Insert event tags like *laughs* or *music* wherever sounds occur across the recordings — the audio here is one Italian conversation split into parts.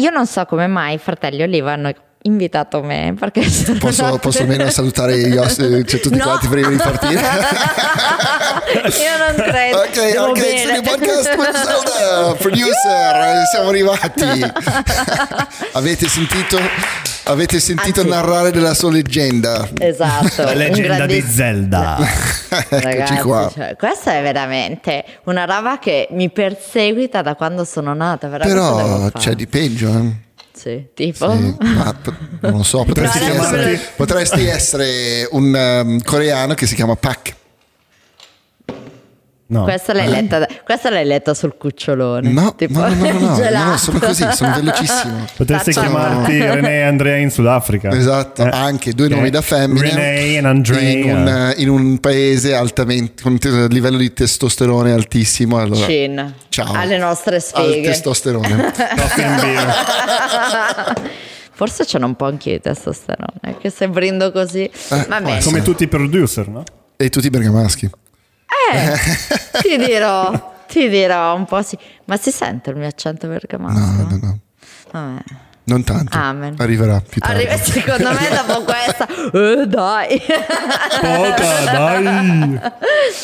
io non so come mai fratelli Oliva hanno invitato me perché Posso, posso almeno *laughs* salutare gli ospiti, cioè tutti No. quanti prima di partire? *laughs* io non credo Ok, Devo ok, bene. Podcast Zelda, *laughs* producer, siamo arrivati. avete sentito, avete sentito Anzi. narrare della sua leggenda? esatto La leggenda di Zelda. Eccoci Ragazzi, qua. cioè, questa è veramente una roba che mi perseguita da quando sono nata. Però c'è di peggio, eh? Sì, tipo. Sì, ma non lo so, *laughs* potresti, essere, potresti essere un um, coreano che si chiama Pak. No. Questa l'hai, letta, questa l'hai letta sul cucciolone. No, tipo, no, no, no, no, no, *laughs* no, sono così, sono velocissimo. *laughs* Potresti Facciamo- chiamarti René e Andrea in Sudafrica. Esatto, Eh, anche due che nomi da femmine. René e Andrea. In un, in un paese altamente con un livello di testosterone altissimo. Allora, Cin. Ciao. Alle nostre al sfighe. testosterone. *laughs* Forse c'hanno un po' anche di testosterone, che se brindo così. Eh, Va può bene. essere. Come tutti i producer, no? e tutti i bergamaschi. Eh, ti dirò, ti dirò un po' sì. Ma si sente il mio accento bergamasco? No, no, no. Vabbè. Non tanto. Amen. Arriverà più tardi. Arriva, secondo me dopo *laughs* questa, eh, dai. Poca, dai.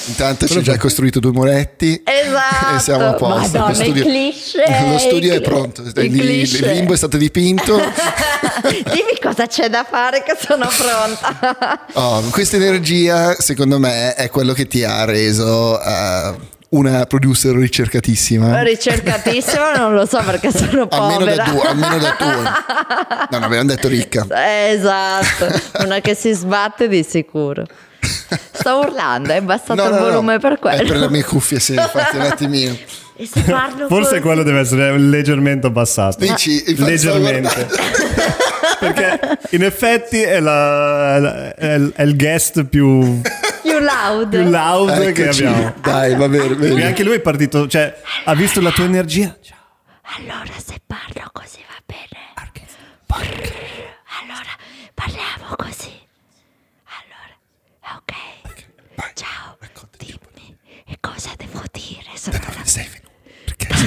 Intanto ci hai già costruito due muretti. Esatto. *laughs* E siamo a posto. Madonna, Lo studio, cliché, *laughs* lo studio è pronto. i Il, limbo è stato dipinto. Dimmi cosa c'è da fare che sono pronta. Oh, questa energia, secondo me, è quello che ti ha reso eh, una producer ricercatissima. *laughs* Ricercatissima, non lo so perché sono Almeno povera. da, due, almeno da due. *laughs* No, no, abbiamo detto ricca. Esatto, una che si sbatte di sicuro. Sto urlando, è abbassato No, no, il no, volume per quello. È per le mie cuffie, sì, infatti, un *laughs* attimino. E se parlo Forse così? quello deve essere leggermente abbassato. Dici, leggermente. Perché in effetti è, la- è il- è il guest più, più loud. più loud che abbiamo. Dai, va bene, E bene. anche lui è partito, cioè ha visto la tua energia. Ciao. Allora, se parlo così va bene. Allora, parliamo così. Allora, ok. Ciao, dimmi. E cosa devo dire? Sono. Perché da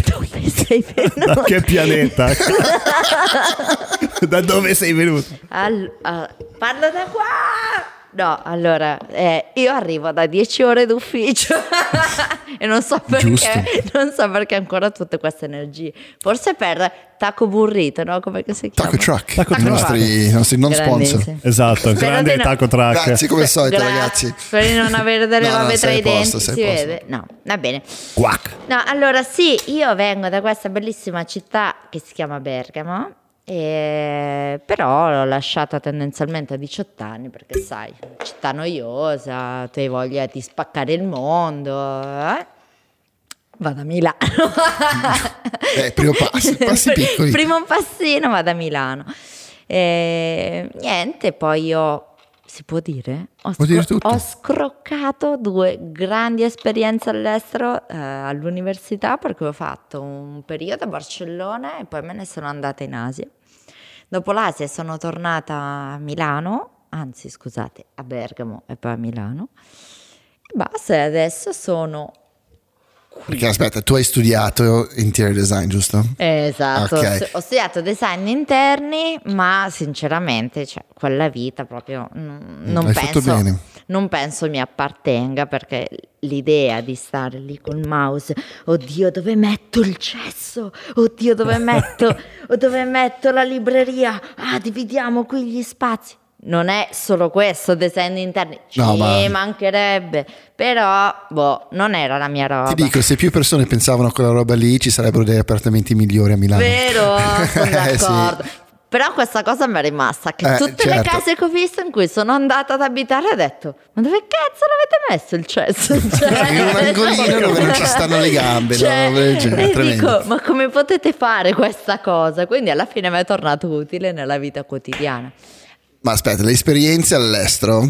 dove sei Da venuto? che pianeta? *laughs* da dove sei venuto? All- ah, parlo da qua. No, allora, eh, io arrivo da 10 ore d'ufficio *laughs* e non so perché, Giusto. non so perché ancora tutte queste energie. Forse per Taco Burrito, no? Come che si chiama? Taco Truck, Taco i Truck. nostri, i nostri non sponsor. Esatto, grande no- taco track. Grazie come al solito, Grazie. ragazzi. Di non avere delle *laughs* No, no, robe tra sei i posto, denti. sei Si posto. vede? No, va bene. Quack. No, allora sì, io vengo da questa bellissima città che si chiama Bergamo, e- però l'ho lasciata tendenzialmente a 18 anni perché sai, città noiosa, tu hai voglia di spaccare il mondo. eh? Vado a Milano. Eh, primo passo, *laughs* passi piccoli. Primo passino, vado a Milano. E, niente, poi io... Si può dire? Ho, Può dire ho scroccato due grandi esperienze all'estero eh, all'università perché ho fatto un periodo a Barcellona e poi me ne sono andata in Asia. Dopo l'Asia sono tornata a Milano, anzi scusate, a Bergamo e poi a Milano. E basta, e adesso sono Perché aspetta, tu hai studiato interior design, giusto? Esatto, Ok. ho stu- ho studiato design interni, ma sinceramente cioè, quella vita proprio non, hai fatto penso, bene. Non penso mi appartenga perché l'idea di stare lì col mouse, oddio dove metto il cesso, oddio dove *laughs* metto, dove metto la libreria, ah dividiamo qui gli spazi. Non è solo questo design interni, ci No, ma- mancherebbe, però boh, non era la mia roba. Ti dico, se più persone pensavano a quella roba lì, ci sarebbero degli appartamenti migliori a Milano. Vero, *laughs* sono Eh, sì. Però questa cosa mi è rimasta, che Eh, tutte le certo. case che ho visto in cui sono andata ad abitare ho detto, ma dove cazzo l'avete messo il cesso? *laughs* Cioè, In un angolino *laughs* dove non ci stanno le gambe, no? Cioè, Del genere, e dico, ma come potete fare questa cosa? Quindi alla fine mi è tornato utile nella vita quotidiana. Ma aspetta, le esperienze all'estero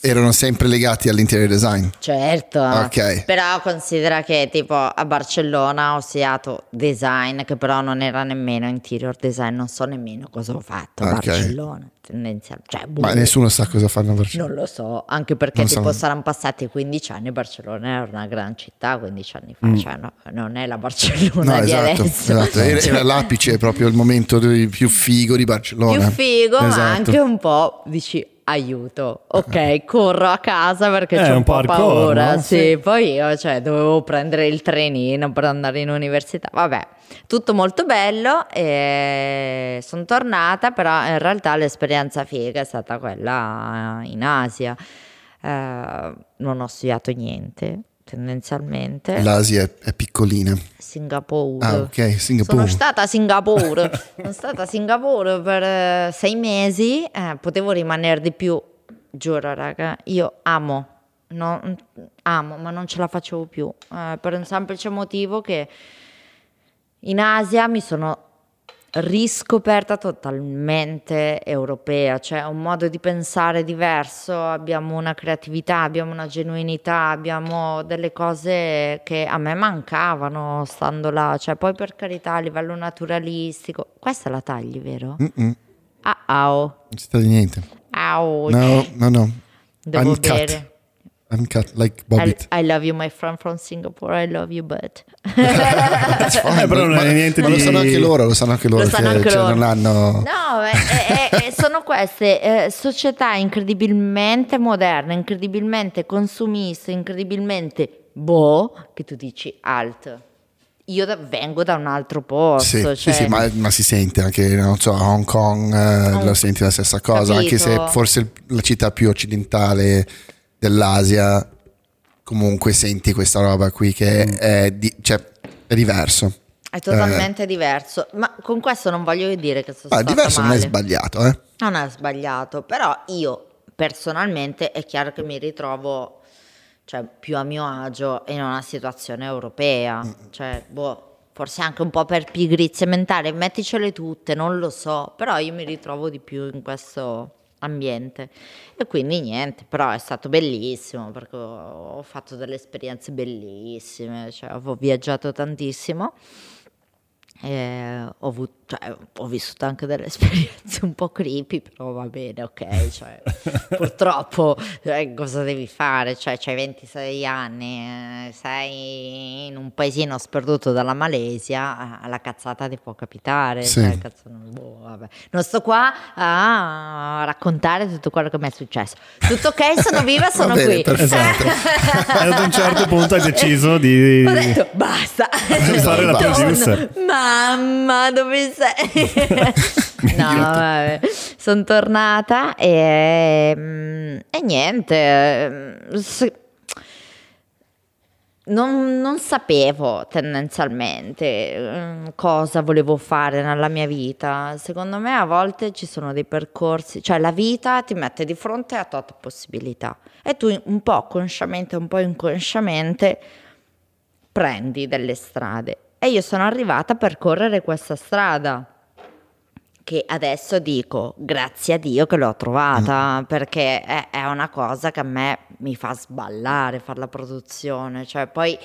erano sempre legati all'interior design. Certo, Ok. però considera che tipo a Barcellona ho studiato design, che però non era nemmeno interior design, non so nemmeno cosa ho fatto a Ok. Barcellona, tendenzialmente. Cioè, boh, Ma nessuno sa cosa fanno a Barcellona. Non lo so, anche perché Non tipo so. saranno passati 15 anni, Barcellona era una gran città 15 anni fa, Mm. cioè no, non è la Barcellona *laughs* No, di esatto, adesso. esatto. Era, era l'apice, proprio il momento più figo di Barcellona. più figo, ma Esatto. anche un po' dici aiuto, ok, *laughs* corro a casa perché Eh, c'ho un, po' hardcore, paura. no? Sì, poi io cioè, dovevo prendere il trenino per andare in università. Vabbè, tutto molto bello e sono tornata, però in realtà l'esperienza figa è stata quella in Asia. Eh, non ho studiato niente, tendenzialmente. L'Asia è, è piccolina. Singapore. Ah, ok, Singapore. Sono stata a Singapore. Sono stata a Singapore per eh, sei mesi. eh, potevo rimanere di più. Giuro, raga. Io amo. no- amo, ma non ce la facevo più. eh, per un semplice motivo che in Asia mi sono riscoperta totalmente europea, cioè un modo di pensare diverso, abbiamo una creatività, abbiamo una genuinità, abbiamo delle cose che a me mancavano stando là, cioè poi per carità a livello naturalistico, questa la tagli, vero? Mm-mm, Ah, au, non si di niente. au, No, no, no. devo Uncut. bere. Uncut, like I, Bobbit. I love you my friend from Singapore, I love you but... *laughs* Fine, Eh, però non ma- è niente ma lo di- sanno anche loro, lo sanno anche loro. Lo sanno che, anche cioè, loro. non hanno... No, eh, eh, sono queste eh, società incredibilmente moderne, incredibilmente consumiste, incredibilmente boh, che tu dici alt. Io da- vengo da un altro posto. Sì, cioè, sì, sì, ma, ma si sente anche, non so, a Hong Kong eh, Hong- lo senti la stessa cosa, anche se Capito. forse la città più occidentale dell'Asia, comunque senti questa roba qui che Mm. è, di- cioè, è diverso. È totalmente diverso. Ma con questo non voglio dire che sono Ah, stata diverso non è male. sbagliato, eh? Non è sbagliato, però io personalmente è chiaro che mi ritrovo cioè, più a mio agio in una situazione europea, cioè, boh, forse anche un po' per pigrizia mentale, metticele tutte, non lo so, però io mi ritrovo di più in questo ambiente e quindi niente, però è stato bellissimo perché ho fatto delle esperienze bellissime, cioè, ho viaggiato tantissimo. Ho, avuto, cioè, ho vissuto anche delle *laughs* esperienze un po' creepy, però va bene, ok. Cioè, *laughs* purtroppo eh, cosa devi fare? Cioè, c'hai 26 anni, eh, sei in un paesino sperduto dalla Malesia, eh, la cazzata ti può capitare. Sì. cioè, cazzo, non, boh, vabbè. non sto qua a raccontare tutto quello che mi è successo. Tutto ok, sono viva, *laughs* sono bene, qui. perfetto. E ad un certo punto hai deciso di Ho detto basta. fare la Basta. producer. Mamma, dove sei? *laughs* no, vabbè. Sono tornata e, mm, e niente. mm, se- Non, non sapevo tendenzialmente mm, cosa volevo fare nella mia vita. Secondo me a volte ci sono dei percorsi, cioè la vita ti mette di fronte a tot possibilità e tu un po' consciamente, un po' inconsciamente prendi delle strade. E io sono arrivata a percorrere questa strada che adesso dico grazie a Dio che l'ho trovata perché è, è una cosa che a me mi fa sballare fare la produzione, cioè poi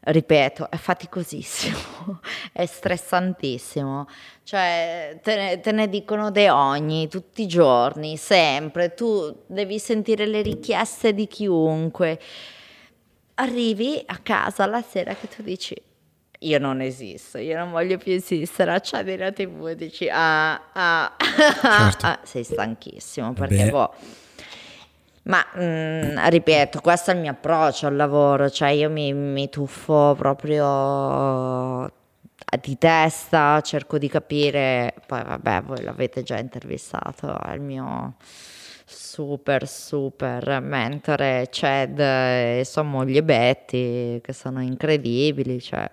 ripeto è faticosissimo, *laughs* è stressantissimo, cioè te ne, te ne dicono de ogni, tutti i giorni, sempre, tu devi sentire le richieste di chiunque, arrivi a casa la sera che tu dici io non esisto, io non voglio più esistere, accendi la tv e dici ah, ah, Certo. *laughs* ah, sei stanchissimo perché Beh. boh. Ma mm, ripeto, questo è il mio approccio al lavoro, cioè io mi, mi tuffo proprio di testa, cerco di capire, poi vabbè, voi l'avete già intervistato, è il mio super super mentore Chad e sua moglie Betty che sono incredibili, cioè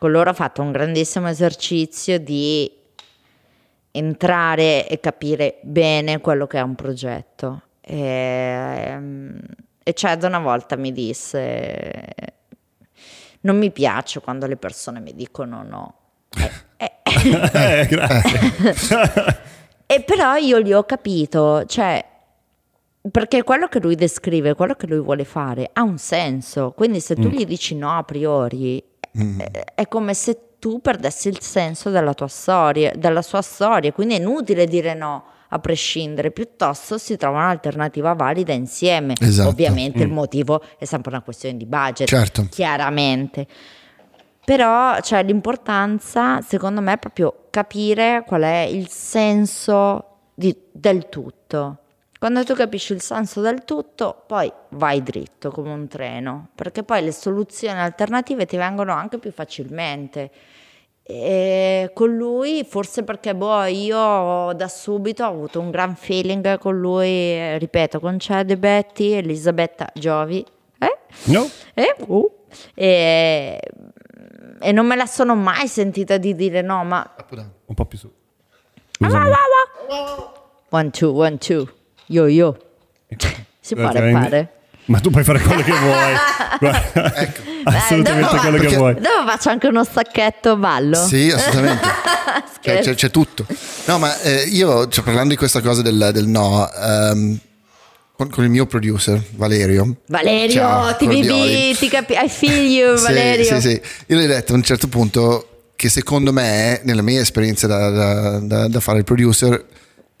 con loro ho fatto un grandissimo esercizio di entrare e capire bene quello che è un progetto. E, e Chad una volta mi disse: Non mi piace quando le persone mi dicono no. E, *laughs* e- Eh, grazie. *laughs* e però io li ho capito, cioè perché quello che lui descrive, quello che lui vuole fare, ha un senso. Quindi se tu Mm. gli dici no a priori, è, è come se tu perdessi il senso della tua storia, della sua storia. Quindi è inutile dire no a prescindere, piuttosto si trova un'alternativa valida insieme. Esatto. Ovviamente il motivo è sempre una questione di budget, Certo. chiaramente. Però cioè, l'importanza, secondo me, è proprio capire qual è il senso di- del tutto. Quando tu capisci il senso del tutto, poi vai dritto come un treno, perché poi le soluzioni alternative ti vengono anche più facilmente. E con lui, forse perché boh, io da subito ho avuto un gran feeling con lui, ripeto, con Chad e Betty, Elisabetta Giovi, eh? No? Eh, uh. E, e non me la sono mai sentita di dire no, ma Un po' più su. Ah, Scusami. one two, one two, yo yo. Si può rappare? Ma tu puoi fare quello che *laughs* vuoi. Guarda, Ecco. *laughs* Assolutamente dopo- quello che perché- vuoi. Dopo faccio anche uno stacchetto ballo. Sì, assolutamente. *laughs* Cioè, c'è, c'è tutto. No, ma eh, io, cioè, parlando di questa cosa del, del no, ehm, con, il mio producer, Valerio. Valerio, Ciao, vivi, ti capi, I feel you, Sì, Valerio. Sì, sì. Io gli ho detto a un certo punto che secondo me, nella mia esperienza da, da- da- da fare il producer,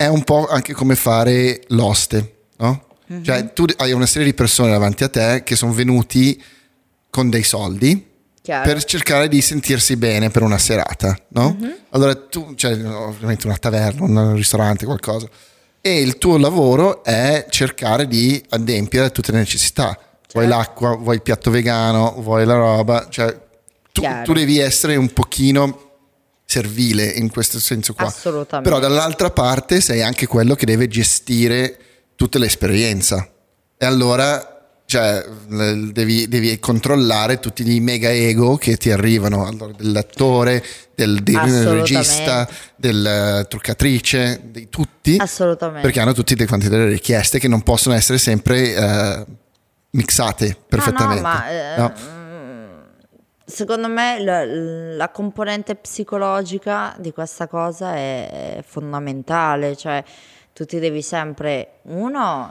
è un po' anche come fare l'oste, no? Mhm. Cioè tu hai una serie di persone davanti a te che sono venuti con dei soldi Chiaro. per cercare di sentirsi bene per una serata, no? Mhm. Allora tu, cioè ovviamente una taverna, un ristorante, qualcosa. E il tuo lavoro è cercare di adempiere a tutte le necessità. Vuoi Certo. l'acqua, vuoi il piatto vegano, vuoi la roba, cioè tu, tu devi essere un pochino servile in questo senso qua. Assolutamente. Però dall'altra parte sei anche quello che deve gestire tutta l'esperienza. E allora cioè, devi, devi controllare tutti i mega ego che ti arrivano, allora, dell'attore, del, del regista, del truccatrice, di tutti, Assolutamente. perché hanno tutti de- quante delle richieste che non possono essere sempre eh, mixate perfettamente. No, no, ma eh, No? Secondo me la, la componente psicologica di questa cosa è, fondamentale, cioè tu ti devi sempre, uno,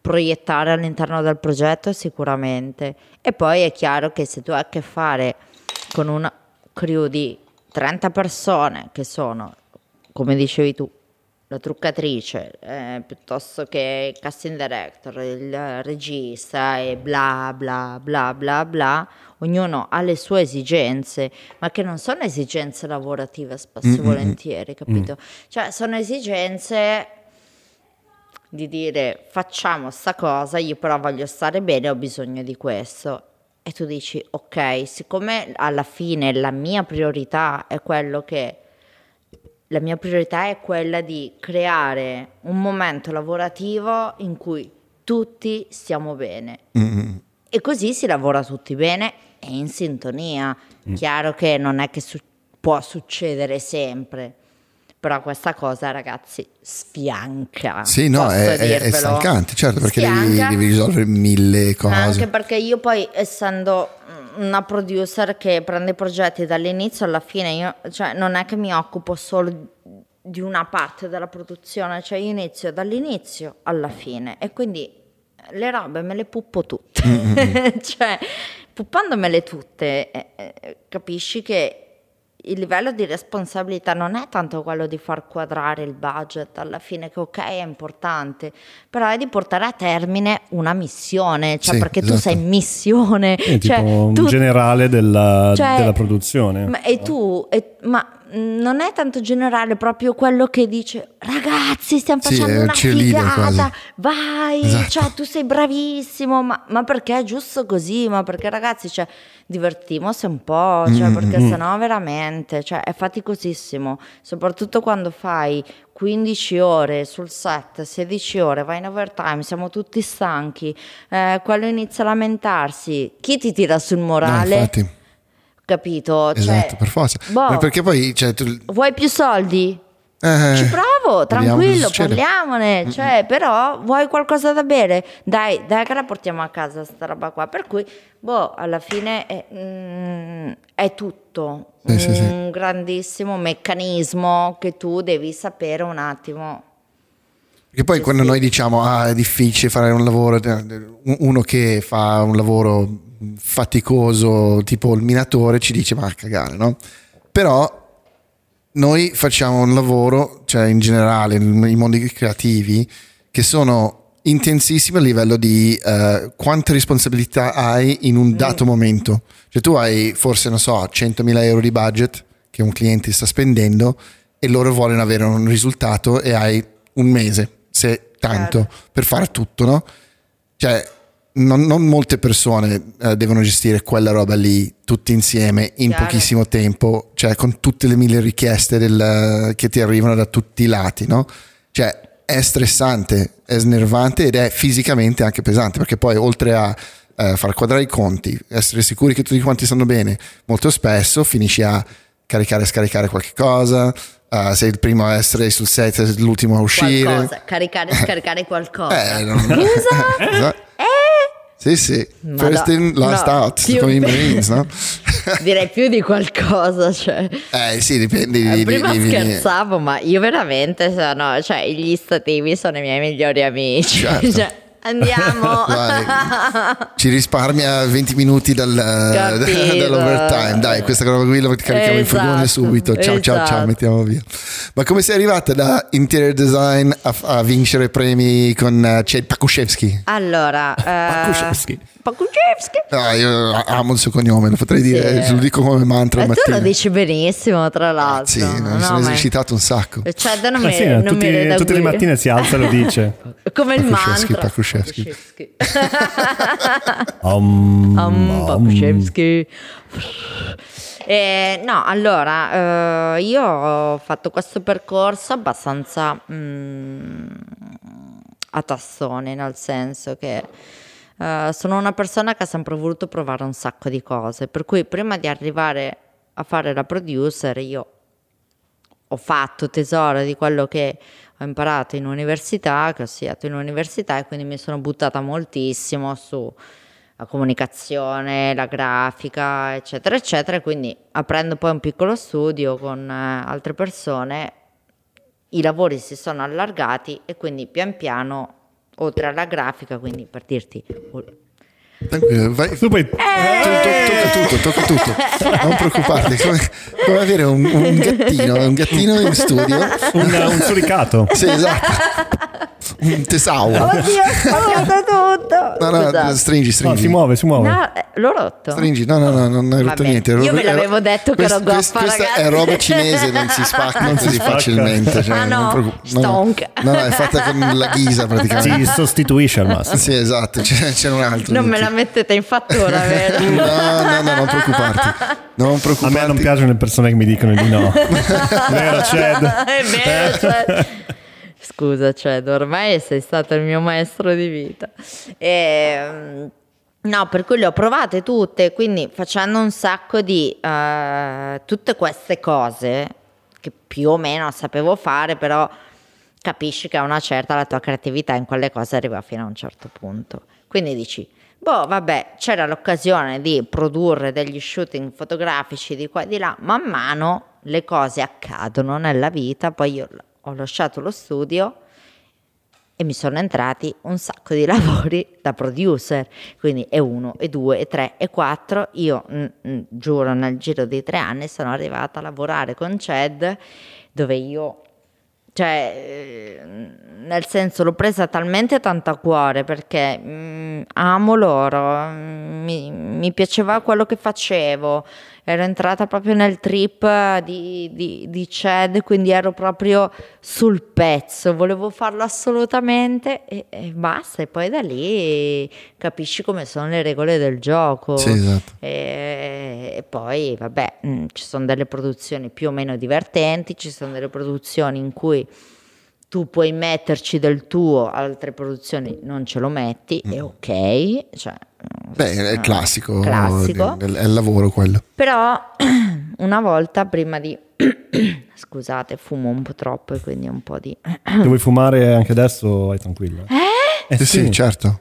proiettare all'interno del progetto sicuramente e poi è chiaro che se tu hai a che fare con una crew di 30 persone che sono, come dicevi tu, la truccatrice, eh, piuttosto che il casting director, il regista e bla bla bla bla bla, ognuno ha le sue esigenze, ma che non sono esigenze lavorative spesso e volentieri, capito? Cioè sono esigenze di dire facciamo sta cosa, io però voglio stare bene, ho bisogno di questo. E tu dici ok, siccome alla fine la mia priorità è quello che la mia priorità è quella di creare un momento lavorativo in cui tutti stiamo bene. E così si lavora tutti bene e in sintonia. Chiaro che non è che su- può succedere sempre, però questa cosa, ragazzi, sfianca. Sì, no, è, è- stancante, certo, perché devi, devi risolvere mille cose. Anche perché io poi, essendo una producer che prende i progetti dall'inizio alla fine, io, cioè, non è che mi occupo solo di una parte della produzione, cioè io inizio dall'inizio alla fine. E quindi le robe me le puppo tutte. *laughs* cioè, puppandomele tutte, eh, eh, capisci che il livello di responsabilità non è tanto quello di far quadrare il budget alla fine, che ok è importante, però è di portare a termine una missione, cioè Sì, perché tu esatto. sei in missione, È tipo cioè, un tu- generale della, cioè, della produzione. ma, e tu, e- ma non è tanto generale proprio quello che dice ragazzi stiamo Sì, facendo è una figata, quasi. vai, Esatto. cioè tu sei bravissimo, ma, ma perché è giusto così? Ma perché ragazzi, cioè, divertimos un po', cioè, perché sennò veramente, cioè, è faticosissimo, soprattutto quando fai 15 ore sul set, 16 ore, vai in overtime, siamo tutti stanchi, eh, quello inizia a lamentarsi, chi ti tira sul No, morale? infatti, Capito? Cioè, esatto, per forza. boh, perché poi, cioè, tu, vuoi più soldi? eh, Ci provo, tranquillo, parliamone. Cioè, però vuoi qualcosa da bere? Dai, dai che la portiamo a casa sta roba qua. Per cui, boh, alla fine è, mm, è tutto Sì, sì, sì. un grandissimo meccanismo che tu devi sapere un attimo Perché poi quando noi diciamo ah è difficile fare un lavoro, uno che fa un lavoro faticoso tipo il minatore ci dice ma a cagare, no? Però noi facciamo un lavoro, cioè in generale nei mondi creativi, che sono intensissimi a livello di uh, quante responsabilità hai in un dato mm. momento. Cioè tu hai forse, non so, 100.000 euro di budget che un cliente sta spendendo e loro vogliono avere un risultato e hai un mese, se tanto, certo. per fare tutto, no? Cioè non, non molte persone eh, devono gestire quella roba lì tutti insieme in Chiaro. pochissimo tempo, cioè con tutte le mille richieste del, che ti arrivano da tutti i lati, no? Cioè è stressante, è snervante ed è fisicamente anche pesante perché poi oltre a eh, far quadrare i conti, essere sicuri che tutti quanti stanno bene, molto spesso finisci a caricare e scaricare qualche cosa, Uh, sei il primo a essere sul set, l'ultimo a uscire. Qualcosa. Caricare e scaricare *laughs* qualcosa. *laughs* Eh, non... Scusa? Sì, sì, Ma first no, in, last no, out, più, come i Marines, no? *laughs* Direi più di qualcosa, cioè. Eh sì, dipende. Eh, prima di, scherzavo, di... ma io veramente sono, cioè gli stativi sono i miei migliori amici. Certo. *laughs* Cioè, Andiamo. *laughs* Ci risparmia 20 minuti dal, *laughs* dall'overtime. Dai, questa cosa qui la carichiamo esatto, in furgone subito. Ciao, esatto. ciao, ciao, mettiamo via. Ma come sei arrivata da interior design a, a vincere premi con uh, Ced Pakushevsky? Allora, uh, Pakushevsky. Pakushevsky. No, io amo il suo cognome, lo potrei dire, sì. lo dico come mantra. E tu lo dici benissimo, tra l'altro. Sì, no, mi sono esercitato un sacco. Cioè, non mi, sì, non tutti, mi tutte le mattine si alza e lo dice. *laughs* come il mantra. Pakushevsky. um, um, Pakushevsky. Eh, no, allora, eh, io ho fatto questo percorso abbastanza mm, a tassone, nel senso che Uh, sono una persona che ha sempre voluto provare un sacco di cose, per cui prima di arrivare a fare la producer io ho fatto tesoro di quello che ho imparato in università, che ho studiato in università e quindi mi sono buttata moltissimo su la comunicazione, la grafica, eccetera, eccetera. Quindi aprendo poi un piccolo studio con eh, altre persone, i lavori si sono allargati e quindi pian piano oltre alla grafica, quindi per dirti... Tranquillo, vai. Tu puoi... eh! tocca tutto, tocca tutto. Non preoccuparti, come, come avere un, un, gattino, un gattino in studio. Un, un suricato. Sì, esatto. Un tesauro. Oddio, ho tutto. No, no, Scusate. stringi, stringi. No, si muove, si muove. No, eh, l'ho rotto. Stringi, no, no, no, non hai rotto Vabbè, niente. Io ve l'avevo detto che ero goffa, Questa ragazzi. è roba cinese, non si spacca non si facilmente. Cioè, ah no, non stonk. No, no, è fatta con la ghisa praticamente. Si sostituisce al massimo. Sì, esatto, c'è, c'è un altro. Non me la mettete in fattura, *laughs* vero? no, no, no, non preoccuparti. Non preoccuparti. A me non piacciono le persone che mi dicono di no. *laughs* vero, Chad? *laughs* È vero, Chad. Scusa, Ced, ormai sei stato il mio maestro di vita. E, ehm, no, per cui le ho provate tutte, quindi facendo un sacco di uh, tutte queste cose che più o meno sapevo fare, però capisci che a una certa la tua creatività in quelle cose arriva fino a un certo punto. Quindi dici, boh, vabbè, c'era l'occasione di produrre degli shooting fotografici di qua e di là, man mano le cose accadono nella vita, poi io ho lasciato lo studio e mi sono entrati un sacco di *laughs* lavori da producer, quindi e uno, e due, e tre, e quattro. Io mh, mm, mh, mm, giuro nel giro di tre anni sono arrivata a lavorare con Ced, dove io cioè, eh, nel senso l'ho presa talmente tanto a cuore perché mh, mm, amo loro, mi, mi, piaceva quello che facevo, ero entrata proprio nel trip di, di, di Chad, quindi ero proprio sul pezzo, volevo farlo assolutamente e, e, basta, e poi da lì capisci come sono le regole del gioco. Sì, esatto. e, e, poi, vabbè, mh, ci sono delle produzioni più o meno divertenti, ci sono delle produzioni in cui tu puoi metterci del tuo, altre produzioni non ce lo metti, mm. è ok. Cioè, Beh, è classico, classico. È, il lavoro quello. Però *clears throat* una volta prima di... *clears throat* Scusate, fumo un po' troppo e quindi un po' di... Se *clears throat* vuoi fumare anche adesso, vai tranquillo. Eh? eh sì, sì, certo.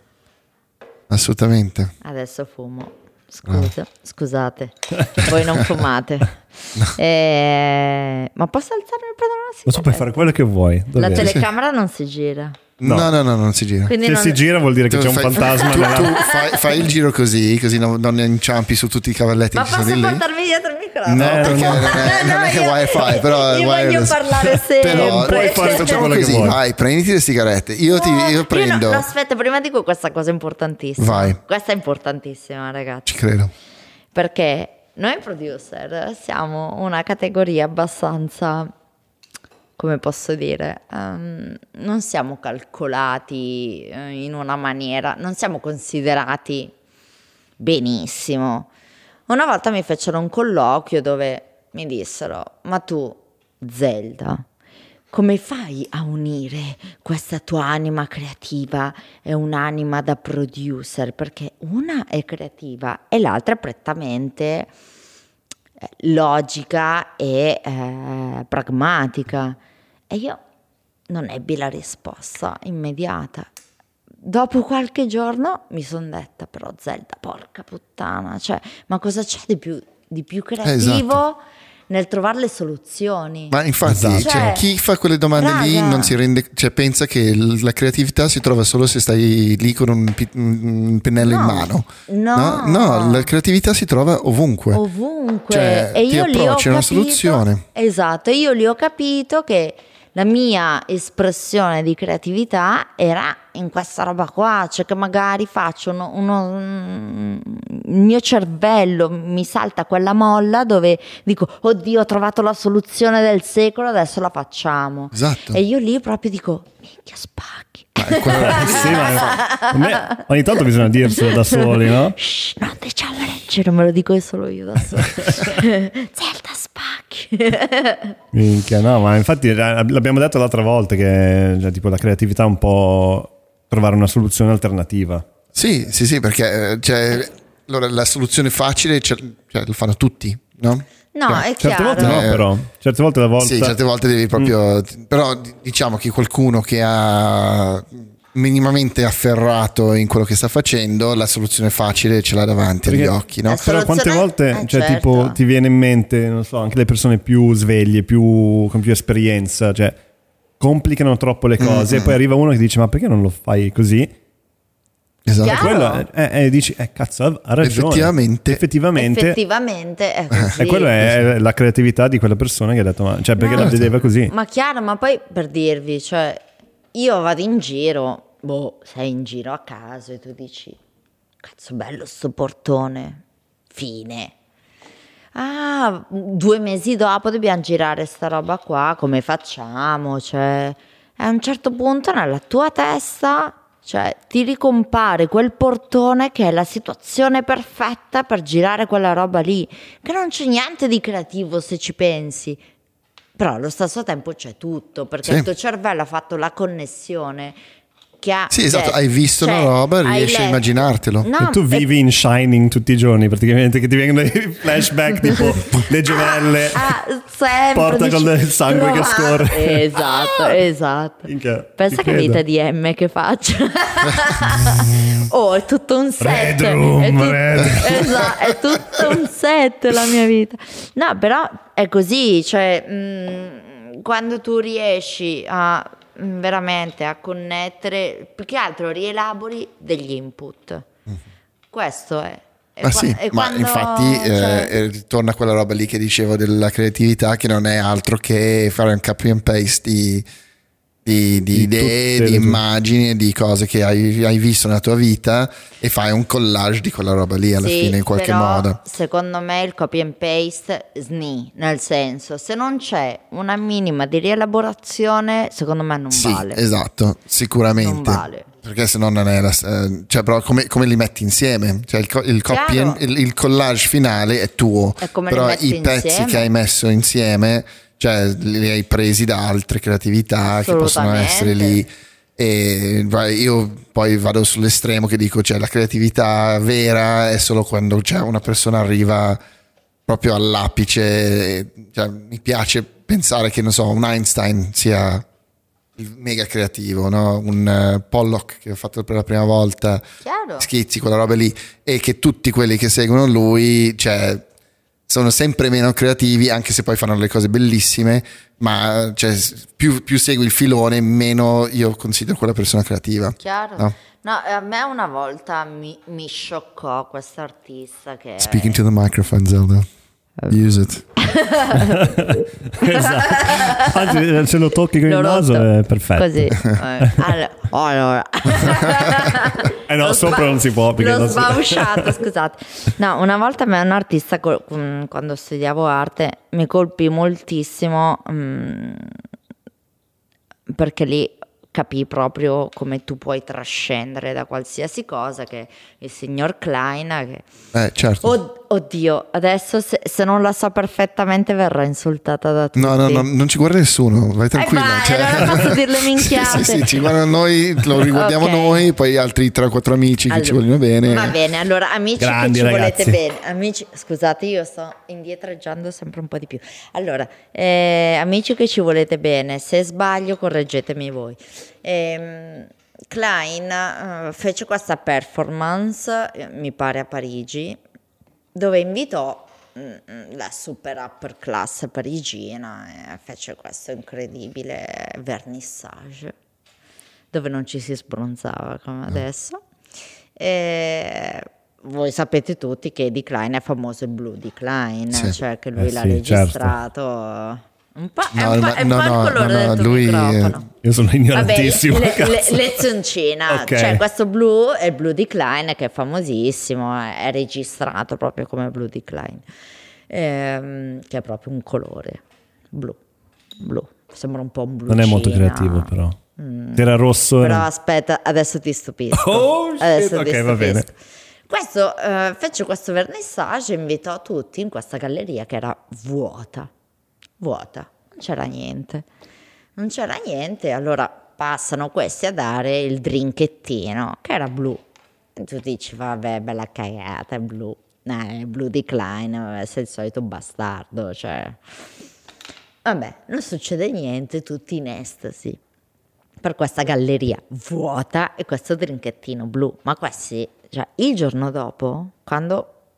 Assolutamente. Adesso fumo. Scusa, no. scusate, *laughs* voi non fumate. no. eh, ma posso alzarmi il pantalone? si Ma tu puoi fare quello che vuoi. La davvero. telecamera non si gira. No. No, no, no, non si gira. Quindi Se non... si gira vuol dire che Tu c'è un fai- fantasma Tu, nella... tu fai, fai il giro così, così non, non inciampi su tutti i cavalletti Ma che posso portarmi dietro il microfono? No, Eh, perché no. non è, non è io- wifi, però è io voglio *laughs* wireless. parlare sempre. Però Puoi fare tutto quello che così, vuoi. vai, prenditi le sigarette. Io, ti, No, io prendo. no, aspetta, prima dico questa cosa importantissima. Vai. Questa è importantissima, ragazzi. Ci credo. Perché noi producer siamo una categoria abbastanza, come posso dire, ehm, non siamo calcolati eh, in una maniera, non siamo considerati benissimo. Una volta mi fecero un colloquio dove mi dissero, ma tu, Zelda, come fai a unire questa tua anima creativa e un'anima da producer? Perché una è creativa e l'altra è prettamente eh, logica e eh, pragmatica. E io non ebbi la risposta immediata. Dopo qualche giorno mi sono detta, però Zelda, porca puttana, cioè, ma cosa c'è di più, di più creativo Esatto. nel trovare le soluzioni? Ma infatti, cioè, Cioè, chi fa quelle domande lì raga. non si rende, cioè, pensa che la creatività si trova solo se stai lì con un, pi- un pennello in No. mano. No. no, la creatività si trova ovunque. ovunque Cioè, e ti io lì ho approcci a una capito, soluzione. esatto io lì ho capito che la mia espressione di creatività era in questa roba qua cioè che magari faccio uno, uno- mm, il mio cervello mi salta quella molla dove dico oddio ho trovato la soluzione del secolo adesso la facciamo Esatto. e io lì proprio dico minchia quello- Sì, ma me ogni tanto bisogna dirselo da soli, no? Shh, non diciamo leggero, me lo dico solo io da sola. *laughs* Zelda spacchi. Minchia, no, ma infatti eh, l'abbiamo detto l'altra volta che cioè, tipo la creatività è un po' trovare una soluzione alternativa. Sì, sì, sì, perché eh, cioè, allora, la soluzione facile cioè, cioè, lo fanno tutti, no? No, è Certe chiaro. volte no, Eh, però. Certe volte la volta... Sì, certe volte devi proprio. Però d- diciamo che qualcuno che ha minimamente afferrato in quello che sta facendo, la soluzione facile ce l'ha davanti agli Perché- occhi, no? Eh, Però quante volte, eh, cioè, certo. tipo, ti viene in mente, non so, anche le persone più sveglie, più, con più esperienza, cioè, complicano troppo le cose e poi arriva uno che dice, ma perché non lo fai così? Esatto. E Chiaro. quello, è- è- dici, eh, cazzo, ha- ragione. Effettivamente. Effettivamente. Effettivamente è così. e quello è la creatività di quella persona che ha detto, ma, cioè, perché No. la vedeva così? Ma chiaro, ma poi per dirvi, cioè, io vado in giro, boh, sei in giro a caso e tu dici, cazzo bello sto portone, fine. Ah, due mesi dopo dobbiamo girare sta roba qua, come facciamo? Cioè, a un certo punto nella tua testa, cioè, ti ricompare quel portone che è la situazione perfetta per girare quella roba lì, che non c'è niente di creativo se ci pensi. Però allo stesso tempo c'è tutto, perché Sì. il tuo cervello ha fatto la connessione ha... Sì, esatto, cioè, hai visto una cioè, roba, hai riesci a immaginartelo. No, e tu e- vivi in Shining tutti i giorni, praticamente, che ti vengono i flashback tipo *laughs* le gemelle. Ah, sempre Porta dici, con il sangue che scorre. Esatto, *laughs* esatto. Minchia, Pensa che credo. vita di M che faccio. *laughs* oh, è tutto un set. Red room, è, tut- red. esatto, è tutto un set la mia vita. No, però è così, cioè mm, quando tu riesci a veramente a connettere, più che altro rielabori degli input. Questo è. E Ma qua- sì, e ma infatti cioè- eh, ritorna quella roba lì che dicevo della creatività che non è altro che fare un copy and paste di, di- di Di idee, di immagini, di cose che hai, hai visto nella tua vita e fai un collage di quella roba lì alla Sì, fine in qualche però, modo. Secondo me il copy and paste sni, nel senso, se non c'è una minima di rielaborazione, secondo me non Sì, vale. esatto, sicuramente. Non vale. Perché se no non è la, eh, cioè, però come, come li metti insieme? Cioè il, il and- il, il collage finale è tuo, È però i pezzi insieme. che hai messo insieme, cioè li hai presi da altre creatività che possono essere lì. E io poi vado sull'estremo che dico, cioè la creatività vera è solo quando cioè, una persona arriva proprio all'apice. Cioè, mi piace pensare che, non so, un Einstein sia il mega creativo, no? un eh, Pollock che ho fatto per la prima volta, Chiaro. schizzi, quella roba lì, e che tutti quelli che seguono lui, cioè, sono sempre meno creativi, anche se poi fanno le cose bellissime, ma cioè, più, più segui il filone, meno io considero quella persona creativa. Chiaro. No. No, a me una volta mi, mi scioccò questo artista che... Speaking to the microphone, Zelda. Use it. *laughs* esatto. Anzi, se lo tocchi con L'ho il naso rotto. è perfetto. Così. *laughs* Eh, all- allora. Eh no, L'ho sopra sba- non si può, perché L'ho non si- scusate. No, una volta a me un artista, col- mm, quando studiavo arte, mi colpì moltissimo mm, perché lì capì proprio come tu puoi trascendere da qualsiasi cosa che il signor Klein che Eh, certo. Od- oddio adesso se, se non la so perfettamente verrà insultata da tutti No, no, no, non ci guarda nessuno, vai tranquilla. vai, allora posso *laughs* dire le Sì, minchiate. sì, sì, ci guardano noi, lo riguardiamo *laughs* Ok. noi, poi altri 3 o 4 amici che ci Allora, vogliono bene. Va bene, allora amici Grandi che ci ragazzi. volete bene. Amici, scusate, io sto indietreggiando sempre un po' di più. Allora, eh, amici che ci volete bene, se sbaglio correggetemi voi. Ehm, Klein eh, fece questa performance, eh, mi pare a Parigi, dove invitò mm, la super upper class parigina e fece questo incredibile vernissage dove non ci si sbronzava come adesso. E voi sapete tutti che di Klein è famoso il blu di Klein, Sì. cioè che lui Eh l'ha sì, registrato. Un po', è No, un po', è un no, po' no, il colore no, no, del tuo lui, microfono. Io sono Vabbè, ignorantissimo. le, le, cazzo. lezioncina, Ok. cioè questo blu è il blu di Klein che è famosissimo, è, è registrato proprio come blu di Klein, ehm, che è proprio un colore blu, blu, sembra un po' un blu. Non è molto creativo, però. Era rosso. Però era- aspetta, adesso ti stupisco. Oh, shit. Adesso ti Ok, va bene. stupisco. Questo eh, fece questo vernissage e invitò tutti in questa galleria che era vuota, vuota, non c'era niente. Non c'era niente, allora passano questi a dare il drinkettino, che era blu. E tu dici, vabbè, bella cagata, è blu. Eh, è blu di Klein, vabbè, sei il solito bastardo, cioè... Vabbè, non succede niente, tutti in estasi per questa galleria vuota e questo drinkettino blu. Ma questi, cioè, il giorno dopo, quando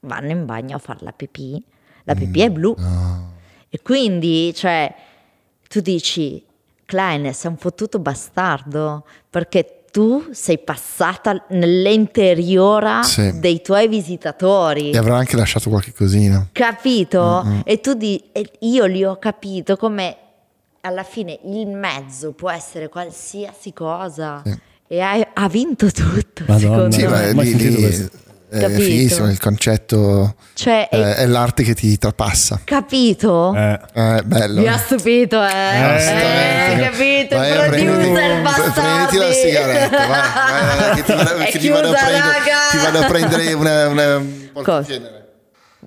vanno in bagno a fare la pipì, la pipì è blu. E quindi, cioè, tu dici, Klein, sei un fottuto bastardo perché tu sei passata nell'interiora Sì. dei tuoi visitatori. E avrà anche lasciato qualche cosina. Capito? E tu di, e io li ho capito come alla fine il mezzo può essere qualsiasi cosa e hai- ha vinto tutto. Madonna. secondo Sì, me. mai lì, lì. È Capito? fighissimo il concetto, Cioè, eh, è- è l'arte che ti trapassa. capito? Eh. Eh, bello. Mi ha stupito, eh. Assolutamente. eh capito? Vai Il producer bastardi. prenditi la sigaretta, vai, vai, vai, che ti vado, È che ti vado a prendere, ti vado a prendere una, una un portacenere.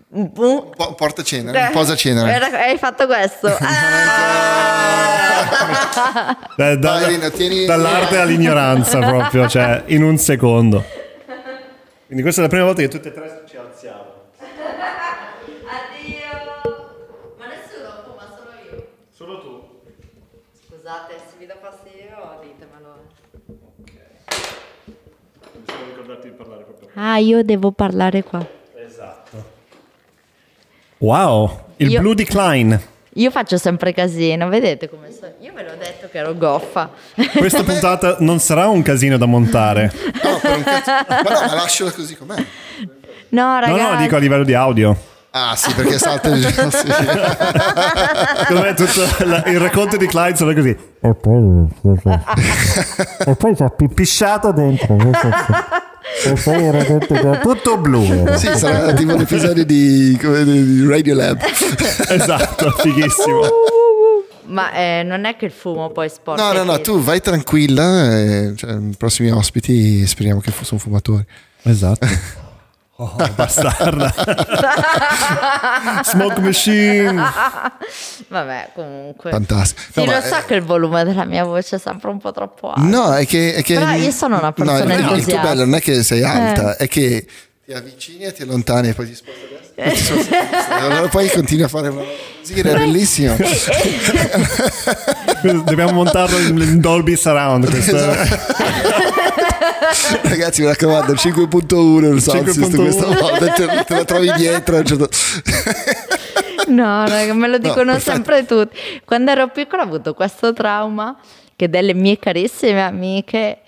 Un po'. Un po- un portacenere, un posacenere. Era- Hai fatto questo. *laughs* Ah! Da- da- Rino, tieni- dall'arte all'ignoranza proprio, cioè in un secondo. Quindi questa è la prima volta che tutte e tre ci alziamo. Addio. Ma nessuno fuma, solo io. Solo tu. Scusate, se vi dà fastidio ditemelo. Bisogna ricordarti di parlare proprio. Ah, io devo parlare qua. Esatto. Wow, il Io- blu di Klein. Io faccio sempre casino, vedete come sono? Io ve l'ho detto che ero goffa. Questa *laughs* puntata non sarà un casino da montare. No, per un cazzo. Ma no, ma lasciala così com'è. No, No, ragazzi. no, dico a livello di audio. Ah, sì, perché salta il sì. *laughs* Secondo me tutto la- il racconto di Klein sarà così. *laughs* E poi, e poi c'ha pisciato dentro. E poi era tutto, tutto blu. Sì, sarà tipo un episodio di, come, di Radio Lab. *laughs* Esatto, fighissimo. Ma eh, non è che il fumo poi sporca. No, no, no, tu vai tranquilla. E, cioè, i prossimi ospiti speriamo che sono fumatori. Esatto. *laughs* Oh, bastarda. *laughs* Smoke machine. Vabbè, comunque. Fantastico. Sì, No, lo so eh, che il volume della mia voce è sempre un po' troppo alto. No, è che, è che Però io sono una persona no, il- Il tuo entusiasta. Eh. bello non è che sei alta, è che ti avvicini e ti allontani e poi ti sposti a destra. sinistra. Allora poi continui a fare una sì, è bellissimo. *laughs* Dobbiamo montarlo in in Dolby Surround. Questo. *laughs* Ragazzi, mi raccomando, 5.1 il sound system 5.1. questa volta te, te la trovi dietro. certo- No, raga, me lo dicono perfetto. sempre tutti. Quando ero piccola ho avuto questo trauma che delle mie carissime amiche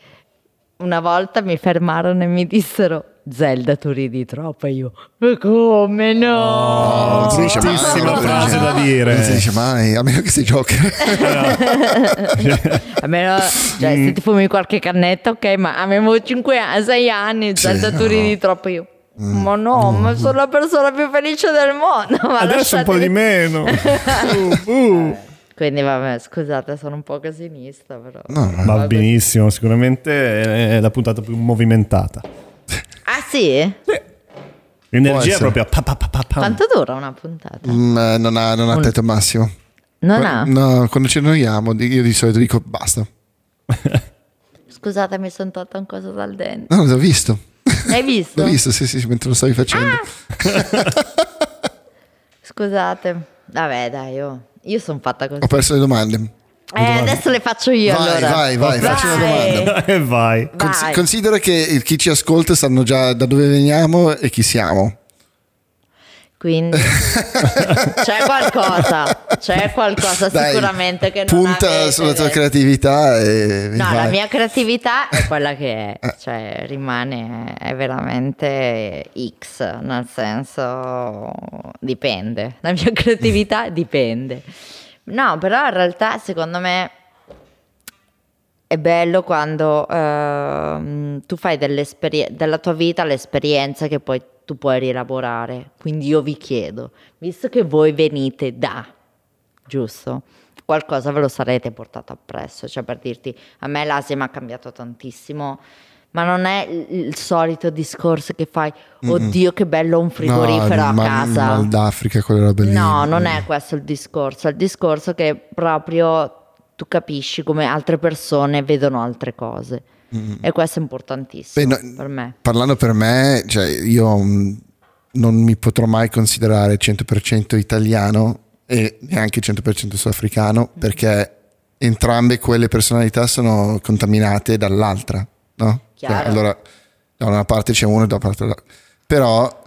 una volta mi fermarono e mi dissero Zelda tu ridi troppo e io "Ma come no? Mai, bruttissima no, frase da dire. Non si dice mai, a meno che si gioca. *laughs* Almeno, cioè, se ti fumi qualche cannetta, ok, ma avevo 5 anni, 6 anni, Zelda tu no. ridi troppo io. Ma no, ma sono la persona più felice del mondo. Ma Adesso un po' di meno. *laughs* Uh, uh. Quindi vabbè, scusate, sono un po' casinista, però. No, no. Va benissimo, sicuramente è la puntata più movimentata. Ah sì? L'energia è essere. proprio pa, pa, pa, pa, pa. Quanto dura una puntata? Mm, eh, non ha, non ha tetto massimo. Non ha? No, quando ci annoiamo, di- io di solito dico basta. Scusate, mi sono tolta un coso dal dente. No, l'ho visto. Hai visto? *laughs* L'ho visto, sì, sì, sì, mentre lo stavi facendo. *laughs* Scusate. Vabbè, dai, oh. io sono fatta così. Ho perso le domande. Eh, adesso le faccio io Vai, allora. vai, vai, facci una domanda. *laughs* E vai. Cons- Vai. considera che chi ci ascolta sanno già da dove veniamo e chi siamo. Quindi *laughs* c'è qualcosa, c'è qualcosa Dai, sicuramente che non punta avete sulla tua creatività e No, vai. la mia creatività è quella che Eh. è, cioè rimane è veramente X, nel senso dipende. La mia creatività dipende. No, però in realtà secondo me è bello quando ehm, tu fai della tua vita l'esperienza che poi tu puoi rielaborare. Quindi io vi chiedo, visto che voi venite da, giusto? Qualcosa ve lo sarete portato appresso, cioè per dirti, a me l'Asia mi ha cambiato tantissimo, ma non è il, solito discorso che fai, oddio che bello un frigorifero No, a ma- casa. Mal d'Africa, quelle robe lì. No, non è questo il discorso, è il discorso che proprio tu capisci come altre persone vedono altre cose. E questo è importantissimo Beh, no- per me. Parlando per me, cioè io mh, non mi potrò mai considerare 100% italiano e neanche 100% sudafricano perché entrambe quelle personalità sono contaminate dall'altra, no? Cioè, Chiaro. allora, da una parte c'è uno e da parte l'altra. Però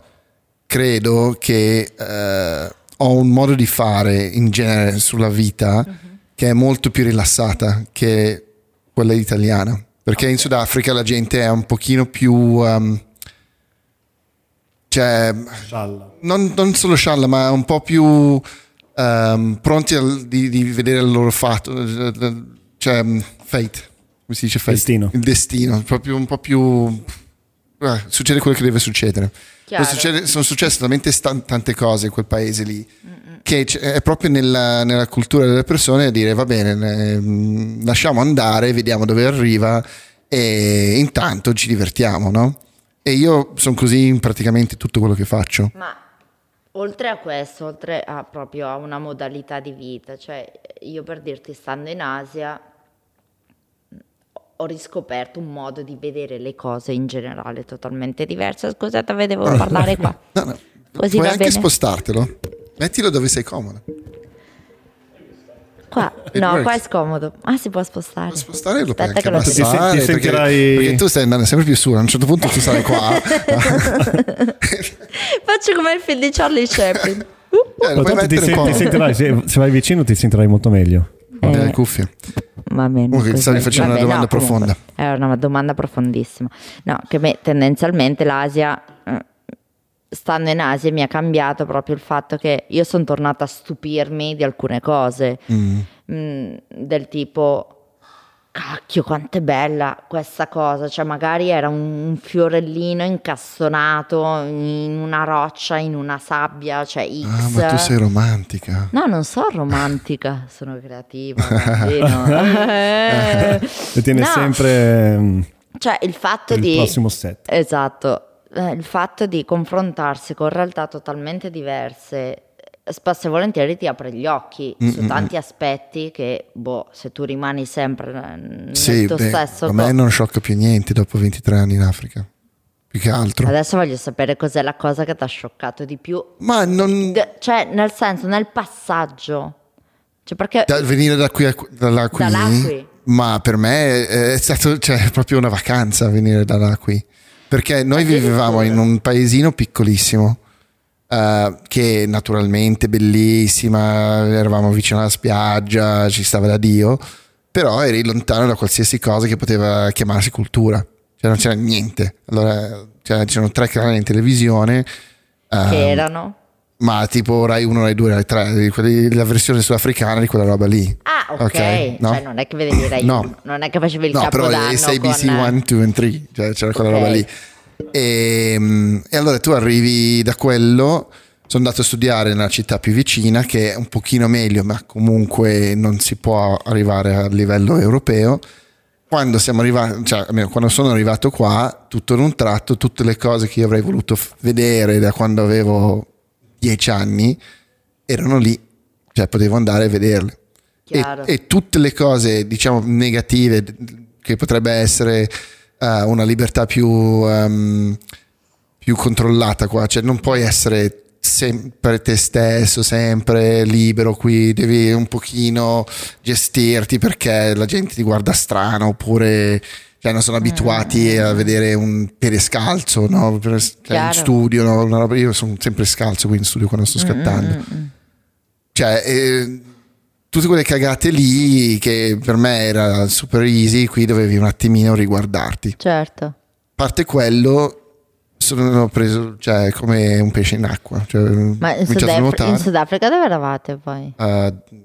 credo che eh, ho un modo di fare in genere sulla vita che è molto più rilassata che quella italiana. Perché in Sudafrica la gente è un pochino più... um, cioè, non, non solo scialla, ma un po' più um, pronti al- di, di vedere il loro fatto, cioè um, fate, come si dice fate? Destino. Il destino, proprio un po' più... eh, succede quello che deve succedere. Succede- sono successe talmente stan- tante cose in quel paese lì che c- è proprio nella, nella cultura delle persone a dire va bene, ne- lasciamo andare, vediamo dove arriva e intanto ci divertiamo, no? E io sono così in praticamente tutto quello che faccio. Ma oltre a questo, oltre a proprio a una modalità di vita, cioè io per dirti, stando in Asia, ho riscoperto un modo di vedere le cose in generale totalmente diverso. Scusate, vedevo parlare qua. *laughs* No, no. Così Puoi va anche bene. spostartelo. Mettilo dove sei comodo. Qua, It no, works. qua è scomodo. Ah, si può spostare. Puoi spostare lo puoi Aspetta anche che lo Ti ti abbassare perché, sentirai- perché tu stai andando sempre più su. A un certo punto tu sarai qua. *laughs* Faccio come il film di Charlie Chaplin. *laughs* Eh, Ma puoi tanto ti, ti sentirai, se, se vai vicino ti sentirai molto meglio. Eh. le cuffie. Va bene. Così. stavi facendo una Vabbè, domanda no, comunque, profonda. È una domanda profondissima. No, che me, tendenzialmente l'Asia, eh, stando in Asia, mi ha cambiato proprio il fatto che io sono tornata a stupirmi di alcune cose, Mm, del tipo. Cacchio, quanto è bella questa cosa! Cioè, magari era un fiorellino incastonato in una roccia, in una sabbia, cioè X. Ah, ma tu sei romantica. No, non sono romantica, *laughs* sono creativa. *laughs* Eh. *laughs* E tiene No, sempre mm, Cioè, il fatto il di. prossimo set. Esatto, eh, il fatto di confrontarsi con realtà totalmente diverse. Spesso e volentieri ti apre gli occhi su tanti aspetti che, boh, se tu rimani sempre nel Sì, tuo beh, stesso a me co- non sciocca più niente dopo 23 anni in Africa. Più che altro. Adesso voglio sapere cos'è la cosa che ti ha scioccato di più. Ma non... Cioè, nel senso, nel passaggio. Cioè, perché da venire da qui a da là qui, Da là qui. ma per me è stato cioè, proprio una vacanza venire da là qui. Perché noi vivevamo in un paesino piccolissimo, eh, che naturalmente bellissima, eravamo vicino alla spiaggia, ci stava da Dio, però eri lontano da qualsiasi cosa che poteva chiamarsi cultura. Cioè non c'era niente. Allora cioè, c'erano tre canali in televisione. Che ehm, erano? ma tipo Rai 1, Rai 2, Rai 3, di quelli- la versione sudafricana di quella roba lì. Ah, ok. Ok, no. Cioè, non è che vedevi Rai No. uno, non è che facevi il No, però capodanno SABC con... 1, 2 e 3, cioè c'era quella Ok. roba lì. E, mm, e allora tu arrivi da quello, sono andato a studiare nella città più vicina che è un pochino meglio, ma comunque non si può arrivare a livello europeo. Quando siamo arrivati, cioè almeno quando sono arrivato qua, tutto in un tratto, tutte le cose che io avrei voluto vedere da quando avevo dieci anni erano lì, cioè potevo andare a vederle. E, e tutte le cose, diciamo, negative, che potrebbe essere eh, una libertà più, ehm, più controllata qua, cioè non puoi essere sempre te stesso, sempre libero qui, devi un pochino gestirti perché la gente ti guarda strano oppure cioè, non sono abituati a vedere un piede scalzo no? Per- cioè, in studio, no? Io sono sempre scalzo qui in studio quando sto scattando. Cioè, eh, tutte quelle cagate lì che per me era super easy, qui dovevi un attimino riguardarti. Certo. A parte quello, sono preso cioè, come un pesce in acqua. Cioè, Ma in, Sudaf- in Sudafrica dove eravate poi? Il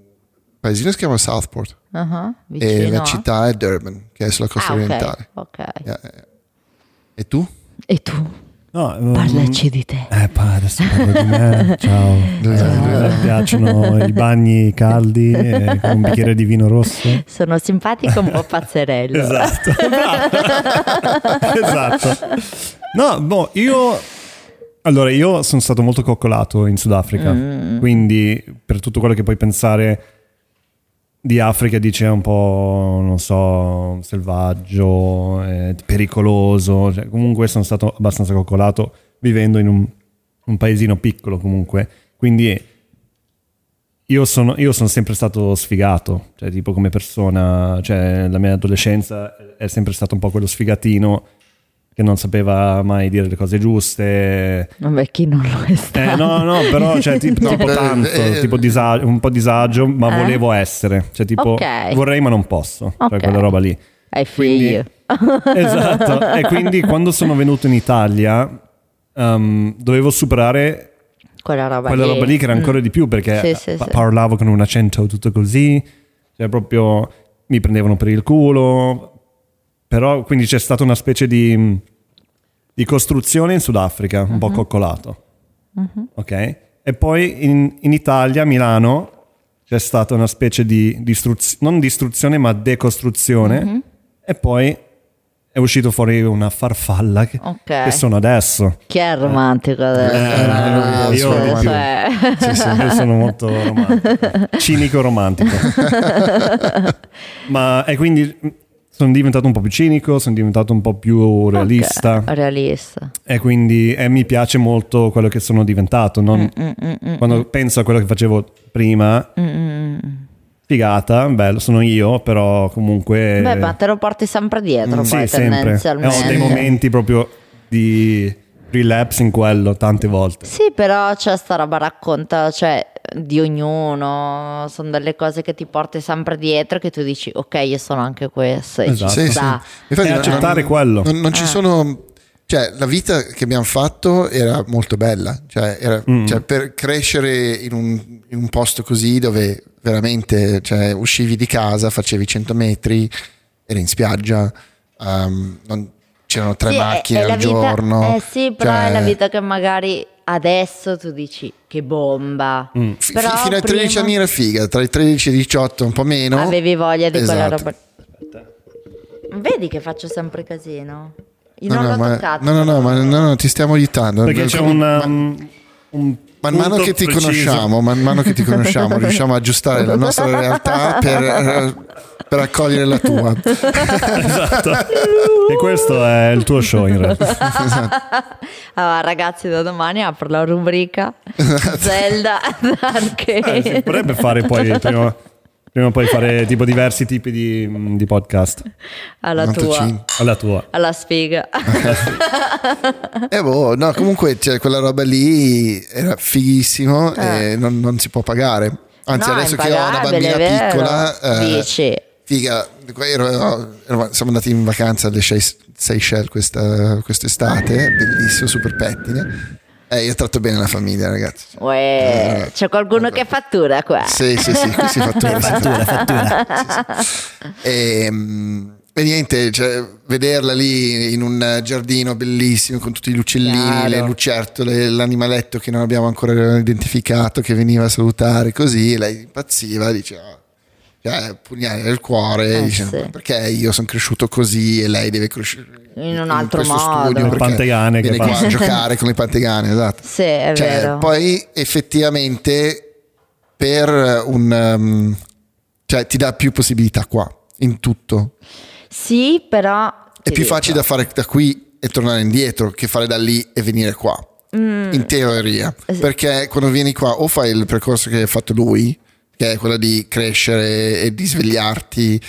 paesino si chiama Southport Ah, e la città è Durban, che è sulla costa Ah, orientale. ok. Yeah, yeah. E tu? E tu? No, mm, Parlaci di te. Eh, pa, adesso parlo di me. *laughs* Ciao. Dove Eh, piacciono i bagni caldi eh, con un bicchiere di vino rosso. Sono simpatico un po' *laughs* pazzerello. Esatto. *laughs* esatto. No, boh, io allora io sono stato molto coccolato in Sudafrica, quindi per tutto quello che puoi pensare di Africa dice un po', non so, selvaggio, eh, pericoloso, cioè, comunque sono stato abbastanza coccolato vivendo in un, un paesino piccolo comunque, quindi io sono, io sono sempre stato sfigato, cioè tipo come persona, cioè la mia adolescenza è sempre stato un po' quello sfigatino che non sapeva mai dire le cose giuste. Vabbè, chi non lo è stato? Eh, no, no, però cioè, *laughs* tipo, No, tipo per- tanto, eh, tipo disagio, un po' disagio, ma Eh? volevo essere. Cioè tipo Ok. vorrei ma non posso, cioè Ok. quella roba lì. Hai figli. *laughs* Esatto, e quindi quando sono venuto in Italia um, dovevo superare Quella roba quella lì. roba lì che era Mm. ancora di più perché Sì, sì, pa- sì. parlavo con un accento tutto così, cioè proprio mi prendevano per il culo, però quindi c'è stata una specie di, di costruzione in Sudafrica, un Mhm. po' coccolato, ok? E poi in, in Italia, a Milano, c'è stata una specie di distruzione, non distruzione ma decostruzione Mhm. e poi è uscito fuori una farfalla che, Ok. che sono adesso. Chi è romantico adesso? Eh, io Cioè, più. cioè, Sì, sì, io sono molto romantico, *laughs* cinico romantico. *laughs* Ma e quindi sono diventato un po' più cinico, sono diventato un po' più realista ok, realista. e quindi e mi piace molto quello che sono diventato. non- Mm, quando penso a quello che facevo prima, figata, bello, sono io, però comunque... Beh, ma te lo porti sempre dietro, Mm, poi sì, sempre. E ho dei momenti proprio di relapse in quello tante volte. Sì, però c'è sta roba racconta, cioè di ognuno, sono delle cose che ti porti sempre dietro che tu dici ok io sono anche questo Esatto. Sì, sì. Infatti E non- accettare non- quello. Non, non ci Ah. sono. Cioè, la vita che abbiamo fatto era molto bella. Cioè, era- Mm. cioè, per crescere in un, in un posto così dove veramente cioè, uscivi di casa, facevi 100 metri, eri in spiaggia, um, non- c'erano tre Sì, macchine al vita- giorno. Eh sì, però Cioè, è la vita che magari adesso tu dici che bomba. Mm. Però fino ai 13 prima anni era figa, tra i 13 e i 18 un po' meno. Avevi voglia di quella Esatto. roba. Vedi che faccio sempre casino? Io No, non no, l'ho ma, toccato. no, no, no, ma no, no, ti stiamo aiutando. Perché c'è un, ma- um, un Man mano che ti preciso. conosciamo, man mano che ti conosciamo, riusciamo a aggiustare la nostra realtà per, eh, per accogliere la tua. esatto. e questo è il tuo show in realtà. Allora, ragazzi, da domani apro la rubrica *laughs* Zelda *laughs* Eh, si Arcade. potrebbe fare poi prima Prima o poi fare *laughs* tipo diversi tipi di, di podcast. Alla tua. Alla tua. Alla sfiga. E boh, no, comunque cioè, quella roba lì era fighissimo Eh. e non, non si può pagare. Anzi, No, adesso che ho una bambina piccola, eh, Dici. figa, ero- ero- siamo andati in vacanza alle Sey- Seychelles questa, quest'estate, bellissimo, super pettine. Eh, io tratto bene la famiglia, ragazzi. Uè, c'è qualcuno che fattura qua. Eh, Sì, sì, sì, qui si fattura. si *laughs* fattura. E, mm, e niente, cioè, vederla lì in un giardino bellissimo con tutti gli uccellini, Chiaro. le lucertole, l'animaletto che non abbiamo ancora identificato che veniva a salutare così, lei impazziva, diceva cioè, pugnale nel cuore, Eh, dice, sì. "Ma perché io sono cresciuto così e lei deve crescere In un altro questo modo. studio Le pantegane che viene qua fa. a giocare con le pantegane, esatto. Sì, è Cioè, vero. poi effettivamente per un um, cioè ti dà più possibilità qua in tutto. Sì, però... È più dico, facile da fare da qui e tornare indietro che fare da lì e venire qua. Mm. In teoria, perché quando vieni qua o fai il percorso che ha fatto lui, che è quello di crescere e di svegliarti,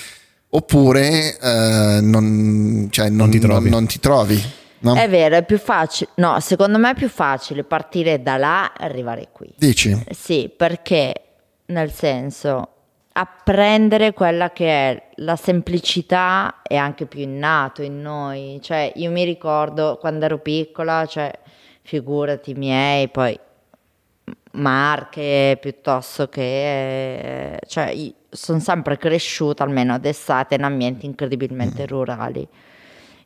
oppure eh, non, cioè, non, ti trovi. non- non ti trovi, no? È vero, è più facile. No, secondo me è più facile partire da là e arrivare qui. Dici? Sì, perché nel senso apprendere quella che è la semplicità è anche più innato in noi. Cioè, io mi ricordo quando ero piccola, cioè, figurati i miei, poi Marche piuttosto che cioè sono sempre cresciuta almeno d'estate in ambienti incredibilmente rurali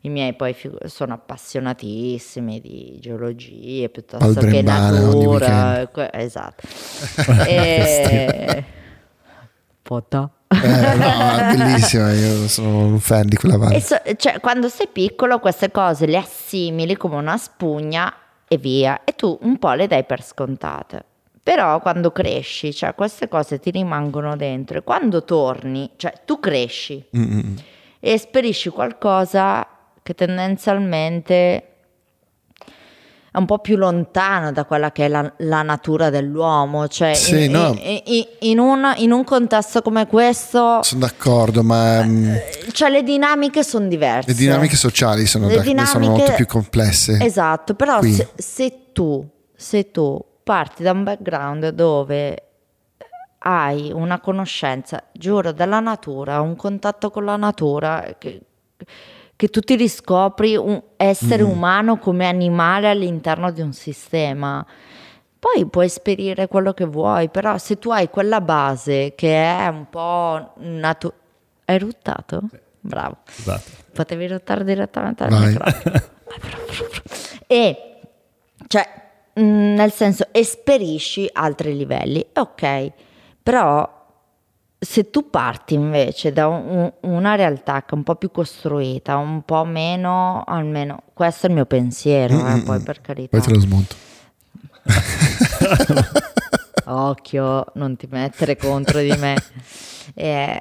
i miei poi figu- sono appassionatissimi di geologia piuttosto che Albrembana ogni natura que- esatto *laughs* e... Pota. Eh, no, bellissima, io sono un fan di quella. E so- cioè, quando sei piccolo queste cose le assimili come una spugna e via, e tu un po' le dai per scontate. Però quando cresci, cioè queste cose ti rimangono dentro e quando torni, cioè tu cresci Mm-mm. e esperisci qualcosa che tendenzialmente è un po' più lontano da quella che è la, la natura dell'uomo, cioè Sì, in, no. in- in- in un, in un contesto come questo, Sono d'accordo, ma mm, cioè le dinamiche sono diverse. le dinamiche sociali sono, da- sono dinamiche- molto più complesse. Esatto, però se, se tu, se tu parti da un background dove hai una conoscenza, giuro, della natura, un contatto con la natura, che, che tu ti riscopri un essere Mm. umano come animale all'interno di un sistema. Poi puoi esperire quello che vuoi, però se tu hai quella base che è un po' naturale... Hai ruttato? Bravo. Esatto. Potevi ruttare direttamente al microfono. *laughs* e cioè, mh, nel senso, esperisci altri livelli, ok, però se tu parti invece da un- una realtà che è un po' più costruita, un po' meno, almeno questo è il mio pensiero, eh, Mm-mm. poi per carità. Poi te lo smonto. *laughs* Occhio, non ti mettere contro di me. *laughs* Eh,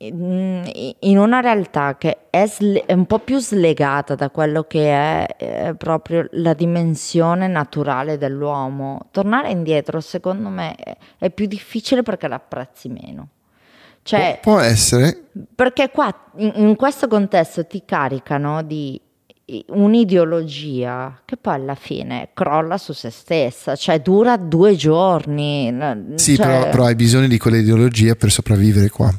in una realtà che è, sle- è un po' più slegata da quello che è eh, proprio la dimensione naturale dell'uomo, tornare indietro secondo me è, è più difficile perché l'apprezzi meno. Cioè, Può essere, perché qua in, in questo contesto ti caricano di un'ideologia che poi alla fine crolla su se stessa, cioè dura due giorni. sì, cioè- però, però hai bisogno di quell'ideologia per sopravvivere qua.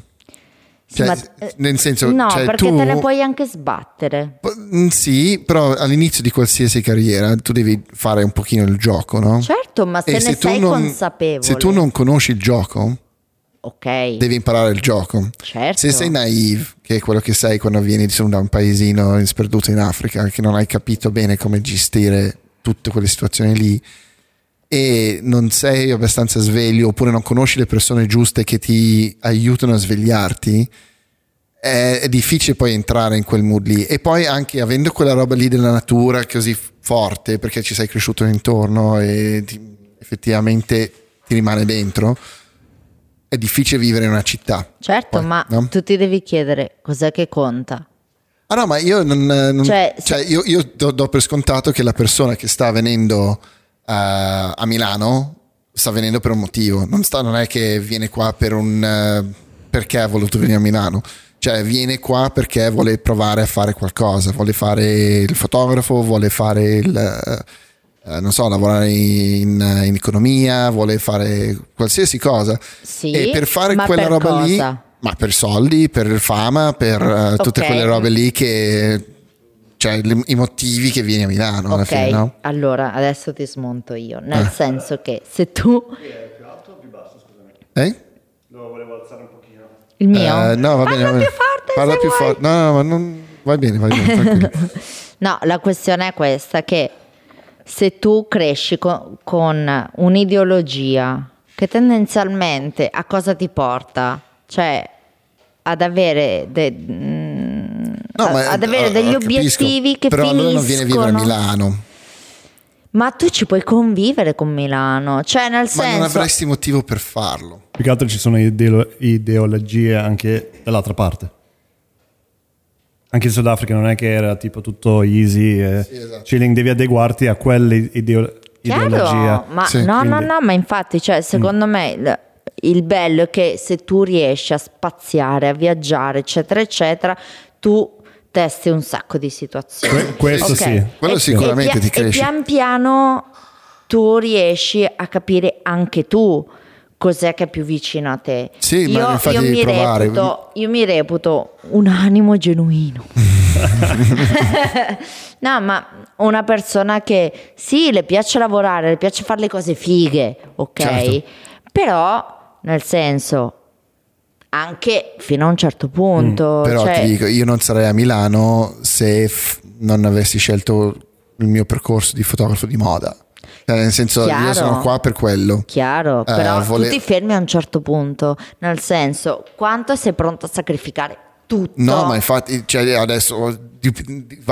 Cioè, ma- eh, nel senso, no, cioè, perché tu- te le puoi anche sbattere. Mm, Sì, però all'inizio di qualsiasi carriera tu devi fare un pochino il gioco, no? Certo, ma se E ne tu sei non- consapevole. Se tu non conosci il gioco, Ok, devi imparare il gioco. certo. Se sei naive, che è quello che sei quando vieni da un paesino sperduto in Africa, che non hai capito bene come gestire tutte quelle situazioni lì e non sei abbastanza sveglio oppure non conosci le persone giuste che ti aiutano a svegliarti, è, difficile poi entrare in quel mood lì. E poi anche avendo quella roba lì della natura così forte, perché ci sei cresciuto intorno e ti- effettivamente ti rimane dentro, è difficile vivere in una città. Certo, Poi, ma no? tu ti devi chiedere cos'è che conta. Ah no, ma io non, non- Cioè, cioè, se- io, io do, do per scontato che la persona che sta venendo eh, a Milano sta venendo per un motivo, non, sta, non è che viene qua per un eh, perché ha voluto venire a Milano. Cioè, viene qua perché vuole provare a fare qualcosa, vuole fare il fotografo, vuole fare il, eh, non so, lavorare in, in economia, vuole fare qualsiasi cosa. Sì, e per fare quella per roba lì, cosa? ma per soldi, per fama, per eh, tutte Ok. quelle robe lì che, cioè le- i motivi che vieni a Milano alla Ok, fine, no? allora adesso ti smonto io, nel Eh. senso che se tu... Eh? volevo alzare un pochino. Il mio? Eh, no, va Parla bene. va bene. più forte Parla se più vuoi. forte. No, no, ma non. Vai bene, vai bene. *laughs* No, la questione è questa, che se tu cresci co- con un'ideologia che tendenzialmente a cosa ti porta? Cioè ad avere, de- No, a- ma, ad avere eh, degli capisco. obiettivi che Però allora non viene a vivere a finiscono- Milano. Ma tu ci puoi convivere con Milano, cioè nel Ma non senso... avresti motivo per farlo. Più che altro ci sono ideo- ideologie anche dall'altra parte. Anche in Sudafrica non è che era tipo tutto easy e Sì, esatto. chilling, devi adeguarti a quelle Chiaro, ideologie. ma Sì, no, no, quindi- no, ma infatti, cioè, secondo me il, il bello è che se tu riesci a spaziare, a viaggiare, eccetera, eccetera, tu testi un sacco di situazioni. Que- questo Ok. sì. Quello E- sicuramente e ti cresce. E pian piano tu riesci a capire anche tu cos'è che è più vicino a te. Sì, ma io, infatti io devi mi provare. reputo, io mi reputo un animo genuino. *laughs* no, ma una persona che sì, le piace lavorare, le piace fare le cose fighe, ok? Certo. Però, nel senso, anche fino a un certo punto. Mm, Però cioè- ti dico, io non sarei a Milano se f- non avessi scelto il mio percorso di fotografo di moda. Cioè, nel senso, io Chiaro. sono qua per quello. Chiaro, Eh, però vole- tu ti fermi a un certo punto, nel senso, quanto sei pronto a sacrificare tutto? No, ma infatti cioè, adesso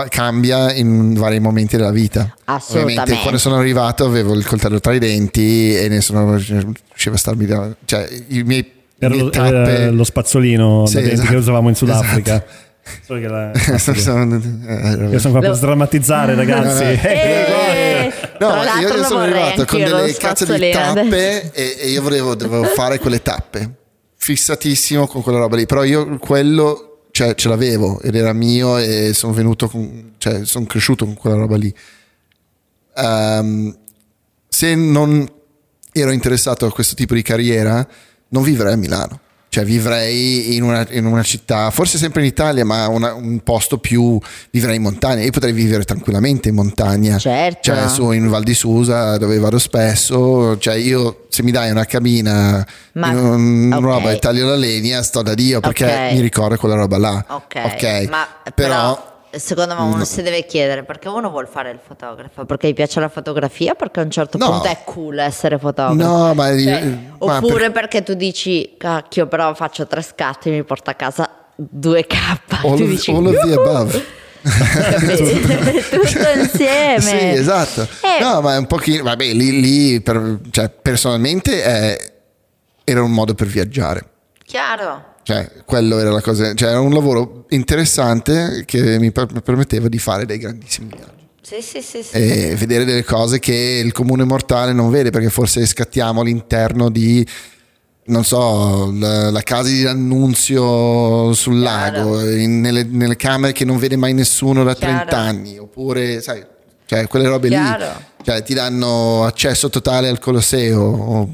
cambia in vari momenti della vita. Assolutamente. Ovviamente quando sono arrivato avevo il coltello tra i denti e nessuno riusciva a starmi da... Cioè i miei, Era lo, tappe... era lo spazzolino Sì, da denti esatto. che usavamo in Sudafrica. Esatto. Solo che la- *laughs* Sono- eh. Io sono qua per sdrammatizzare, ragazzi. Eh, No, tra ma l'altro io, io lo sono vorrei arrivato con delle cazzo di tappe *laughs* e, e io volevo, dovevo fare quelle tappe. Fissatissimo con quella roba lì. Però io quello cioè, ce l'avevo ed era mio e sono venuto con, cioè, sono cresciuto con quella roba lì. Ehm, se non ero interessato a questo tipo di carriera, non vivrei a Milano. Cioè vivrei in una, in una città, forse sempre in Italia, ma una- un posto più, vivrei in montagna. Io potrei vivere tranquillamente in montagna. Certo. Cioè su in Val di Susa dove vado spesso. Cioè io se mi dai una cabina, Ma- un- ok. roba e taglio la legna, sto da Dio perché Ok. mi ricordo quella roba là. Ok, ma però... però, secondo me uno no. si deve chiedere perché uno vuole fare il fotografo, perché gli piace la fotografia, perché a un certo No. punto è cool essere fotografo. No, ma, Cioè, ma oppure per- perché tu dici, cacchio, però faccio tre scatti e mi porto a casa 2K. all, tu of, dici, all of the above. *laughs* *laughs* Tutto insieme. Sì, esatto. Eh. No, ma è un pochino, vabbè, lì, lì per- cioè, personalmente è- era un modo per viaggiare. Chiaro. Cioè, quello era la cosa, cioè, era un lavoro interessante che mi per- mi permetteva di fare dei grandissimi viaggi Sì, sì, sì. sì. e vedere delle cose che il comune mortale non vede perché forse scattiamo all'interno di non so, la, la casa di Annunzio sul Chiaro. lago, in- nelle, nelle camere che non vede mai nessuno da Chiaro. 30 anni, oppure, sai, cioè quelle robe Chiaro. lì, cioè ti danno accesso totale al Colosseo, o,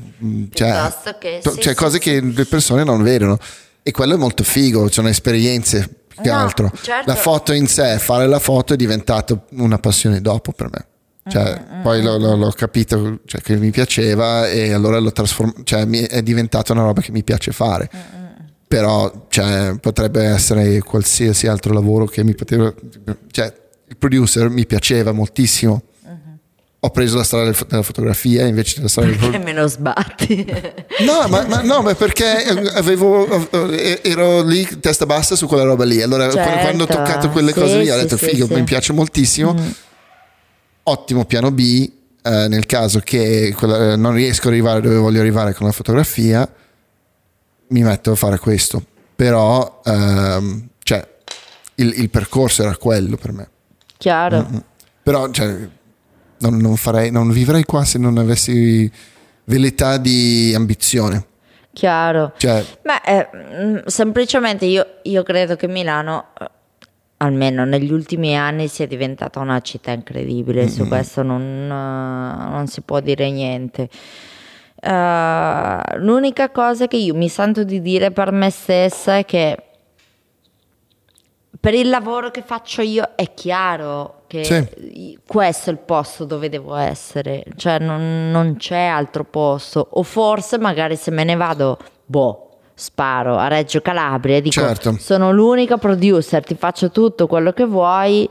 cioè, che- sì, cioè sì, cose che le persone non vedono. E quello è molto figo, sono esperienze più che No, altro. certo. La foto in sé, fare la foto è diventato una passione dopo per me. Cioè, Mm, poi l'ho, l'ho- l'ho capito cioè, che mi piaceva e allora l'ho trasformato, cioè è diventata una roba che mi piace fare. Mm, Però cioè, potrebbe essere qualsiasi altro lavoro che mi poteva... Cioè, il producer mi piaceva moltissimo. Mm-hmm. Ho preso la strada del della fotografia invece della strada del E *laughs* me lo sbatti. *laughs* No, ma, ma- no, ma perché avevo, eh, ero lì testa bassa su quella roba lì. Allora, Certo. quando ho toccato quelle Sì, cose lì, ho sì, detto: sì, figo. Mm. mi piace moltissimo. Ottimo piano B. eh, nel caso che quella- eh, non riesco ad arrivare dove voglio arrivare con la fotografia, mi metto a fare questo. Però, ehm, cioè, il, il percorso era quello per me. Chiaro. Però, cioè, non, non farei, non vivrei qua se non avessi velità di ambizione. Chiaro. Cioè, Beh, eh, mm, semplicemente io, io credo che Milano, eh, almeno negli ultimi anni, sia diventata una città incredibile. Su questo non, eh, non si può dire niente. Eh, l'unica cosa che io mi sento di dire per me stessa è che per il lavoro che faccio io è chiaro che Sì. questo è il posto dove devo essere, cioè non, non c'è altro posto. O forse magari se me ne vado, boh, sparo a Reggio Calabria e dico Certo. sono l'unica producer, ti faccio tutto quello che vuoi.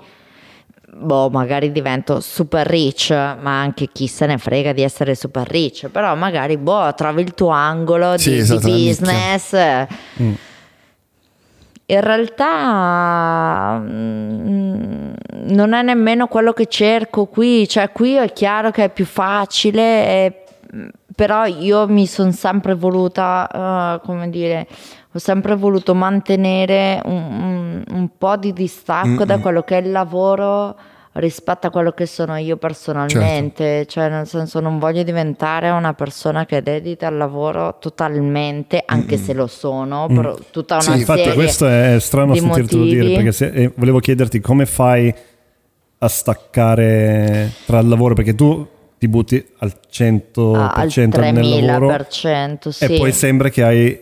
Boh, magari divento super rich, ma anche chi se ne frega di essere super rich. Però magari, boh, trovi il tuo angolo Sì, di, di esatto, nicchia. business. In realtà mm, non è nemmeno quello che cerco qui, cioè qui è chiaro che è più facile, e- però io mi sono sempre voluta, eh, come dire, ho sempre voluto mantenere un, un- un po' di distacco da quello che è il lavoro rispetto a quello che sono io personalmente, cioè nel senso non voglio diventare una persona che è dedita al lavoro totalmente, anche se lo sono, per tutta una Sì, Infatti serie questo è strano di sentirtelo dire motivi. perché se- eh, volevo chiederti come fai a staccare tra il lavoro perché tu ti butti al 100% Ah, al nel lavoro 3000%, sì. e poi sembra che hai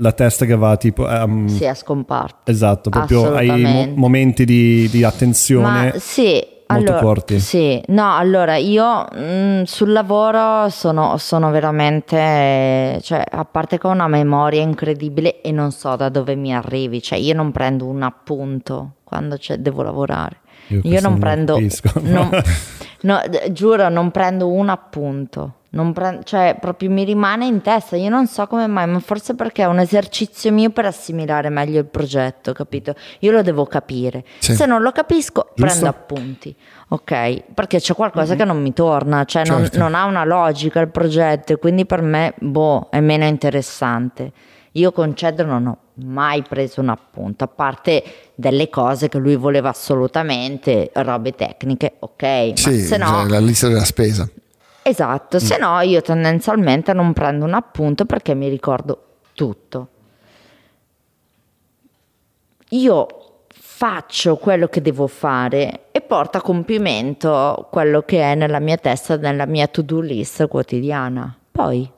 la testa che va tipo ehm, sì, è scomparto. esatto proprio hai mo- momenti di, di attenzione Ma sì, molto allora, corti. Sì, no, allora io mm, sul lavoro sono, sono veramente, cioè, a parte che ho una memoria incredibile e non so da dove mi arrivi, cioè io non prendo un appunto quando devo lavorare. Io Io, non non prendo, capisco. non- *laughs* no, d- giuro, non prendo un appunto. Non prendo, cioè, proprio mi rimane in testa. Io non so come mai, ma forse perché è un esercizio mio per assimilare meglio il progetto, capito? Io lo devo capire. Sì. Se non lo capisco, Giusto. prendo appunti, ok? Perché c'è qualcosa che non mi torna, cioè non- Certo. non, ha una logica il progetto, e quindi per me, boh, è meno interessante. Io con Cedro non ho mai preso un appunto, a parte delle cose che lui voleva assolutamente, robe tecniche, ok? Ma sì, se no, la lista della spesa. Esatto, se Mm. no io tendenzialmente non prendo un appunto perché mi ricordo tutto. Io faccio quello che devo fare e porto a compimento quello che è nella mia testa, nella mia to-do list quotidiana. Poi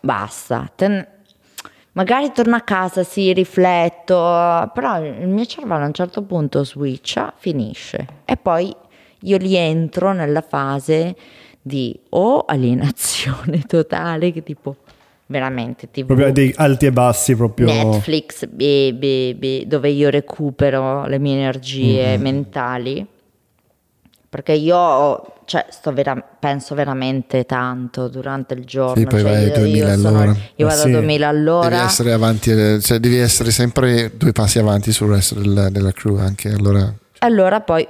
basta. Ten- Magari torno a casa, sì, rifletto, però il mio cervello a un certo punto switcha, finisce. E poi io rientro nella fase di o alienazione *laughs* totale, che tipo veramente TV, proprio dei alti e bassi proprio Netflix, be- be- be- dove io recupero le mie energie Mm-hmm. mentali. Perché io cioè, sto vera- penso veramente tanto durante il giorno. Sì, poi cioè, vai a io- 2000 io sono- all'ora. Io Eh vado sì. a 2000 all'ora. Devi essere avanti, eh, cioè devi essere sempre due passi avanti sul resto del- della crew anche. Allora, Allora poi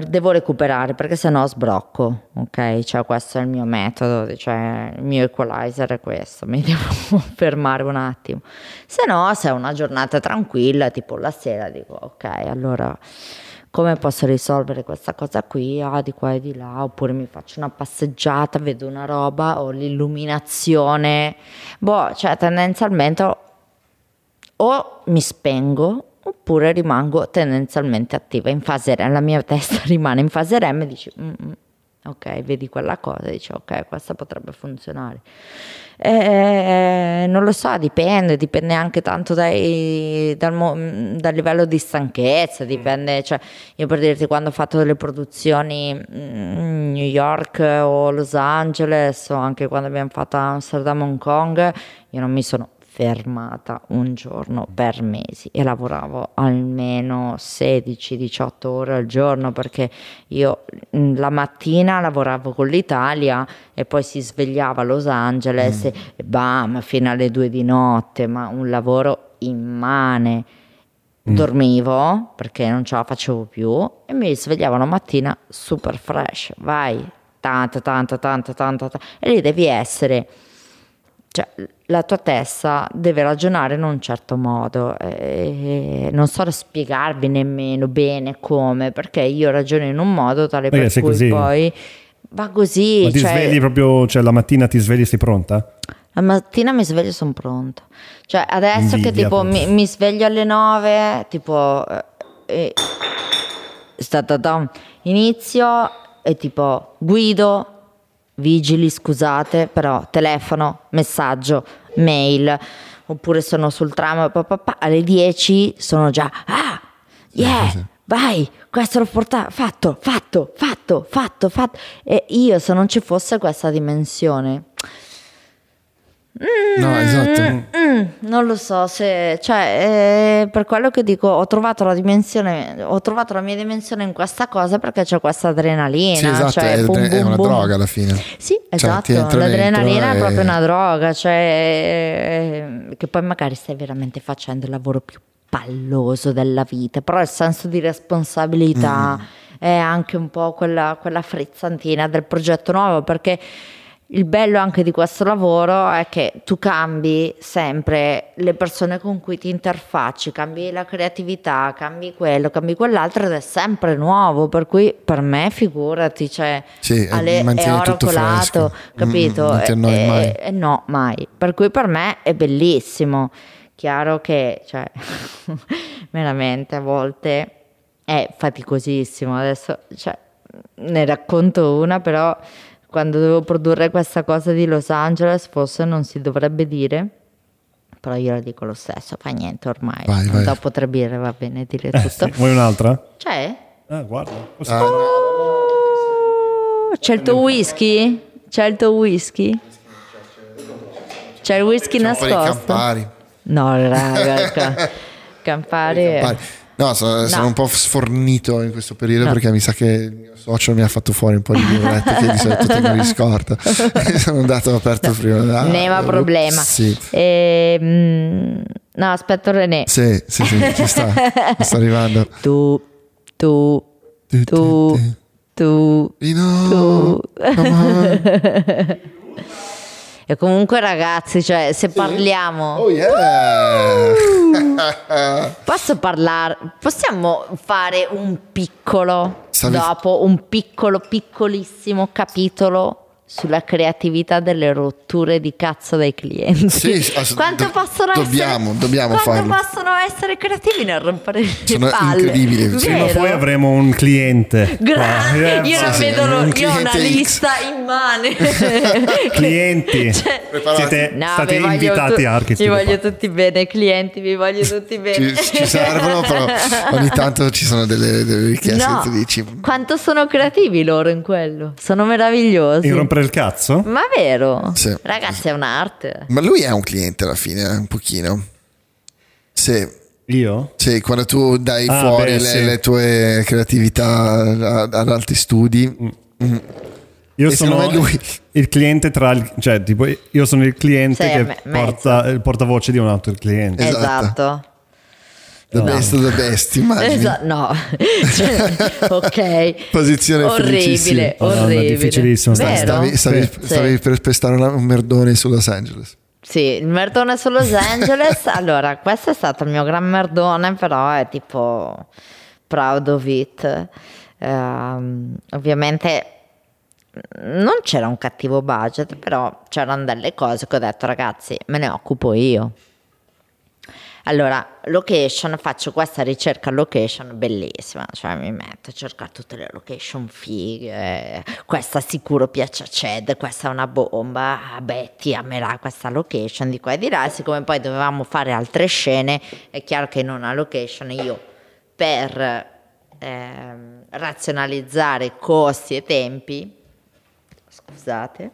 devo recuperare perché sennò sbrocco, ok? Cioè questo è il mio metodo, cioè il mio equalizer è questo, *laughs* mi devo fermare un attimo. Se no, se è una giornata tranquilla, tipo la sera, dico ok, allora come posso risolvere questa cosa qui? Ah, di qua e di là, oppure mi faccio una passeggiata, vedo una roba, ho l'illuminazione. Boh, cioè tendenzialmente o mi spengo oppure rimango tendenzialmente attiva in fase REM, la mia testa *laughs* rimane in fase REM e dici "Mm, mm, ok, vedi quella cosa, dici ok, questa potrebbe funzionare. Eh, non lo so, dipende, dipende anche tanto dai- dal, dal livello di stanchezza, dipende, cioè io per dirti quando ho fatto delle produzioni mm, New York o Los Angeles o anche quando abbiamo fatto Amsterdam, Hong Kong, io non mi sono fermata un giorno per mesi e lavoravo almeno 16-18 ore al giorno perché io mm, la mattina lavoravo con l'Italia e poi si svegliava a Los Angeles e, e bam fino alle 2 di notte ma un lavoro immane dormivo perché non ce la facevo più e mi svegliavo la mattina super fresh vai tanto tanto tanto tanto, tanto. e lì devi essere cioè, la tua testa deve ragionare in un certo modo. E non so spiegarvi nemmeno bene come, perché io ragiono in un modo tale Perché per cui così. poi va così. Ma ti cioè, svegli proprio, cioè la mattina ti svegli e sei pronta? La mattina mi sveglio e sono pronta. Cioè, adesso che Invidia tipo proprio. mi, mi sveglio alle 9, tipo eh, eh, sta- ta- ta- inizio e tipo guido, vigili, scusate, però telefono, messaggio, mail, oppure sono sul tram, pa- pa- pa, alle 10 sono già ah, yeah, *laughs* vai, questo l'ho portato, fatto, fatto, fatto, fatto, fatto. E io se non ci fosse questa dimensione No, esatto. Mm, non lo so se, cioè, eh, per quello che dico, ho trovato la dimensione, ho trovato la mia dimensione in questa cosa perché c'è questa adrenalina. Sì, esatto, cioè, è, boom, è boom, una boom. droga alla fine. Sì, Cioè, esatto, l'adrenalina è proprio una droga, cioè, eh, che poi magari stai veramente facendo il lavoro più palloso della vita, però il senso di responsabilità Mm. è anche un po' quella, quella frizzantina del progetto nuovo, perché il bello anche di questo lavoro è che tu cambi sempre le persone con cui ti interfacci, cambi la creatività, cambi quello, cambi quell'altro ed è sempre nuovo, per cui per me figurati, cioè Sì, eh, Ale- è oro colato, fresco. capito? Mm, non ti E- e- mai. e no, mai. Per cui per me è bellissimo. Chiaro che, cioè, *laughs* veramente a volte è faticosissimo. Adesso, cioè, ne racconto una, però quando dovevo produrre questa cosa di Los Angeles, forse non si dovrebbe dire. Però io la dico lo stesso, fa niente ormai. Vai, vai. Dopo tre birre va bene dire Eh, tutto. sì. Vuoi un'altra? C'è? Ah, guarda. Ah, C'è il tuo whisky? C'è il tuo whisky? C'è il whisky di nascosto? Campari. No, raga, ca- Campari. È- Campari. No, sono, un po' sfornito in questo periodo perché mi sa che il mio socio mi ha fatto fuori un po' di birrette che di solito tengo di scorta. *laughs* sono andato aperto prima. Ah, Nema problema. Sì. Ehm, no, aspetta René. Sì, sì, sì, ci sta, sta arrivando. *laughs* Tu, tu, Tu, tu, tu, tu. Tu. *laughs* E comunque ragazzi, cioè, se parliamo... Oh yeah! *laughs* Posso parlare? Possiamo fare un piccolo Stavi- dopo un piccolo piccolissimo capitolo sulla creatività delle rotture di cazzo dei clienti. Sì, ass- quanto do- possono dobbiamo- essere dobbiamo quanto farlo. possono essere creativi nel rompere le Sono palle. incredibili. Prima o poi avremo un cliente. Grande, Ah, *laughs* io eh, non sì, sì, vedo un io ho una X. lista immane. *laughs* Clienti. Cioè. Siete No, voglio invitati tu- a Architect. Vi voglio tutti bene, clienti, vi voglio tutti bene. Ci, ci servono, però ogni *laughs* tanto ci sono delle, delle richieste No, quanto sono creativi loro in quello? Sono meravigliosi. In rompere il cazzo? Ma vero? Sì. Ragazzi, è un'arte. Ma lui è un cliente alla fine, eh, un pochino. Sì, Io? sì, quando tu dai Ah, fuori beh, le, sì. le tue creatività ad altri studi, Io E sono lui- il cliente tra il, cioè tipo io sono il cliente Sì, che me- mezzo. porta il portavoce di un altro cliente. Esatto. Esatto. The best of the best, immagini. Esatto, no. *laughs* Cioè, ok. Posizione orribile, orribile. difficilissimo. Vero? Stavi, stavi- Sì. stavi per pestare un merdone su Los Angeles. Sì, il merdone su Los Angeles. *laughs* allora, questo è stato il mio gran merdone, però è tipo proud of it. Ehm, ovviamente non c'era un cattivo budget, però c'erano delle cose che ho detto, ragazzi, me ne occupo io. Allora, location, faccio questa ricerca location bellissima, cioè mi metto a cercare tutte le location fighe, questa sicuro piace a Ced, questa è una bomba, ah, Betty amerà questa location di qua e di là, siccome poi dovevamo fare altre scene, è chiaro che in una location io per ehm, razionalizzare costi e tempi, scusate,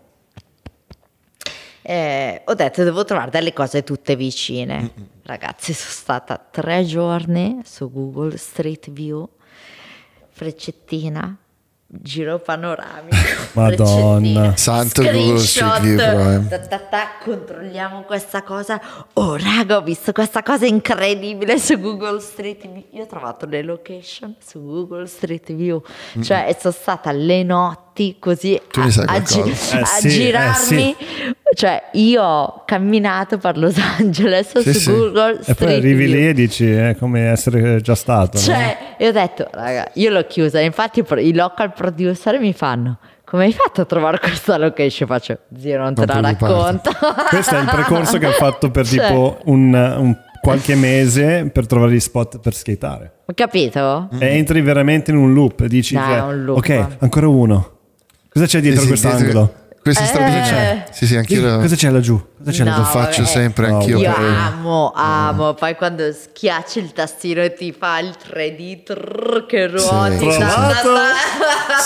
eh, ho detto devo trovare delle cose tutte vicine. Ragazzi, sono stata tre giorni su Google Street View, freccettina, giro panoramico. *laughs* Madonna. freccettina, Santo Google Street View, eh. ta, ta, ta, controlliamo questa cosa. Oh, raga, ho visto questa cosa incredibile su Google Street View. Io ho trovato le location su Google Street View, cioè sono stata le notti così Tu sai a, gi-. Eh a sì, eh girarmi. Cioè, io ho camminato per Los Angeles Sì, su sì. Google E Street poi arrivi View. lì e dici è come essere già stato. no? Cioè, io ho detto, raga, io l'ho chiusa. Infatti, i local producer mi fanno. come hai fatto a trovare questa location? Faccio, zio, non te Non la racconto. *laughs* Questo è il percorso che ho fatto per Cioè, tipo un, un qualche mese per trovare gli spot per skateare. Ho capito? E entri veramente in un loop e dici, No, cioè, un loop. ok, ancora uno. Cosa c'è dietro Sì, sì, quest'angolo? dietro- Questo Eh. c'è. Sì, sì, anch'io Cosa c'è laggiù? Cosa c'è No, lo faccio vabbè. sempre, No, anch'io. Io per- amo, amo. Poi quando schiacci il tastino e ti fa il 3D, trrr, che ruoti. Sì, sì, sì.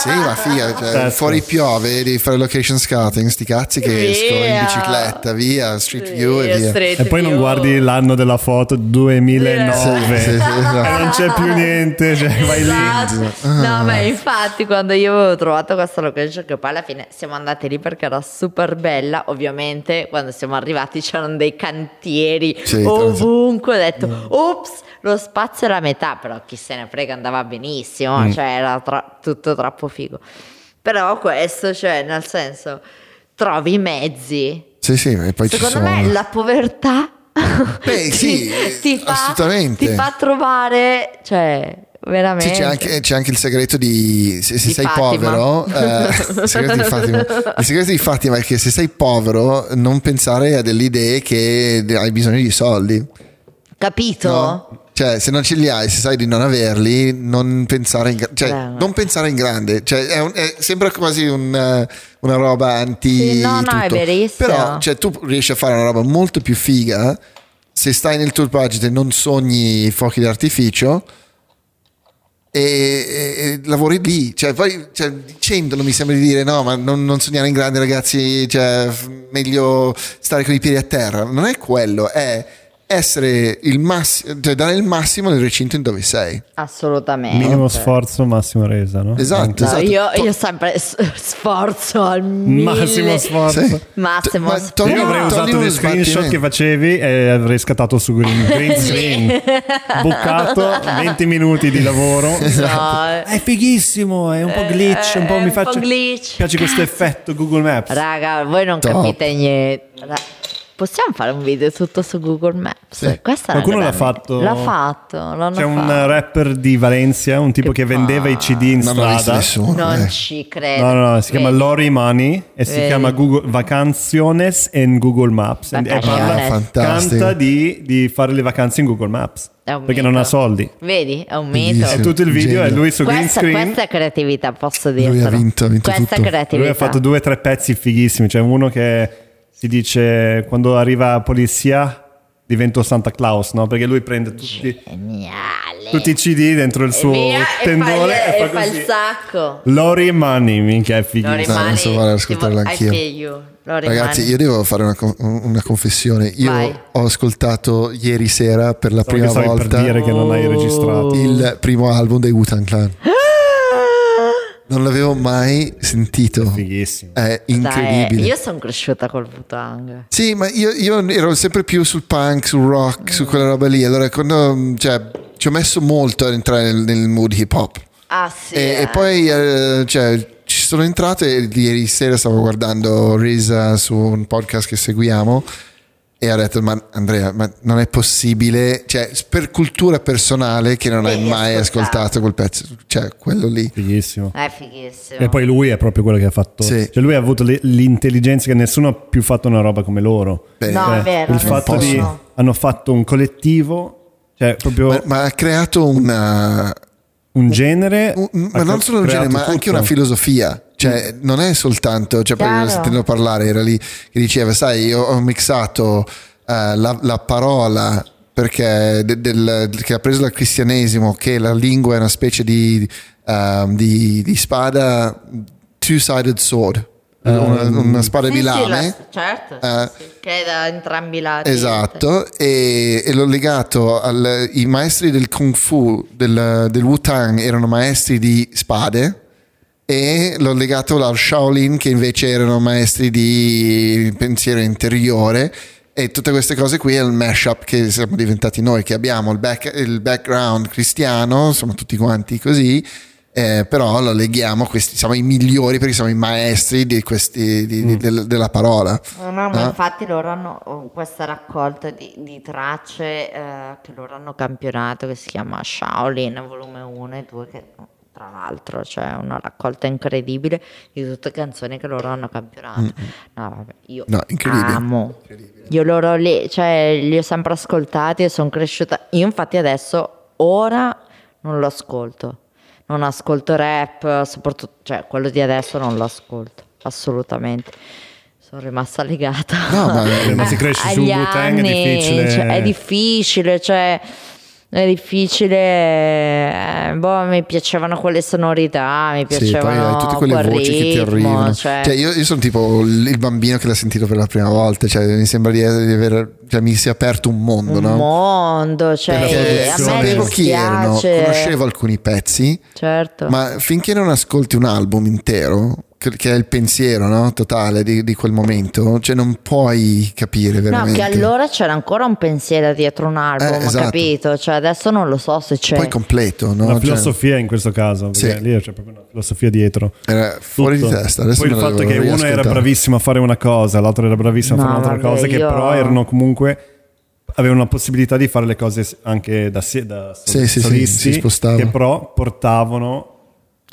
Sì, ma figa, cioè, Certo. fuori piove, devi fare location scouting, sti cazzi che Via. escono in bicicletta, via, street Sì, view e via. E poi non view. guardi l'anno della foto 2009 Sì, sì, sì, e non c'è più niente, cioè vai lì. Esatto. No, ma infatti quando io avevo trovato questa location che poi alla fine siamo andati lì perché era super bella, ovviamente quando siamo arrivati c'erano dei cantieri Sì, ovunque, ho detto ops, lo spazio è la metà, però chi se ne frega andava benissimo, cioè era tro- tutto troppo figo. Però questo, cioè nel senso, trovi i mezzi. Sì, sì, e poi Secondo sono. me la povertà Beh, *laughs* sì, fa, assolutamente. ti fa trovare, cioè veramente. Sì, c'è anche, c'è anche il segreto di se, se Di sei Fatima. povero, eh, *laughs* il, segreto di Fatima. il segreto di Fatima è che se sei povero non pensare a delle idee che hai bisogno di soldi. Capito? No? Cioè, se non ce li hai, se sai di non averli, non pensare in, cioè, Bravo. non pensare in grande. Cioè, è un- è- sembra quasi un, eh, una roba anti. Sì, no, no, è tutto. verissimo. Però, cioè, tu riesci a fare una roba molto più figa se stai nel tuo budget e non sogni fuochi d'artificio. E, e- lavori lì, cioè, poi cioè, dicendolo mi sembra di dire no, ma non, non sognare in grande, ragazzi. Cioè, meglio stare con i piedi a terra. Non è quello, è essere il massimo, cioè dare il massimo nel recinto in dove sei. Assolutamente. Minimo sforzo, massima resa, no? Esatto, No, esatto. io, To- io sempre sforzo al mille. Massimo sforzo. Sì. Massimo Ma sforzo. Io avrei usato gli screenshot sbattimento. che facevi e avrei scattato su green, green screen. Bucato, 20 minuti di lavoro. No, eh, È fighissimo, è un po' glitch, un po' Eh, mi un po' faccio... glitch. piace questo effetto Google Maps. Raga, voi non Top. capite niente. Ra- Possiamo fare un video tutto su Google Maps? Sì. È Qualcuno l'ha fatto? L'ha fatto. C'è un fatto. rapper di Valencia, un tipo Che che, vendeva i CD in Non strada. nessuno. Non eh. ci credo. No, no, no, si chiama Vedi? Lori Money e si Vedi? chiama Google Vacanciones in Google Maps. E Vacanciones. parla- Ah, fantastico. canta di, di fare le vacanze in Google Maps È un perché mito. non ha soldi. Vedi, è un mito. E tutto il video è Genio. lui su green Questa, screen. questa è creatività, posso dirlo. Lui ha vinto, ha vinto Questa tutto. è creatività. Lui ha fatto due o tre pezzi fighissimi. C'è uno che si dice quando arriva la polizia divento Santa Claus, no? Perché lui prende tutti, tutti i CD dentro il E suo via, tendone e e fa, e fa il sacco. Lori Money, minchia, è fighissimo. No, adesso vado ad I anch'io. you. Lori Ragazzi, Mani. io devo fare una, una confessione. Io Vai. ho ascoltato ieri sera per la Stavo prima volta per dire che non hai registrato. il primo album dei Wu-Tang Clan. Non l'avevo mai sentito. Fighissimo. È Dai, incredibile. io sono cresciuta col Wu-Tang. Sì, ma io, io ero sempre più sul punk, sul rock, su quella roba lì. Allora, quando, cioè, ci ho messo molto ad entrare nel, nel mood hip hop. Ah sì. E, eh. e poi eh, cioè, ci sono entrato e ieri sera stavo guardando Risa su un podcast che seguiamo e ho detto ma Andrea ma non è possibile cioè per cultura personale che non hai mai ascoltato quel pezzo cioè quello lì Fighissimo. È fighissimo. E poi lui è proprio quello che ha fatto. Sì. Cioè lui ha avuto l'intelligenza che nessuno ha più fatto una roba come loro. Bene. No, Cioè, è vero, il fatto di hanno fatto un collettivo, cioè proprio ma, ma ha creato una un genere. un- ha ma non solo un genere ma anche una filosofia cioè non è soltanto cioè poi Chiaro. sentendo parlare era lì che diceva sai io ho mixato eh, la, la parola perché de- del- che ha preso dal cristianesimo che la lingua è una specie di, ehm, di, di spada two-sided sword una, una spada Sì, di sì, lame la- certo, sì, Eh, sì, che è da entrambi i lati. Esatto, e, e l'ho legato ai maestri del Kung Fu, del, del Wu-Tang, erano maestri di spade, e l'ho legato al Shaolin, che invece erano maestri di pensiero interiore. E tutte queste cose qui è il mashup che siamo diventati noi, che abbiamo il, back- il background cristiano, siamo tutti quanti così, eh, però lo leghiamo, questi, siamo i migliori perché siamo i maestri di questi, di- di- del- della parola. No, no, ma Ah. infatti loro hanno oh, questa raccolta di, di tracce eh, che loro hanno campionato che si chiama Shaolin volume 1 e 2 che tra l'altro, cioè una raccolta incredibile di tutte canzoni che loro hanno campionato. No, vabbè, io No, incredibile. amo. Io loro lì, cioè, li ho sempre ascoltati e sono cresciuta. Io infatti adesso, ora, non lo ascolto. Non ascolto rap, soprattutto, cioè quello di adesso non lo ascolto, assolutamente. Sono rimasta legata. No, ma- *laughs* Eh, ma si cresce sul Wu-Tang, è difficile. cioè, è difficile, cioè è difficile. eh, boh, mi piacevano quelle sonorità, mi Sì, piacevano hai tutte quelle quel voci che ti ritmo, arrivano. Cioè, Cioè, io, io sono tipo il il bambino che l'ha sentito per la prima volta. Cioè, mi sembra di, di aver. Cioè, mi si è aperto un mondo, un no? mondo, cioè Perché a sapevo chi erano, conoscevo alcuni pezzi, Certo. ma finché non ascolti un album intero, che, che è il pensiero no? totale di, di quel momento, cioè non puoi capire No, veramente. che allora c'era ancora un pensiero dietro un album, Eh, esatto. capito? Cioè adesso non lo so se c'è. Poi completo, no? Una Cioè, filosofia in questo caso, Sì. lì c'è proprio una filosofia dietro. era fuori Tutto. di testa. Adesso Poi il fatto che uno era bravissimo a fare una cosa, l'altro era bravissimo a No, fare un'altra vabbè, cosa, che io- però erano comunque avevano la possibilità di fare le cose anche da, sé- da Sì, sì, sì, solisti, si spostavano. che però portavano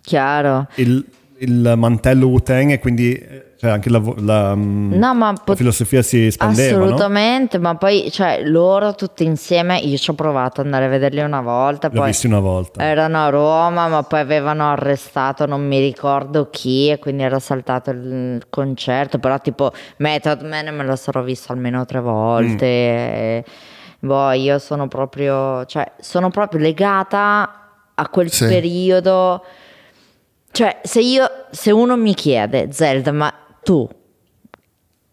Chiaro. il, il mantello Wu-Tang e quindi eh, cioè, anche la, la, mm, No, ma la pot- filosofia si espandeva. no? Assolutamente, ma poi cioè, loro tutti insieme, io ci ho provato ad andare a vederli una volta, Li ho poi visti una volta. erano a Roma, ma poi avevano arrestato non mi ricordo chi e quindi era saltato il concerto, però tipo Method Man me lo sarò visto almeno tre volte. e, boh, io sono proprio, cioè, sono proprio legata a quel Sì. periodo. Cioè, se io, se uno mi chiede, Zelda, ma tu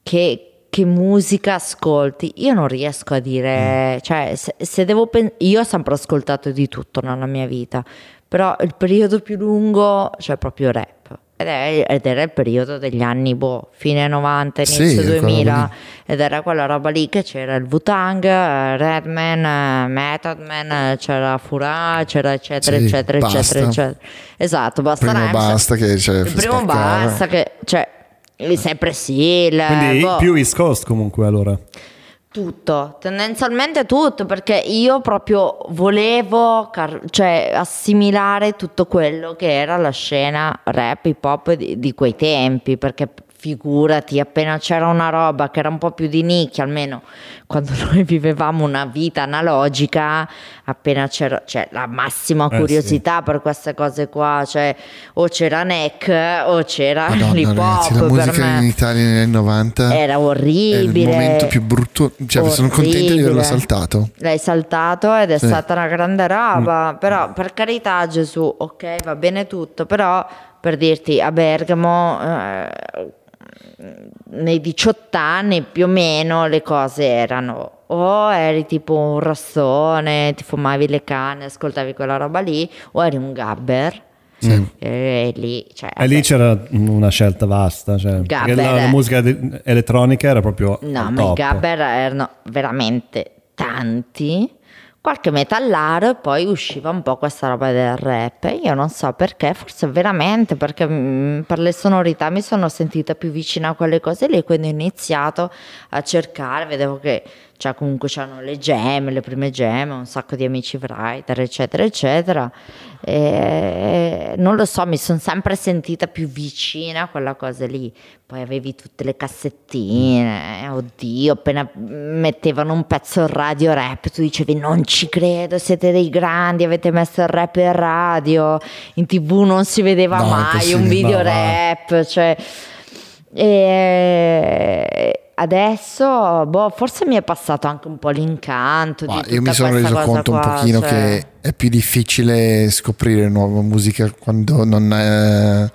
che, che musica ascolti? Io non riesco a dire, cioè, se, se devo pen- io ho sempre ascoltato di tutto nella mia vita, però il periodo più lungo, cioè proprio rap. Ed, è- ed era il periodo degli anni, boh, fine 90, Sì, inizio roba 2000, ed era quella roba lì che c'era il Wu-Tang, eh, Redman, eh, Method Man, eh, c'era Fura, c'era eccetera, Sì, eccetera, basta. eccetera, eccetera. Esatto, basta Primo basta che cioè, Il primo spaccava. basta che, cioè, sempre sì, il- Quindi boh, più East Coast comunque allora. Tutto, tendenzialmente tutto, perché io proprio volevo car- cioè, assimilare tutto quello che era la scena rap hip hop di, di quei tempi, perché figurati, appena c'era una roba che era un po' più di nicchia, almeno quando *laughs* noi vivevamo una vita analogica, appena c'era cioè, la massima Eh, curiosità per queste cose qua, cioè o c'era Neck o c'era l'hip hop la musica in. Italia negli anni 90 Era orribile. il momento più brutto. Cioè, sono contento di averlo saltato. L'hai saltato ed è Sì. stata una grande roba. Però, per carità, Gesù, ok, va bene tutto. Però, per dirti, a Bergamo, eh, nei 18 anni più o meno, le cose erano o eri tipo un rossone, ti fumavi le canne, ascoltavi quella roba lì, o eri un gabber. E lì, cioè, E lì c'era una scelta vasta. Cioè, perché la, la Gabber. musica de- elettronica era proprio. No, ma i top. gabber erano veramente tanti. Qualche metallaro e poi usciva un po' questa roba del rap. Io non so perché, forse veramente perché mm, per le sonorità mi sono sentita più vicina a quelle cose lì. Quindi ho iniziato a cercare, vedevo che cioè, comunque c'erano le gemme, le prime gemme, un sacco di amici writer, eccetera, eccetera. E non lo so, mi sono sempre sentita più vicina a quella cosa lì. Poi avevi tutte le cassettine, eh, oddio, appena mettevano un pezzo in radio rap, tu dicevi non ci credo, siete dei grandi, avete messo il rap in radio, in tv non si vedeva No, mai un video rap, cioè... E adesso, boh, forse mi è passato anche un po' l'incanto di Ma io mi sono reso conto un qua, pochino cioè- che è più difficile scoprire nuova musica quando non hai,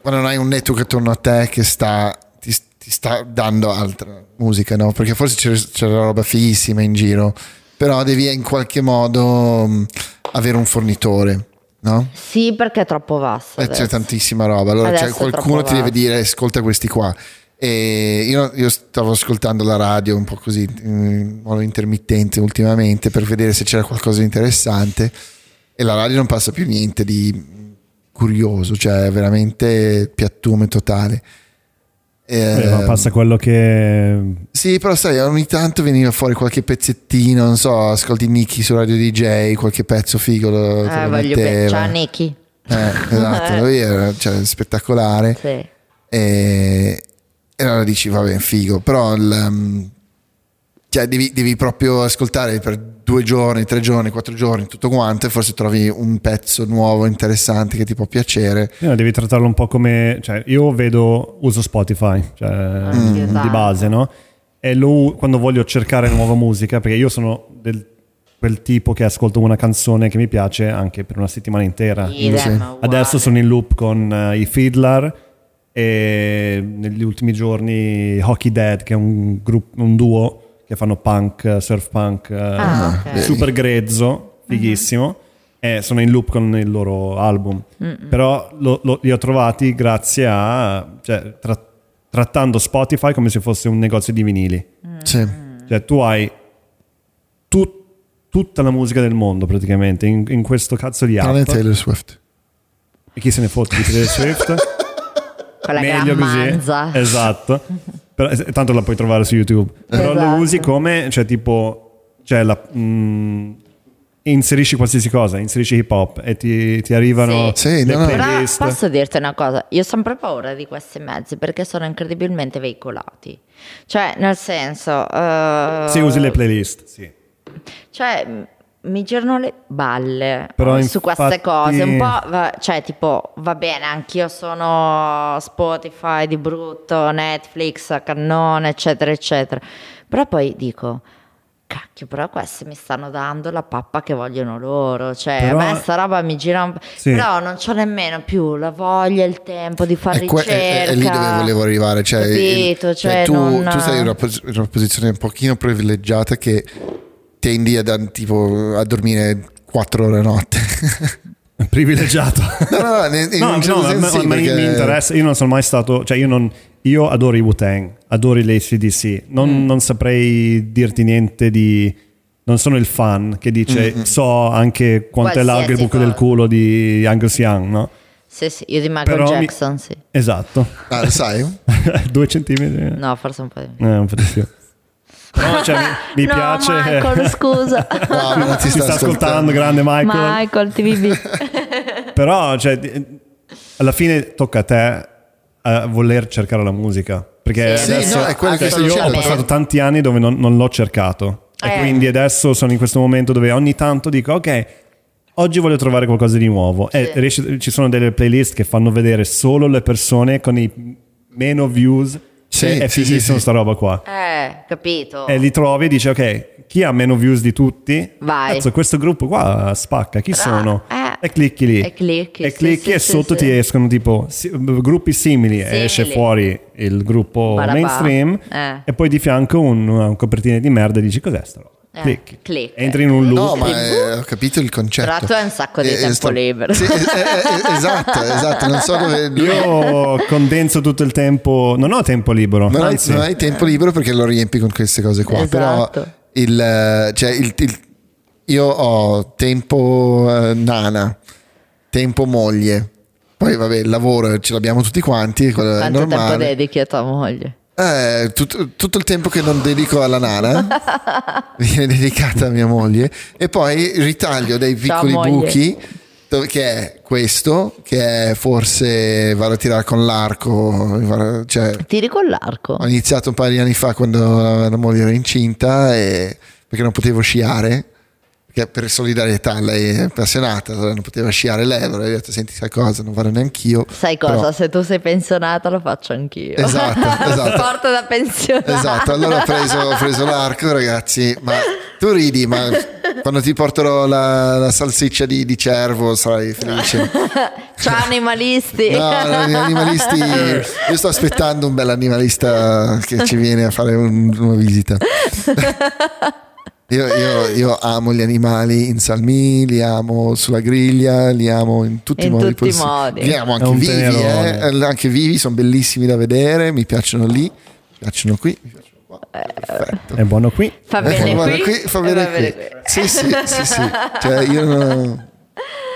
quando non hai un network attorno a te che sta, ti, ti sta dando altra musica, no? Perché forse c'è, c'è la roba fighissima in giro, però devi in qualche modo mh, avere un fornitore, no? Sì, perché è troppo vasto. Eh, c'è tantissima roba. Allora Adesso c'è è qualcuno ti deve dire ascolta questi qua. E io, io stavo ascoltando la radio un po' così in modo intermittente ultimamente per vedere se c'era qualcosa di interessante e la radio non passa più niente di curioso, cioè è veramente piattume totale. Eh, ma Eh, passa quello che. sì, però sai, ogni tanto veniva fuori qualche pezzettino, non so, ascolti Nicky su Radio DJ, qualche pezzo figo lo, Eh, lo voglio bene. Ciao Nicky. Eh, esatto, *laughs* lui era cioè, spettacolare. Sì. E, e allora dici, vabbè, figo, però il, um, cioè, devi, devi proprio ascoltare per due giorni, tre giorni, quattro giorni, tutto quanto, e forse trovi un pezzo nuovo, interessante che ti può piacere. Eh, devi trattarlo un po' come... Cioè, io vedo, uso Spotify, cioè, Anch'io di tanto. base, no? E lo, quando voglio cercare nuova musica, perché io sono del quel tipo che ascolto una canzone che mi piace anche per una settimana intera. Idem. Adesso sono in loop con eh, i Fiddler e negli ultimi giorni Hockey Dead, che è un, gruppo, un duo che fanno punk, eh, surf punk, eh, Ah, ok. super grezzo, fighissimo. E sono in loop con il loro album. Però lo- lo- li ho trovati grazie a... Cioè, tra- trattando Spotify come se fosse un negozio di vinili. Sì. Cioè tu hai tut- tutta la musica del mondo praticamente in, in questo cazzo di app. Tranne Taylor Swift. E chi se ne fotte di Taylor Swift? *laughs* Quella Meglio gran così. manza. Esatto. *laughs* Però, eh, tanto la puoi trovare su YouTube. Però lo Esatto. usi come, cioè tipo, cioè la, mm, inserisci qualsiasi cosa, inserisci hip hop e ti, ti arrivano Sì. Sì, le no, no. Posso dirti una cosa, io ho sempre paura di questi mezzi perché sono incredibilmente veicolati. Cioè, nel senso... eh, Sì, usi le playlist, sì. Cioè, mi girano le balle Però su queste infatti- cose. Un po', va- cioè, tipo, va bene, anch'io sono Spotify di brutto, Netflix, cannone, eccetera, eccetera. Però poi dico, cacchio, però questi mi stanno dando la pappa che vogliono loro. Cioè, Però- a me sta roba mi gira un po'. Sì. Però non c'ho nemmeno più la voglia, il tempo di fare que- ricerca. è- è lì dove volevo arrivare. Cioè, Capito? il- Cioè, tu, non- tu sei in una, pos- una posizione un pochino privilegiata che tendi a, dan- tipo, a dormire 4 ore a notte. *laughs* Privilegiato. no, no, no, in, No, un no, certo ma- senso ma- sì, ma mi- perché- mi interessa. Io non sono mai stato, cioè io non. Io adoro i Wu-Tang, adoro l'ACDC. Non, non saprei dirti niente di. Non sono il fan che dice so anche quanto è largo il Qualsiasi buco del cosa. culo di Angus Young, no? Sì, sì, io di Michael Però mi- Jackson, sì. Esatto. Ah, lo sai? *laughs* Due centimetri. No, forse un po' di Eh, un po' di più. No, cioè, mi, *laughs* no, piace. Michael, scusa. *laughs* No, non ti Ti sta, sta ascoltando, grande Michael. Michael, TVB. *laughs* Però, cioè, alla fine tocca a te a voler cercare la musica. Perché Sì, adesso no, è quello che cioè, sto io ho passato tanti anni dove non, non l'ho cercato. E Eh. quindi adesso sono in questo momento dove ogni tanto dico, ok, oggi voglio trovare qualcosa di nuovo. E Sì. riesci- ci sono delle playlist che fanno vedere solo le persone con i meno views. Sì, è sì, fighissimo sì, sì. sta roba qua. Eh, capito. E li trovi e dici, ok, chi ha meno views di tutti? Vai. Cazzo, questo gruppo qua spacca, chi Bra- sono? eh. E clicchi lì. E clicchi, E clicchi sì, e sì, sotto sì. ti escono tipo si- gruppi simili, e Simili. esce fuori il gruppo Barabà. mainstream Eh. e poi di fianco un, una copertina di merda e dici cos'è sta roba? Eh, click. Entri in un loop. No, ma eh, ho capito il concetto. Però tu hai un sacco di Eh, tempo sto- libero. Sì, eh, eh, esatto, esatto. Non so dove. *laughs* Io condenso tutto il tempo, non ho tempo libero, Non hai, anzi, non hai tempo libero perché lo riempi con queste cose qua. Esatto. Però il, eh, cioè, il- il- io ho tempo eh, nana, tempo moglie. Poi vabbè, il lavoro ce l'abbiamo tutti quanti, è Quanto tempo dedichi a tua moglie? Eh, tutto, tutto il tempo che non dedico alla nana *laughs* viene dedicata a mia moglie e poi ritaglio dei piccoli buchi che è questo che è forse vado a tirare con l'arco cioè, Tiri con l'arco. ho iniziato un paio di anni fa quando la, la moglie era incinta e perché non potevo sciare perché per solidarietà lei è appassionata allora non poteva sciare lei allora io ho detto senti sai cosa non vado neanch'io Sai cosa? Però- Se tu sei pensionata lo faccio anch'io. Esatto, *laughs* esatto. Sport da pensionato. Esatto, allora ho preso, ho preso l'arco, ragazzi. Ma tu ridi, ma quando ti porterò la, la salsiccia di, di cervo sarai felice. *laughs* Ciao animalisti. No, animalisti. Io sto aspettando un bel animalista che ci viene a fare un- una visita. *laughs* Io, io- io amo gli animali in salmi, li amo sulla griglia, li amo in tutti In i modi possibili. modi. Li amo anche vivi, eh, anche vivi, sono bellissimi da vedere, mi piacciono lì, mi piacciono qui, mi piacciono qua. Perfetto. è buono qui. Fa bene guarda, qui. fa bene bene qui. Sì, sì, sì, sì. Cioè, io non-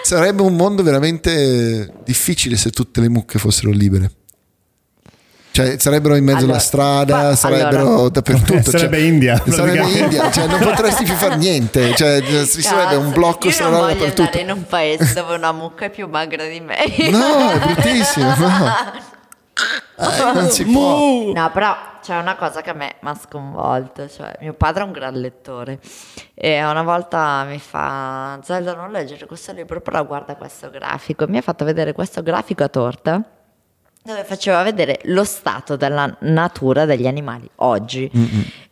Sarebbe un mondo veramente difficile se tutte le mucche fossero libere. Cioè, sarebbero in mezzo Allora, alla strada, fa- sarebbero allora- dappertutto. *laughs* Sarebbe cioè- India, Sarebbe. India, cioè non potresti più fare niente. Cioè, *laughs* ci sarebbe un blocco Io stradale non voglio dappertutto. andare in un paese dove una mucca è più magra di me. No, è bruttissimo, no. *laughs* Eh, non si può. No, però c'è una cosa che a me mi ha sconvolto, cioè mio padre è un gran lettore e una volta mi fa Zelda non leggere questo libro, però guarda questo grafico, mi ha fatto vedere questo grafico a torta dove faceva vedere lo stato della natura degli animali oggi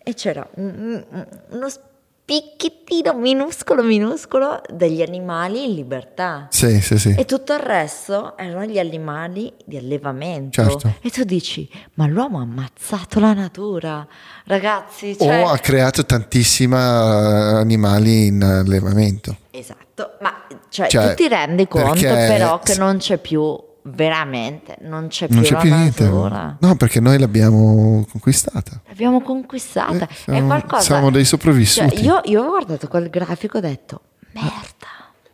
e c'era un- un- uno spicchettino minuscolo minuscolo degli animali in libertà. Sì, sì, sì. E tutto il resto erano gli animali di allevamento. Certo. E tu dici, ma l'uomo ha ammazzato la natura. Ragazzi, cioè... O ha creato tantissimi animali in allevamento. Esatto, ma cioè, Cioè, tu ti rendi conto però che non c'è più, veramente, non c'è più Non c'è la più niente. No, perché noi l'abbiamo conquistata. L'abbiamo conquistata. Eh, siamo- È qualcosa... siamo dei sopravvissuti. Cioè, io, io ho guardato quel grafico e ho detto, merda.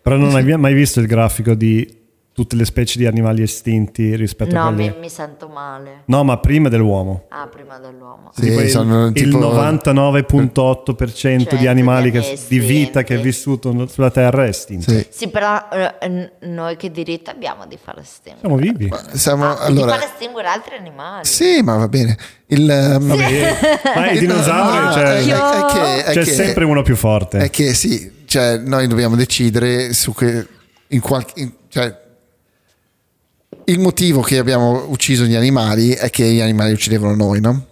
Però non hai mai visto il grafico di tutte le specie di animali estinti rispetto a No, quelli... mi, mi sento male. No, ma prima dell'uomo. Ah, prima dell'uomo. Sì, il- sono il, tipo- 99.8% Cioè, di animali che- tutti di vita che è vissuto sulla Terra è estinto. Sì. Sì, però eh, noi che diritto abbiamo di far estinguere? Siamo vivi. Siamo, Ah, allora, di far estinguere altri animali. sì, ma va bene. Il, ehm, Ma i *laughs* dinosauri, no, cioè, è- è che- è c'è che- sempre uno più forte. È che sì, cioè, noi dobbiamo decidere su che in qualche in- cioè, il motivo che abbiamo ucciso gli animali è che gli animali uccidevano noi, no?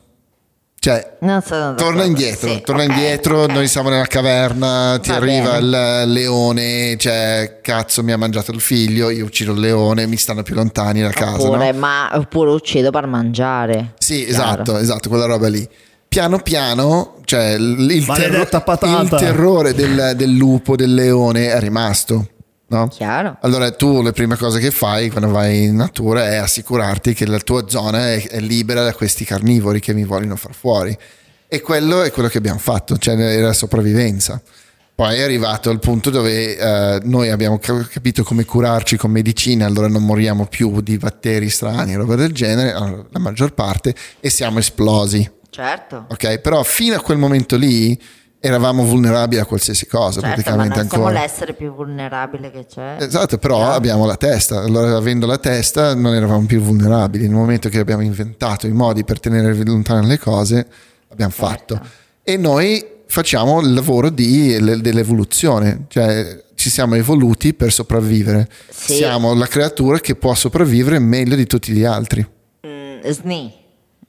Cioè, Non sono d'accordo. torna indietro, Sì, torna ok, indietro, ok. noi siamo nella caverna, ti Va arriva bene. il leone, cioè, cazzo, mi ha mangiato il figlio, io uccido il leone, mi stanno più lontani da casa, Oppure, no? ma, oppure uccido per mangiare. Sì, Chiaro. esatto, esatto, quella roba lì. Piano piano, cioè il, patata. il terrore del, del lupo, del leone è rimasto. No? Chiaro. Allora tu le prime cose che fai quando vai in natura è assicurarti che la tua zona è, è libera da questi carnivori che mi vogliono far fuori. E quello è quello che abbiamo fatto, cioè era sopravvivenza. Poi è arrivato il punto dove eh, noi abbiamo cap- capito come curarci con medicine, allora non moriamo più di batteri strani, roba del genere, allora, la maggior parte, e siamo esplosi. Certo. Ok, però fino a quel momento lì eravamo vulnerabili a qualsiasi cosa, Certo, ma praticamente noi siamo ancora. l'essere più vulnerabile che c'è. Esatto, però abbiamo la testa, allora avendo la testa non eravamo più vulnerabili, nel momento che abbiamo inventato i modi per tenere lontane le cose, abbiamo Certo. fatto. E noi facciamo il lavoro di- le- dell'evoluzione, cioè ci siamo evoluti per sopravvivere. Sì. Siamo la creatura che può sopravvivere meglio di tutti gli altri. Mm, sni.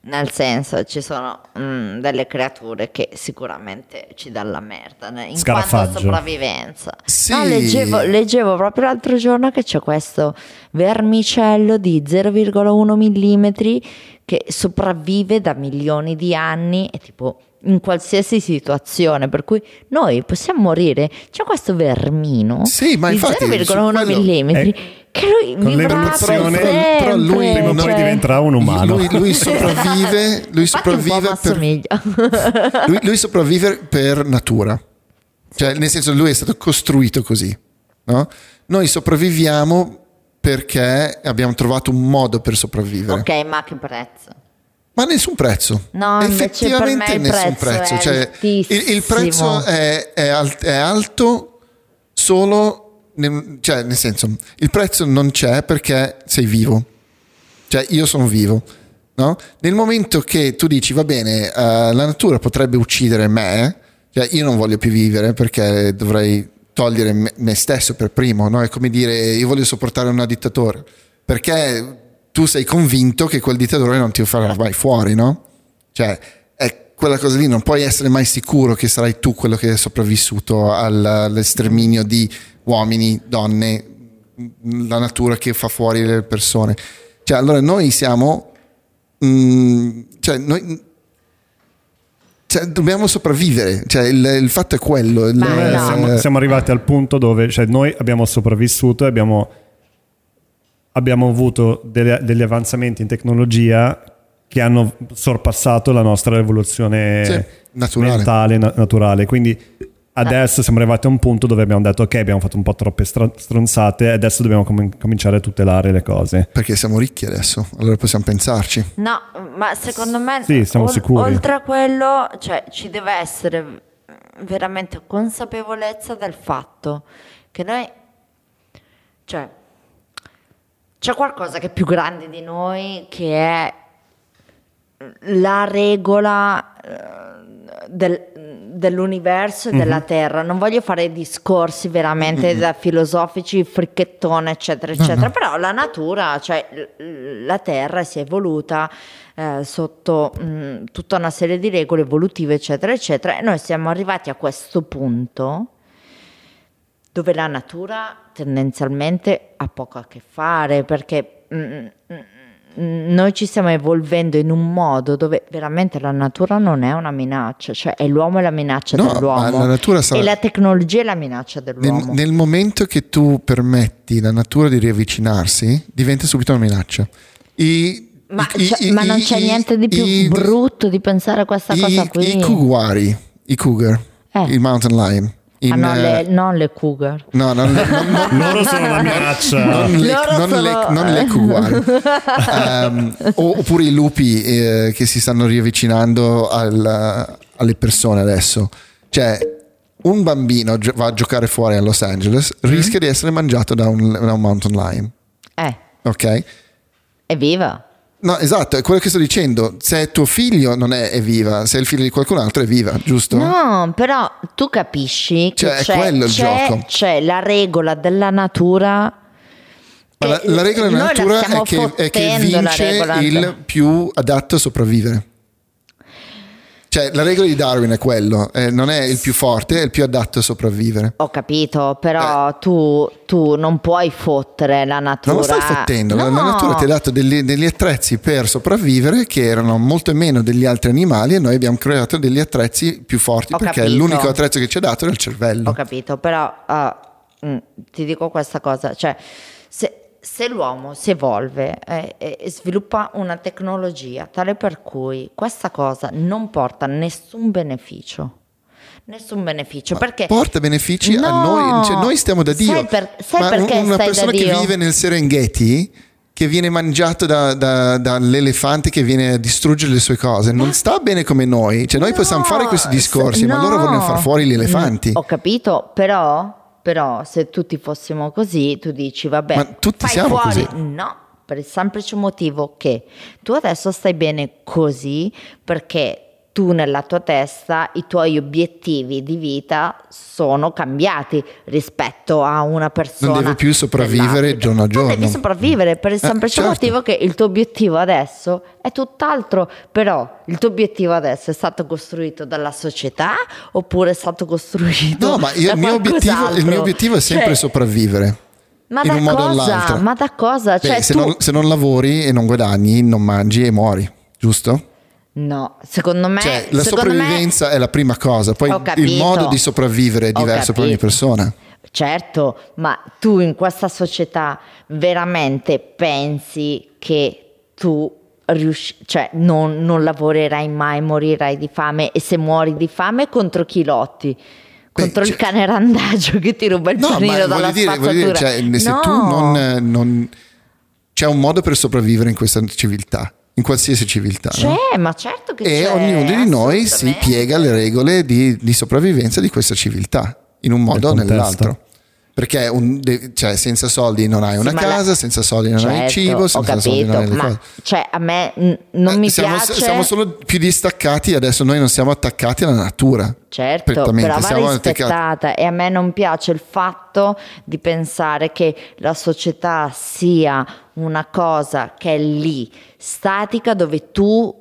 Nel senso, ci sono mm, delle creature che sicuramente ci danno la merda né? in quanto sopravvivenza. Sì. No, leggevo, leggevo proprio l'altro giorno che c'è questo vermicello di 0,1 mm che sopravvive da milioni di anni e tipo in qualsiasi situazione, per cui noi possiamo morire. C'è questo vermino Sì, ma di infatti, 0,1 su quello- mm Eh, che lui con l'evoluzione- per però- però lui sempre, Prima o poi cioè- diventerà un umano. Lui, lui sopravvive, lui sopravvive per, *laughs* lui, lui sopravvive per natura. Cioè, nel senso, lui è stato costruito così. no? Noi sopravviviamo perché abbiamo trovato un modo per sopravvivere. ok, ma che prezzo? Ma nessun prezzo. No, Effettivamente il nessun prezzo prezzo. è Cioè, il, il prezzo è, è alt- è alto solo, nel, cioè, nel senso, il prezzo non c'è perché sei vivo. Cioè, io sono vivo. No? Nel momento che tu dici, va bene, eh, la natura potrebbe uccidere me, cioè io non voglio più vivere perché dovrei togliere me, me stesso per primo, no? è come dire io voglio sopportare una dittatore, perché tu sei convinto che quel dittatore non ti farà mai fuori, no? Cioè, è quella cosa lì, non puoi essere mai sicuro che sarai tu quello che è sopravvissuto al- all'esterminio di uomini, donne, la natura che fa fuori le persone. Cioè, allora noi siamo... mm, cioè, noi... cioè, dobbiamo sopravvivere, cioè, il, il fatto è quello. il- Eh, siamo, siamo arrivati al punto dove cioè, noi abbiamo sopravvissuto e abbiamo, abbiamo avuto delle- degli avanzamenti in tecnologia che hanno sorpassato la nostra evoluzione Sì, naturale. mentale, na- naturale. Quindi adesso siamo arrivati a un punto dove abbiamo detto ok abbiamo fatto un po' troppe stra- stronzate e adesso dobbiamo com- cominciare a tutelare le cose. Perché siamo ricchi adesso, allora possiamo pensarci. No, ma secondo me Sì, siamo sicuri. oltre a quello, cioè, ci deve essere veramente consapevolezza del fatto che noi cioè c'è qualcosa che è più grande di noi che è la regola eh, del- dell'universo e della terra. Non voglio fare discorsi veramente da filosofici, fricchettone, eccetera, eccetera, però la natura, cioè la terra si è evoluta eh, sotto mh, tutta una serie di regole evolutive, eccetera, eccetera, e noi siamo arrivati a questo punto dove la natura tendenzialmente ha poco a che fare perché mm, mm, mm, noi ci stiamo evolvendo in un modo dove veramente la natura non è una minaccia, cioè è l'uomo è la minaccia No, dell'uomo la natura sarà- e la tecnologia è la minaccia Nel, dell'uomo. nel momento che tu permetti la natura di riavvicinarsi, diventa subito una minaccia. I- ma, i- cioè, i- ma non c'è i- niente di più brutto di pensare a questa cosa qui. I couguari, i cougar, Eh. il mountain lion. In, Ah, no, eh, le, non le cougar. no, non le- non- *laughs* non- Loro sono la minaccia. non le, non le- sono- non le couguari. *laughs* Ehm, o- oppure i lupi eh, che si stanno riavvicinando al- alle persone adesso. Cioè, un bambino gio- va a giocare fuori a Los Angeles, Mm. rischia di essere mangiato da un, da un mountain lion. Eh, Ok? evviva. No, esatto, è quello che sto dicendo. Se tuo figlio non è, è viva, se è il figlio di qualcun altro è viva, giusto? No, però tu capisci che Cioè, è c'è, quello il c'è- gioco. c'è la regola della natura. La, la regola della natura è che, è che vince il più adatto a sopravvivere. Cioè, la regola di Darwin è quello, eh, non è il più forte, è il più adatto a sopravvivere. Ho capito, però tu, tu non puoi fottere la natura. Non lo stai fottendo, la, la No. natura ti ha dato degli, degli attrezzi per sopravvivere che erano molto meno degli altri animali e noi abbiamo creato degli attrezzi più forti Ho perché capito. l'unico attrezzo che ci ha dato era il cervello. Ho capito, però ah, mm, ti dico questa cosa, cioè se, l'uomo si evolve eh, e, e sviluppa una tecnologia tale per cui questa cosa non porta nessun beneficio, nessun beneficio, perché porta benefici a No! noi, cioè noi stiamo da Dio. Sai per- sai Ma perché un- una persona che vive nel Serengeti che viene mangiato da- da- dall'elefante che viene a distruggere le sue cose, non sta bene come noi. Cioè noi possiamo No, fare questi discorsi, se- ma loro no. vogliono far fuori gli elefanti. Ho capito, però, però se tutti fossimo così, tu dici vabbè, Ma tutti siamo fuori. così. No, per il semplice motivo che tu adesso stai bene così perché tu nella tua testa i tuoi obiettivi di vita sono cambiati rispetto a una persona. Non deve più sopravvivere giorno a Non giorno. devi sopravvivere per il Eh, semplice certo. motivo che il tuo obiettivo adesso è tutt'altro, però il tuo obiettivo adesso è stato costruito dalla società oppure è stato costruito No, ma io- il, mio obiettivo, il mio obiettivo è sempre Cioè, sopravvivere. Ma da cosa? Ma da cosa? Beh, Cioè, se, tu... non, se non lavori e non guadagni, non mangi e muori, giusto? No, secondo me... Cioè, la secondo me- sopravvivenza è la prima cosa, poi il modo di sopravvivere è diverso per ogni persona. Certo, ma tu in questa società veramente pensi che tu riusci- cioè non, non lavorerai mai, morirai di fame e se muori di fame contro chi lotti? Contro il cioè- cane randagio che ti ruba il No, panino ma dalla dire, voglio dire, spazzatura. cioè, se No. tu non, non- C'è un modo per sopravvivere in questa civiltà, in qualsiasi civiltà. no? C'è, ma certo che E c'è. ognuno di noi si piega alle regole di, di sopravvivenza di questa civiltà, in un modo o contesto. nell'altro. Perché un- cioè, senza soldi non hai una Sì, ma la- casa, senza soldi non hai Certo, cibo, ho senza soldi non capito, hai ma cose. cioè a me n- non Eh, mi siamo, piace siamo solo più distaccati, adesso noi non siamo attaccati alla natura. Certo, però va siamo attaccati- rispettata e a me non piace il fatto di pensare che la società sia una cosa che è lì, statica, dove tu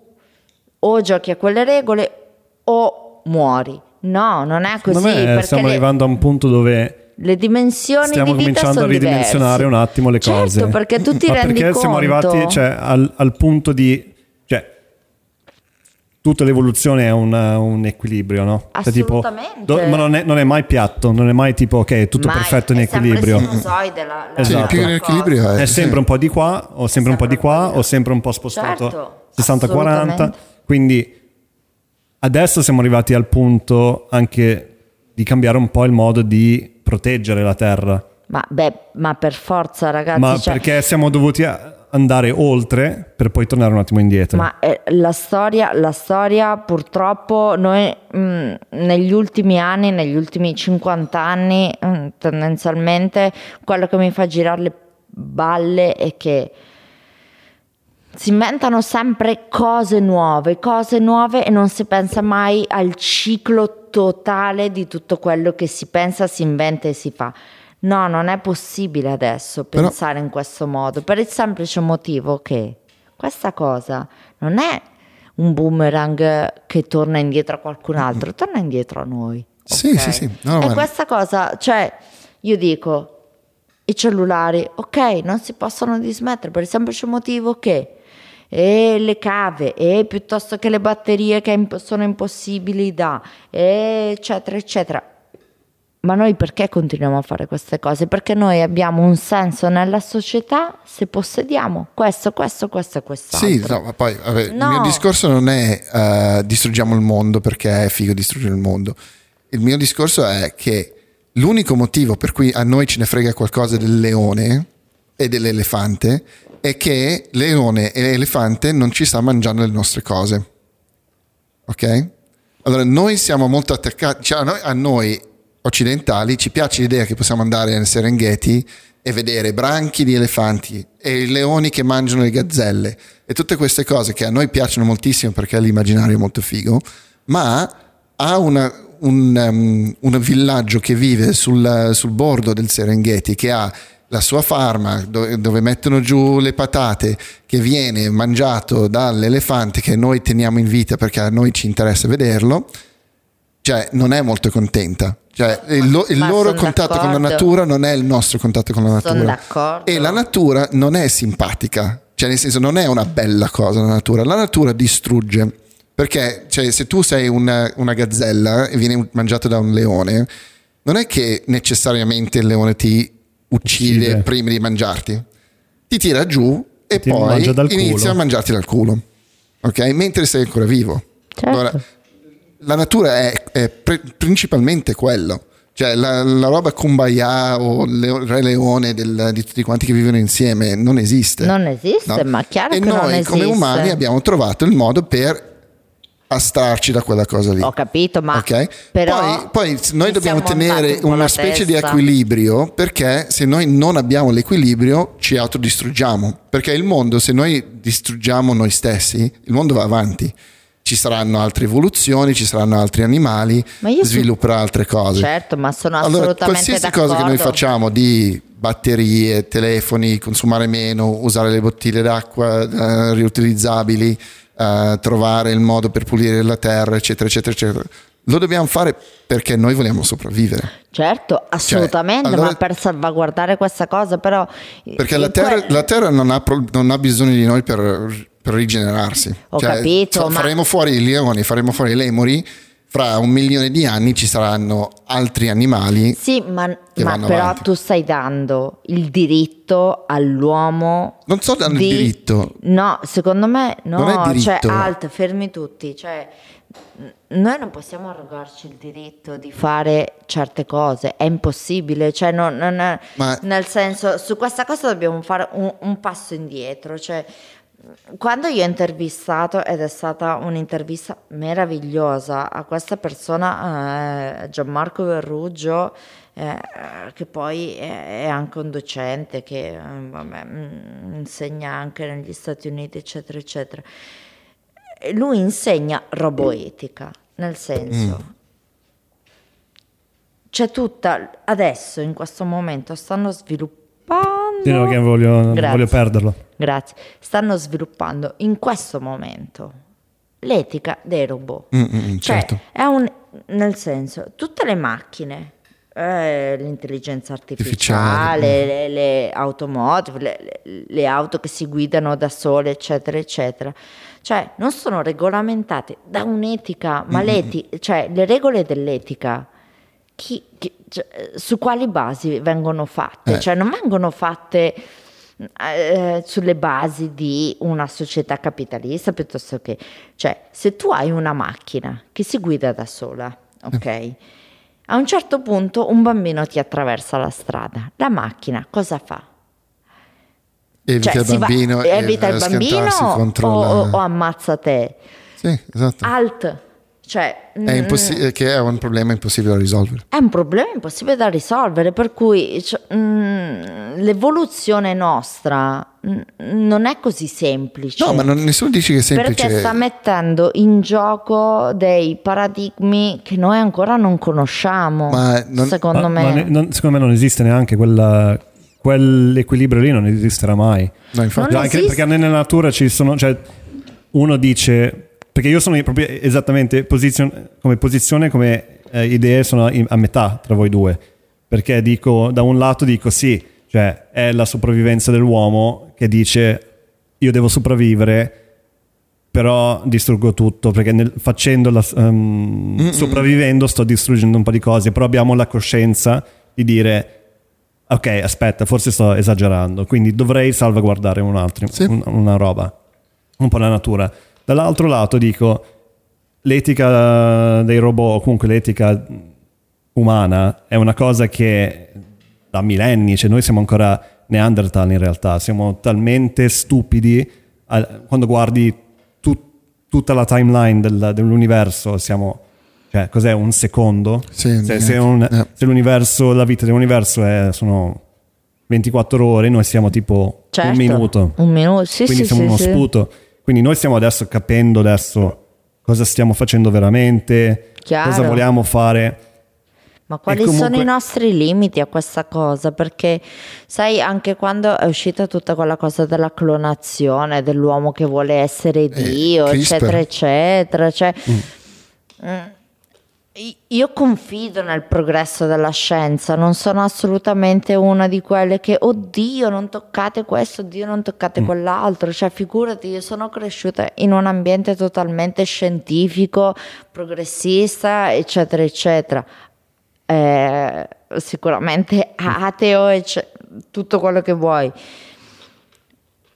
o giochi a quelle regole o muori. No, non è così. Secondo me perché stiamo le, arrivando a un punto dove le dimensioni stiamo di vita cominciando sono a ridimensionare diverse. un attimo le certo, cose. perché tu ti Ma rendi perché conto. siamo arrivati cioè, al, al punto di... Cioè, tutta l'evoluzione è una- un equilibrio, no? Cioè, tipo, Assolutamente. do- ma non è, non è mai piatto, non è mai tipo, ok, è tutto Mai, perfetto in è sempre equilibrio. sinusoide la- la- Sì, Esatto. più in la equilibrio è, È sempre un po' di qua, o sempre un po' di qua, o sempre un po' spostato Certo, 60-40. assolutamente. Quindi adesso siamo arrivati al punto anche di cambiare un po' il modo di proteggere la terra. Ma, beh, ma per forza, ragazzi. Ma cioè- perché siamo dovuti andare oltre per poi tornare un attimo indietro. Ma eh, la, storia, la storia, purtroppo, noi mh, negli ultimi anni, negli ultimi 50 anni, mh, tendenzialmente, quello che mi fa girare le balle è che si inventano sempre cose nuove, cose nuove e non si pensa mai al ciclo totale di tutto quello che si pensa, si inventa e si fa. No, non è possibile adesso Però- pensare in questo modo, per il semplice motivo che questa cosa non è un boomerang che torna indietro a qualcun altro, torna indietro a noi. Sì, ok? sì, sì. No, e questa cosa, cioè, io dico, i cellulari, ok, non si possono dismettere per il semplice motivo che e le cave, e piuttosto che le batterie che sono impossibili da, eccetera, eccetera. Ma noi perché continuiamo a fare queste cose? Perché noi abbiamo un senso nella società se possediamo questo, questo, questo e quest'altro. Sì, no, ma poi vabbè, il No. mio discorso non è eh, distruggiamo il mondo perché è figo distruggere il mondo. Il mio discorso è che l'unico motivo per cui a noi ce ne frega qualcosa del leone e dell'elefante è che leone e elefante non ci sta mangiando le nostre cose. Ok? Allora noi siamo molto attaccati, cioè a noi, a noi occidentali ci piace l'idea che possiamo andare nel Serengeti e vedere branchi di elefanti e i leoni che mangiano le gazzelle e tutte queste cose che a noi piacciono moltissimo perché l'immaginario è molto figo, ma ha una- un, um, un villaggio che vive sul, sul bordo del Serengeti che ha la sua farma dove, mettono giù le patate che viene mangiato dall'elefante che noi teniamo in vita perché a noi ci interessa vederlo cioè non è molto contenta. Cioè il, lo- il loro contatto con la d'accordo. natura non è il nostro contatto con la natura. d'accordo. e la natura non è simpatica. Cioè nel senso non è una bella cosa la natura. La natura distrugge. Perché cioè, se tu sei una, una gazzella e vieni mangiato da un leone non è che necessariamente il leone ti uccide, Uccide. prima di mangiarti ti tira giù e Ti poi inizia culo. a mangiarti dal culo ok mentre sei ancora vivo Certo. la natura è, è pre- principalmente quello. Cioè la, la roba kumbaya o il re leone del- di tutti quanti che vivono insieme non esiste. Non esiste, ma chiaro e che noi non come esiste. umani abbiamo trovato il modo per astrarci da quella cosa lì. Ho capito, ma Ok? però poi, poi noi dobbiamo tenere un una specie di testa. equilibrio perché se noi non abbiamo l'equilibrio ci autodistruggiamo. Perché il mondo, se noi distruggiamo noi stessi, il mondo va avanti. Ci saranno altre evoluzioni, ci saranno altri animali, svilupperà altre cose. Certo, ma sono Allora, assolutamente qualsiasi d'accordo. cosa che noi facciamo di batterie, telefoni, consumare meno, usare le bottiglie d'acqua eh, riutilizzabili, eh, trovare il modo per pulire la terra, eccetera, eccetera, eccetera. Lo dobbiamo fare perché noi vogliamo sopravvivere. Certo, assolutamente, allora- ma per salvaguardare questa cosa, però... Perché la terra, que- la terra non, ha, non ha bisogno di noi per, per rigenerarsi. Ho Cioè, capito, fa- ma- faremo fuori i leoni, faremo fuori i lemuri. Fra un milione di anni ci saranno altri animali. Sì, ma, ma però avanti. tu stai dando il diritto all'uomo... Non so danno di- il diritto. No, secondo me no, Non è cioè alt, fermi tutti, cioè noi non possiamo arrogarci il diritto di fare certe cose, è impossibile, cioè non, non è- Ma- nel senso su questa cosa dobbiamo fare un, un passo indietro, cioè quando io ho intervistato ed è stata un'intervista meravigliosa a questa persona, eh, Gianmarco Verruggio, eh, che poi è, anche un docente che eh, vabbè, mm, insegna anche negli Stati Uniti, eccetera, eccetera. Lui insegna roboetica, nel senso, c'è tutta, adesso in questo momento stanno sviluppando... No, che voglio, voglio perderlo. Grazie. Stanno sviluppando in questo momento l'etica dei robot. Mm, mm, mm, Cioè, certo. è un, nel senso, tutte le macchine, eh, l'intelligenza artificiale, Artificiale. le, le automotive, le, le- le auto che si guidano da sole, eccetera, eccetera. Cioè, non sono regolamentate da un'etica, Mm, ma l'eti- cioè, le regole dell'etica chi- chi- cioè, su quali basi vengono fatte? Eh. Cioè, non vengono fatte eh, sulle basi di una società capitalista piuttosto che, cioè, se tu hai una macchina che si guida da sola, ok? A un certo punto un bambino ti attraversa la strada. La macchina cosa fa? Evita Cioè, il va- bambino e evita il bambino o, o ammazza te? Sì, esatto. Alt. Cioè, È, mm, impossi- che è un problema impossibile da risolvere. è un problema impossibile da risolvere, per cui cioè, mm, l'evoluzione nostra mm, non è così semplice. No, ma non- nessuno dice che è semplice. Perché sta mettendo in gioco dei paradigmi che noi ancora non conosciamo. Ma non- secondo Ma- me. ma ne- non- secondo me non esiste neanche quella- quell'equilibrio lì, non esisterà mai. No, infatti. Non Anche esiste. perché nella natura ci sono, cioè, uno dice, perché io sono proprio esattamente posizion- come posizione, come eh, idee sono in- a metà tra voi due, perché dico, da un lato dico sì, cioè è la sopravvivenza dell'uomo che dice io devo sopravvivere, però distruggo tutto, perché nel- facendola, ehm, sopravvivendo sto distruggendo un po' di cose, però abbiamo la coscienza di dire ok, aspetta, forse sto esagerando, quindi dovrei salvaguardare un altro, Sì. un- una roba, un po' la natura. Dall'altro lato dico, l'etica dei robot, o comunque l'etica umana, è una cosa che da millenni, cioè noi siamo ancora Neanderthal in realtà, siamo talmente stupidi, quando guardi tut- tutta la timeline del- dell'universo, siamo... Cioè, cos'è un secondo? Sì, se, se niente. un- Eh. se l'universo, la vita dell'universo è, sono 24 ore, noi siamo tipo Certo, un minuto. Un minuto, sì, Quindi sì, siamo sì, uno sì. sputo. Quindi noi stiamo adesso capendo adesso cosa stiamo facendo veramente, Chiaro. cosa vogliamo fare. Ma quali comunque- sono i nostri limiti a questa cosa? Perché sai, anche quando è uscita tutta quella cosa della clonazione, dell'uomo che vuole essere Dio, CRISPR. eccetera, eccetera, cioè, mm, i- io confido nel progresso della scienza, non sono assolutamente una di quelle che, oddio, non toccate questo, oddio, non toccate quell'altro, cioè figurati, io sono cresciuta in un ambiente totalmente scientifico, progressista, eccetera, eccetera. Eh, sicuramente ateo e c'è tutto quello che vuoi.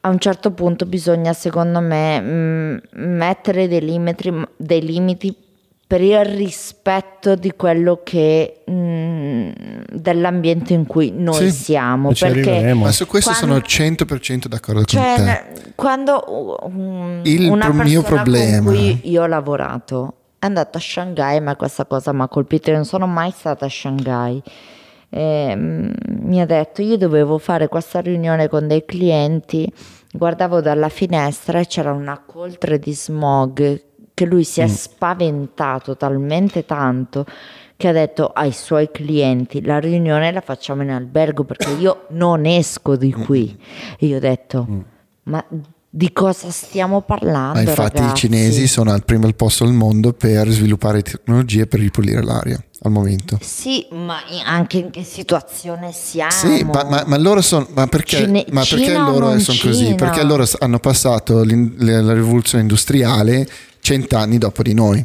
A un certo punto bisogna, secondo me, mh, mettere dei limiti, dei limiti per il rispetto di quello che mh, dell'ambiente in cui noi Sì, siamo. ci Perché arriveremo. Ma su questo Quando- sono 100% d'accordo cioè, con te. quando um, Il una pro- persona mio problema- con cui io ho lavorato è andato a Shanghai, ma questa cosa mi ha colpito, io non sono mai stata a Shanghai. E, mm, mi ha detto io dovevo fare questa riunione con dei clienti, guardavo dalla finestra e c'era una coltre di smog che lui si è spaventato talmente tanto che ha detto ai suoi clienti la riunione la facciamo in albergo perché io non esco di qui e io ho detto ma di cosa stiamo parlando Ma infatti i ragazzi? cinesi sono al primo posto al mondo per sviluppare tecnologie per ripulire l'aria al momento. sì ma anche in che situazione siamo Sì, ma, ma- ma loro sono. Ma perché, Cine- ma perché loro sono così? Cina? Perché loro hanno passato la rivoluzione industriale cent'anni dopo di noi.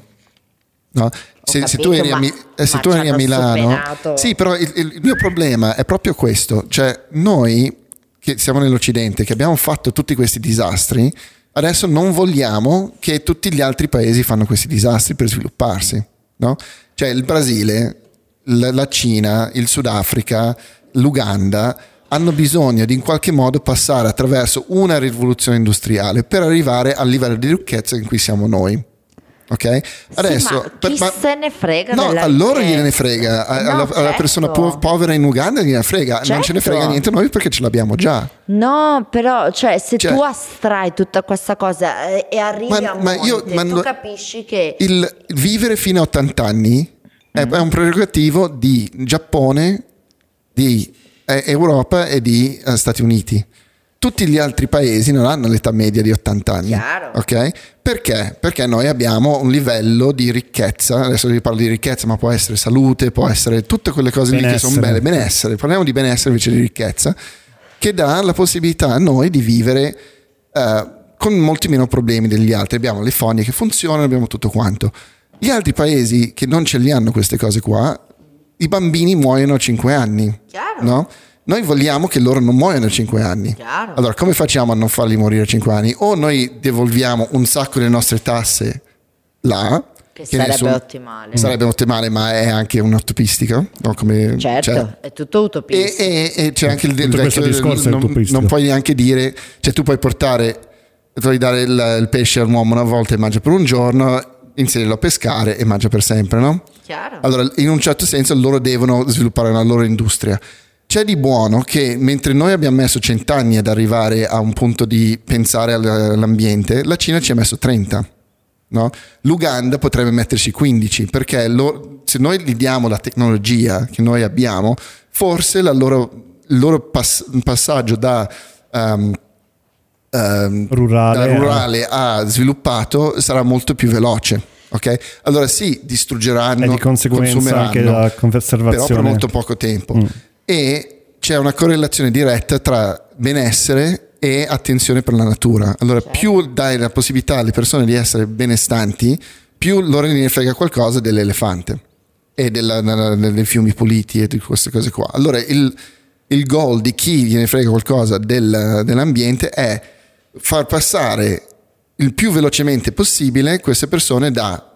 No? Se, se tu capito, eri a, ma- Mi- eh, se tu eri a hanno Milano, superato. sì, però il, il mio problema è proprio questo: cioè, noi che siamo nell'Occidente, che abbiamo fatto tutti questi disastri, adesso non vogliamo che tutti gli altri paesi fanno questi disastri per svilupparsi. No? Cioè, il Brasile, la, la Cina, il Sudafrica, l'Uganda hanno bisogno di in qualche modo passare attraverso una rivoluzione industriale per arrivare al livello di ricchezza in cui siamo noi. Ok? Adesso, ma per- chi se ne frega No, a loro gliene frega, a- No, alla, alla certo. persona po- povera in Uganda gliene frega, non ce ne Certo. frega niente a noi perché ce l'abbiamo già. No, però, cioè, se Cioè- tu astrai tutta questa cosa e, e arrivi Ma- a ma monte, io- ma tu capisci che... Il vivere fino a 80 anni è, Mm. è un prerogativo di Giappone, di eh, Europa e di eh, Stati Uniti. Tutti gli altri paesi non hanno l'età media di 80 anni. Chiaro. Ok? Perché? Perché noi abbiamo un livello di ricchezza, adesso vi parlo di ricchezza, ma può essere salute, può essere tutte quelle cose lì che sono belle, benessere. Parliamo di benessere invece di ricchezza, che dà la possibilità a noi di vivere eh, con molti meno problemi degli altri. Abbiamo le fogne che funzionano, abbiamo tutto quanto. Gli altri paesi che non ce li hanno queste cose qua, i bambini muoiono a 5 anni. Chiaro. No? Noi vogliamo che loro non muoiano a 5 anni. Chiaro. Allora, come facciamo a non farli morire a 5 anni? O noi devolviamo un sacco delle nostre tasse là, Che ne sarebbe so- ottimale. Sarebbe ottimale, ma è anche un'utopistica. No? Come, Certo, cioè, è tutto e, utopistico. e- e c'è anche il, il Tutto vecchio, discorso non, non puoi neanche dire, cioè tu puoi portare, puoi dare il, il pesce all'uomo una volta e mangia per un giorno, inserirlo a pescare e mangia per sempre, no? Chiaro. Allora, in un certo senso loro devono sviluppare la loro industria. C'è di buono che mentre noi abbiamo messo cent'anni ad arrivare a un punto di pensare all- all'ambiente, la Cina ci ha messo 30. no? L'Uganda potrebbe metterci 15 perché lo- se noi gli diamo la tecnologia che noi abbiamo, forse la loro- il loro pass- passaggio da, ehm, ehm, Rurale, da rurale a sviluppato sarà molto più veloce. Ok? Allora sì, distruggeranno, E di conseguenza anche consumeranno, la conservazione. però per molto poco tempo. Mm. E c'è una correlazione diretta tra benessere e attenzione per la natura. Allora, Certo. più dai la possibilità alle persone di essere benestanti, più loro ne frega qualcosa dell'elefante e della- della- dei fiumi puliti e di queste cose qua. Allora, il, il goal di chi gliene frega qualcosa del- dell'ambiente è far passare il più velocemente possibile queste persone da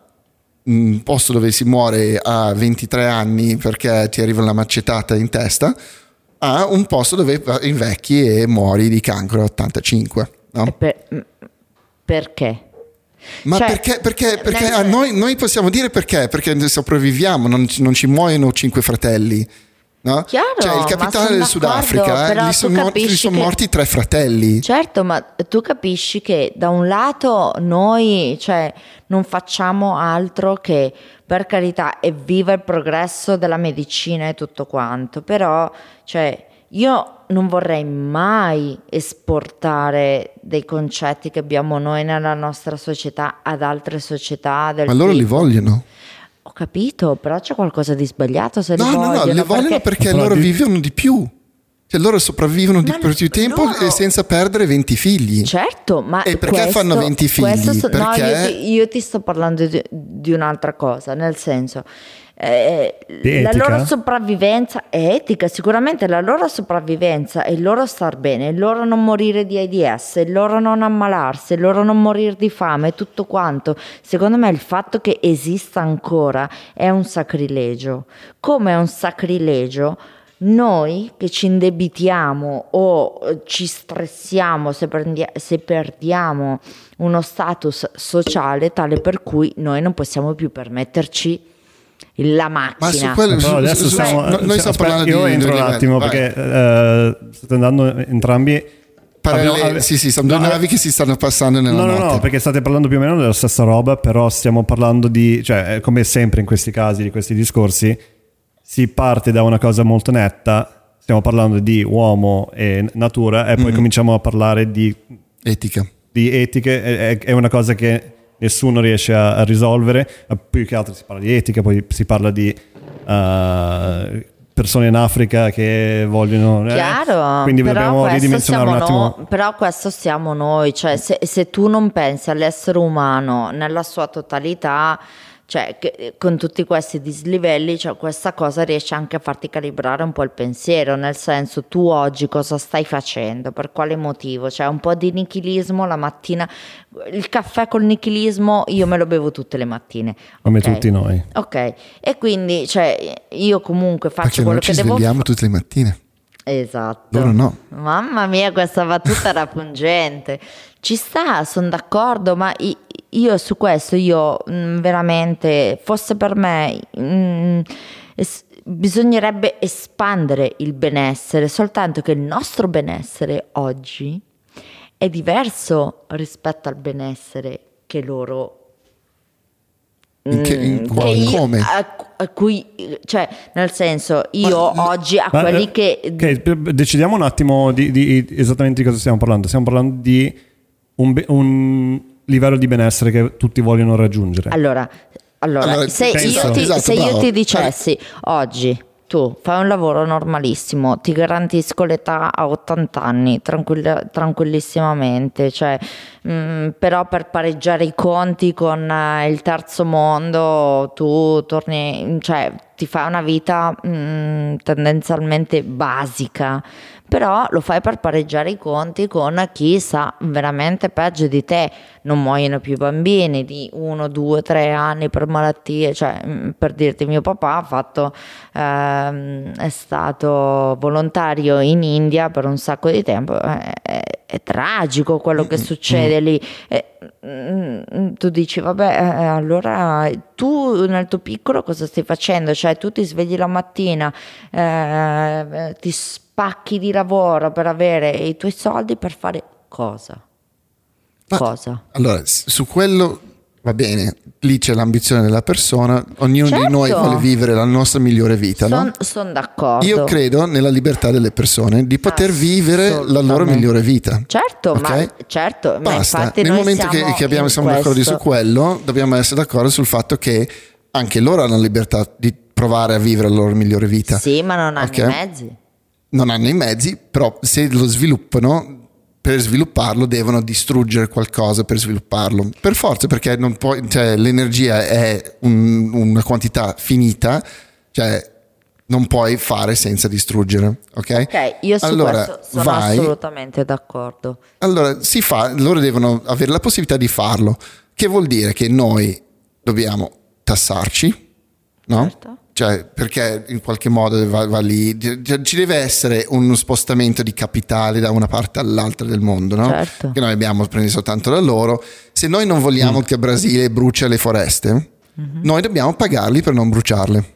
un posto dove si muore a 23 anni perché ti arriva una macetata in testa a un posto dove invecchi e muori di cancro a 85. no? Per- perché? Ma Cioè, perché, perché, perché nel- a noi, noi possiamo dire perché? Perché sopravviviamo, non, non ci muoiono cinque fratelli. No? Chiaro, cioè, il capitale del Sudafrica, eh, sono, morti, gli sono morti tre fratelli. Certo, ma tu capisci che da un lato noi cioè, non facciamo altro che, per carità, evviva il progresso della medicina e tutto quanto, però cioè, io non vorrei mai esportare dei concetti che abbiamo noi nella nostra società ad altre società del Ma loro li tipo- vogliono. Capito, però c'è qualcosa di sbagliato se No, li no, no, le vogliono perché, Però loro di- vivono di più. Cioè, loro sopravvivono di Ma per più tempo loro- e senza perdere 20 figli. Certo, ma E perché questo- fanno 20 figli? questo so- no, Perché- io ti, io ti sto parlando di, di un'altra cosa, nel senso, eh, Di la loro sopravvivenza è etica, sicuramente la loro sopravvivenza e il loro star bene, il loro non morire di AIDS, il loro non ammalarsi, il loro non morire di fame, tutto quanto. Secondo me il fatto che esista ancora è un sacrilegio. Come è un sacrilegio noi che ci indebitiamo o eh, ci stressiamo se, prendi- se perdiamo uno status sociale tale per cui noi non possiamo più permetterci la macchina. Ma su quello Però su- adesso su- stiamo, no- noi stiamo aspetta, parlando io di entro di- un attimo vai. perché eh, state andando entrambi Parallele- abbiamo- ave- sì, sì, sono due No, navi che si stanno passando nella No, no, notte. no, perché state parlando più o meno della stessa roba, però stiamo parlando di, cioè, eh, come sempre in questi casi, di questi discorsi, si parte da una cosa molto netta, stiamo parlando di uomo e natura, e poi cominciamo a parlare di, Etica. di etiche, è, è una cosa che nessuno riesce a, a risolvere, ma più che altro si parla di etica, poi si parla di eh, persone in Africa che vogliono... eh, Chiaro, quindi però dobbiamo ridimensionare un attimo. no- però questo siamo noi, cioè se, se tu non pensi all'essere umano nella sua totalità, cioè che- con tutti questi dislivelli, cioè, questa cosa riesce anche a farti calibrare un po' il pensiero, nel senso tu oggi cosa stai facendo, per quale motivo, cioè un po' di nichilismo la mattina, il caffè col nichilismo io me lo bevo tutte le mattine. Come ok? tutti noi. Ok, e quindi cioè, io comunque faccio Perché quello ci che devo svegliamo fare. tutte le mattine. Esatto. Loro no. Mamma mia, questa battuta era pungente. Ci sta, sono d'accordo, ma io su questo, io mm, veramente, fosse per me, mm, es- bisognerebbe espandere il benessere, soltanto che il nostro benessere oggi è diverso rispetto al benessere che loro In che- in Mm, qua- che io- come? a, a cui cioè nel senso io Ma- oggi a Ma, quelli eh, che ok, decidiamo un attimo di, di- esattamente di cosa stiamo parlando. Stiamo parlando di un, un livello di benessere che tutti vogliono raggiungere. Allora, allora, Allora, se, penso- io ti, esatto, se io bravo. ti dicessi oggi tu fai un lavoro normalissimo, ti garantisco l'età a 80 anni tranquillissimamente, cioè, mm, però per pareggiare i conti con eh, il terzo mondo tu torni, cioè ti fai una vita mm, tendenzialmente basica, però lo fai per pareggiare i conti con chi sa veramente peggio di te. Non muoiono più bambini di 1, 2, 3 anni per malattie, cioè mm, per dirti mio papà ha fatto, ehm, è stato volontario in India per un sacco di tempo, è, è, è tragico quello che succede lì. E, mm, tu dici, vabbè, eh, allora tu nel tuo piccolo cosa stai facendo? Cioè tu ti svegli la mattina, eh, ti spacchi di lavoro per avere i tuoi soldi per fare cosa? Ma- Cosa? Allora, su quello va bene, lì c'è l'ambizione della persona, ognuno Certo. di noi vuole vivere la nostra migliore vita, no? Sono d'accordo. Io credo nella libertà delle persone di poter vivere la loro migliore vita. Certo, Ok? ma, certo, ma Basta. infatti Nel momento che, siamo che abbiamo, siamo d'accordi su quello, dobbiamo essere d'accordo sul fatto che anche loro hanno la libertà di provare a vivere la loro migliore vita. Sì, ma non hanno Ok? i mezzi. Non hanno i mezzi, però se lo sviluppano, per svilupparlo devono distruggere qualcosa per svilupparlo. Per forza, perché non puoi, cioè, l'energia è un- una quantità finita, cioè non puoi fare senza distruggere. Ok? Ok, io su allora, questo sono vai, assolutamente d'accordo. allora si fa, loro devono avere la possibilità di farlo, che vuol dire che noi dobbiamo tassarci, no? Certo. Cioè, perché in qualche modo va, va lì, ci deve essere uno spostamento di capitale da una parte all'altra del mondo, no? Certo. Che noi abbiamo preso soltanto da loro. Se noi non vogliamo che il Brasile brucia le foreste, Mhm. noi dobbiamo pagarli per non bruciarle,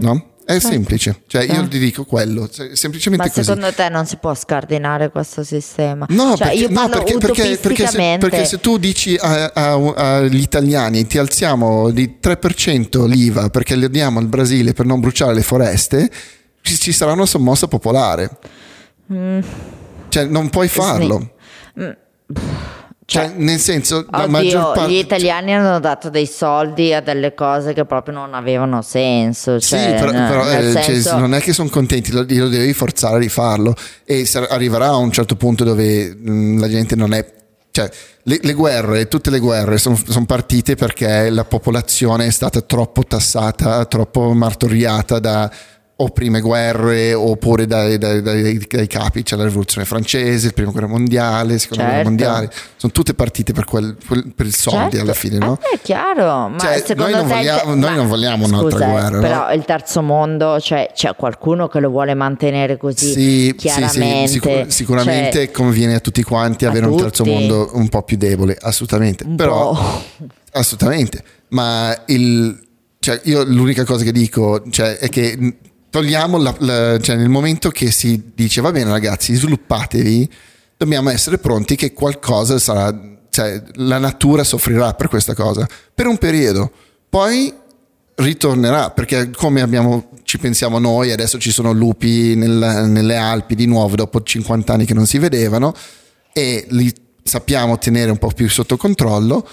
no? È semplice, cioè io Certo. ti dico quello, semplicemente Ma così. secondo te non si può scardinare questo sistema? No, Cioè, perché, io no, perché- perché- perché se, perché se tu dici agli italiani ti alziamo di 3% l'IVA perché le diamo al Brasile per non bruciare le foreste, ci, ci sarà una sommossa popolare. Cioè, non puoi farlo. Cioè, nel senso, la Oddio, maggior parte... gli italiani hanno dato dei soldi a delle cose che proprio non avevano senso. Sì, Cioè, però, n- però, eh, cioè, senso- non è che sono contenti, lo, lo devi forzare a rifarlo e arriverà a un certo punto dove mh, la gente non è... Cioè, le, le guerre, tutte le guerre sono partite perché la popolazione è stata troppo tassata, troppo martoriata da o prime guerre oppure dai, dai- dai- dai capi, c'è la rivoluzione francese, la prima guerra mondiale, la seconda guerra Certo. mondiale, sono tutte partite per, quel, per i soldi Certo. alla fine, no? Eh, è chiaro, ma Cioè, noi non te vogliamo- noi ma- non vogliamo un'altra scusa, eh, guerra, no? Però il terzo mondo, cioè c'è qualcuno che lo vuole mantenere così Sì, chiaramente. sì, sì, sicur- sicuramente Cioè, conviene a tutti quanti avere un terzo tutti. mondo un po' più debole, assolutamente. Un Però, po'. assolutamente. Ma il, cioè, io l'unica cosa che dico cioè, è che togliamo la, la- cioè, nel momento che si dice va bene ragazzi, sviluppatevi, dobbiamo essere pronti che qualcosa sarà, cioè la natura soffrirà per questa cosa, per un periodo. Poi ritornerà perché come abbiamo, ci pensiamo noi adesso ci sono lupi nel- nelle Alpi di nuovo dopo 50 anni che non si vedevano e li sappiamo tenere un po' più sotto controllo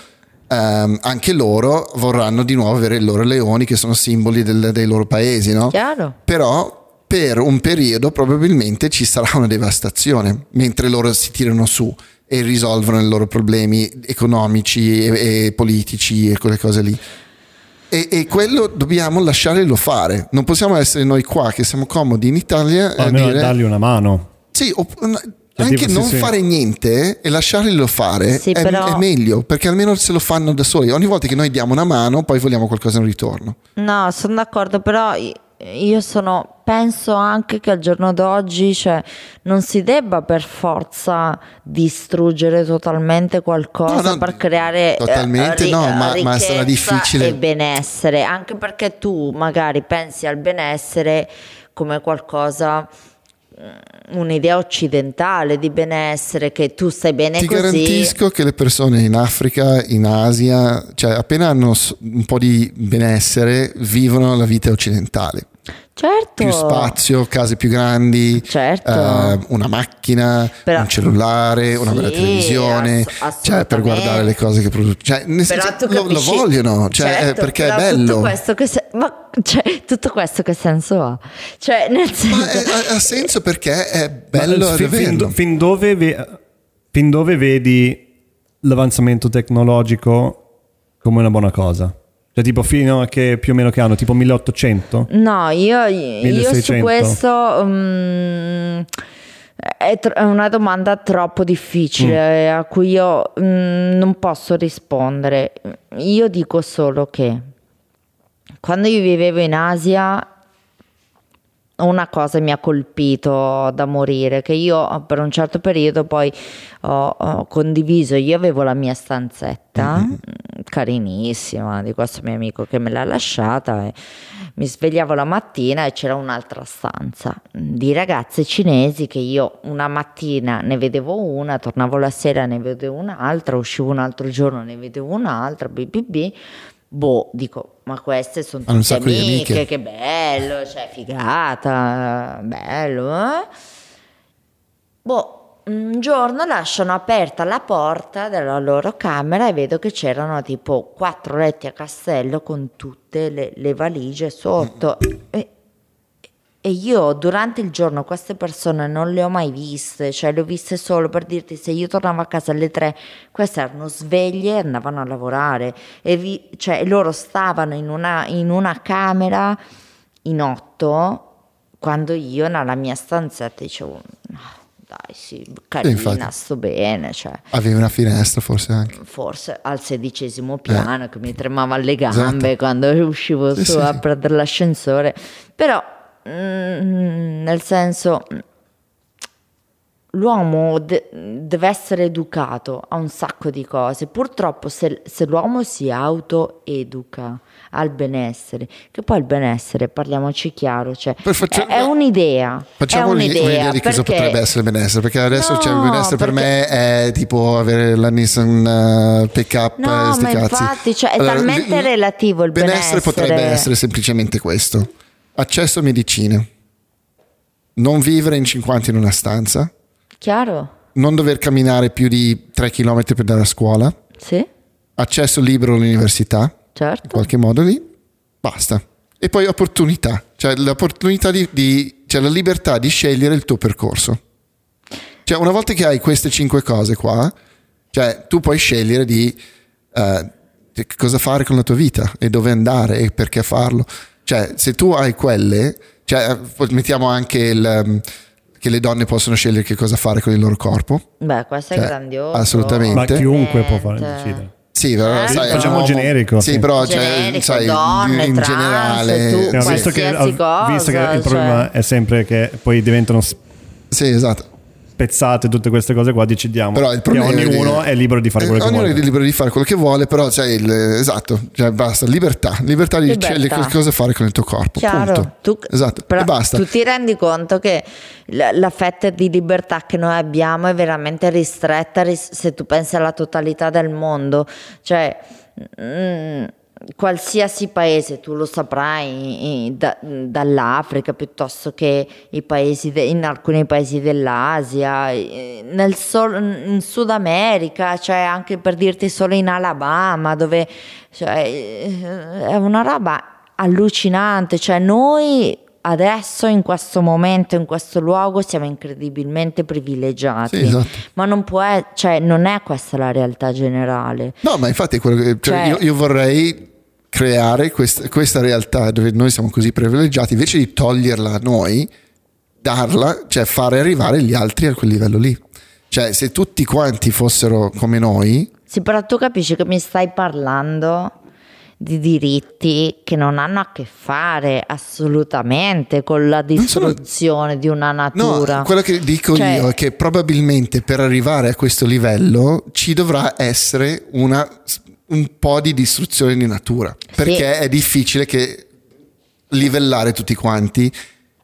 ehm, anche loro vorranno di nuovo avere i loro leoni che sono simboli del- dei loro paesi no? Chiaro. però per un periodo probabilmente ci sarà una devastazione mentre loro si tirano su e risolvono i loro problemi economici e, e politici e quelle cose lì e, e quello dobbiamo lasciarlo fare. Non possiamo essere noi qua che siamo comodi in Italia O a almeno dire dargli una mano. sì, o- anche tipo, non sì. fare niente e lasciarlo fare Sì, è, però- è meglio perché almeno se lo fanno da soli. Ogni volta che noi diamo una mano, poi vogliamo qualcosa in ritorno. No, sono d'accordo, però io sono, penso anche che al giorno d'oggi cioè, non si debba per forza distruggere totalmente qualcosa No, no, per creare eh, totalmente no, ma- ma sarà difficile. e benessere, anche perché tu magari pensi al benessere come qualcosa un'idea occidentale di benessere che tu stai bene Ti così garantisco che le persone in Africa, in Asia, cioè appena hanno un po' di benessere, vivono la vita occidentale. Certo Più spazio, case più grandi, Certo. eh, una macchina, Però- un cellulare, una bella televisione, ass- cioè per guardare le cose che producono. Cioè, nel Però senso, tu lo, lo vogliono, cioè, eh, Certo, perché è bello. Tutto questo che se- ma, cioè, tutto questo che senso ha? Cioè, nel senso, Ma è- ha, ha senso perché è bello Ma fin, fin, fin dove ve- fin dove vedi l'avanzamento tecnologico come una buona cosa? Cioè tipo fino a che più o meno che hanno? Tipo 1800? no, io, io su 1600. questo mm, È, tr- una domanda troppo difficile a cui io mm, non posso rispondere. Io dico solo che quando io vivevo in Asia una cosa mi ha colpito da morire, che io per un certo periodo poi ho, ho condiviso, io avevo la mia stanzetta, mm, carinissima, di questo mio amico che me l'ha lasciata e mi svegliavo la mattina e c'era un'altra stanza di ragazze cinesi che io una mattina ne vedevo una, tornavo la sera ne vedevo un'altra, uscivo un altro giorno ne vedevo un'altra, BBB, boh, dico, ma queste sono tutte di amiche, amiche. che bello, cioè figata, bello, eh? Boh, un giorno lasciano aperta la porta della loro camera e vedo che c'erano tipo quattro letti a castello con tutte le, le valigie sotto. E, e io durante il giorno queste persone non le ho mai viste, cioè le ho viste solo per dirti se io tornavo a casa alle tre, queste erano sveglie e andavano a lavorare e vi- cioè, loro stavano in una, in una camera in otto quando io nella mia stanzetta dicevo "No, dai sì, carina, infatti. sto bene, cioè Avevi una finestra forse anche. forse al sedicesimo piano che mi tremavano le gambe quando uscivo Eh. Sì, su sì. a prendere l'ascensore però mm, nel senso l'uomo de- deve essere educato a un sacco di cose purtroppo se, se l'uomo si autoeduca al benessere che poi il benessere parliamoci chiaro cioè, Poi faccia- è, è un'idea Facciamo è un'i- un'idea, un'idea di cosa perché- potrebbe essere il benessere, perché adesso c'è il No, benessere per me è tipo avere la Nissan uh, pick-up No, e sti ma cazzi. infatti, cioè, è talmente relativo il benessere. potrebbe essere semplicemente questo. Accesso a medicine. Non vivere in 50 in una stanza. chiaro? Non dover camminare più di 3 km per andare a scuola. sì Accesso libero all'università. In certo qualche modo lì. Basta. E poi opportunità. Cioè l'opportunità di, di- cioè la libertà di scegliere il tuo percorso. Cioè, una volta che hai queste cinque cose qua, cioè, tu puoi scegliere di che cosa fare con la tua vita e dove andare e perché farlo. Cioè, se tu hai quelle, cioè, poi mettiamo anche il, um, che le donne possono scegliere che cosa fare con il loro corpo. Beh, questo è Cioè, grandioso. assolutamente. Ma chiunque può fare Veramente. decidere. Sì, però Eh? sai, è Facciamo un uomo- generico, Sì, sì. però cioè, Generico, sai, donne, in trans, generale. tu, No, visto, che, cosa, visto che il cioè- problema è sempre che poi diventano Sì, esatto. Spezzate tutte queste cose qua, decidiamo Però il che problema è ognuno che- è libero di fare Eh, quello che ognuno vuole. è libero di fare quello che vuole, però c'è il esatto, cioè basta, libertà, libertà di Libertà. scegliere che cosa fare con il tuo corpo. Chiaro, punto. tu, esatto, però e basta. tu ti rendi conto che la, la fetta di libertà che noi abbiamo è veramente ristretta ris- se tu pensi alla totalità del mondo, cioè mm, qualsiasi paese, tu lo saprai, da- dall'Africa piuttosto che i paesi de- in alcuni paesi dell'Asia, nel sol- in Sud America, cioè anche per dirti solo in Alabama, dove cioè, è una roba allucinante, cioè noi adesso in questo momento, in questo luogo siamo incredibilmente privilegiati, Sì, esatto. ma non può, cioè, non è questa la realtà generale. No, ma infatti che, cioè, Cioè- io, io vorrei creare quest- questa realtà dove noi siamo così privilegiati, invece di toglierla a noi, darla, cioè fare arrivare gli altri a quel livello lì. Cioè, se tutti quanti fossero come noi, Sì, però tu capisci che mi stai parlando di diritti che non hanno a che fare assolutamente con la sono- distruzione di una No, natura. quello che dico Cioè- io è che probabilmente per arrivare a questo livello ci dovrà essere una, un po' di distruzione di natura, perché è difficile che livellare tutti quanti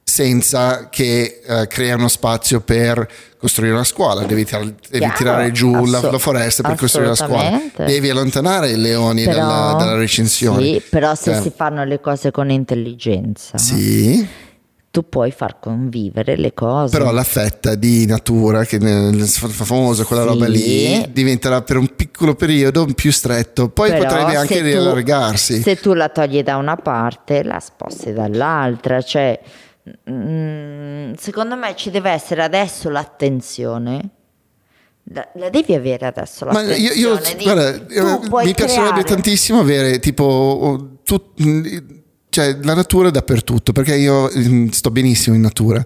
senza che eh, crea uno spazio per costruire una scuola, devi, tir- devi Chiaro, tirare giù la, asso- la foresta per costruire la scuola, devi allontanare i leoni Però- dalla, dalla recinzione. Sì, però se Cioè, si fanno le cose con intelligenza, sì. Tu puoi far convivere le cose. Però la fetta di natura, che fa famosa quella Sì. roba lì, diventerà per un piccolo periodo più stretto, poi Però potrebbe anche tu- riallargarsi. Se tu la togli da una parte, la sposti dall'altra, cioè mm, secondo me ci deve essere adesso l'attenzione. La, la devi avere adesso Ma l'attenzione. io, io- guarda, tu eh, mi piacerebbe creare- tantissimo avere tipo tut- mm, cioè, la natura dappertutto, perché io mm, sto benissimo in natura.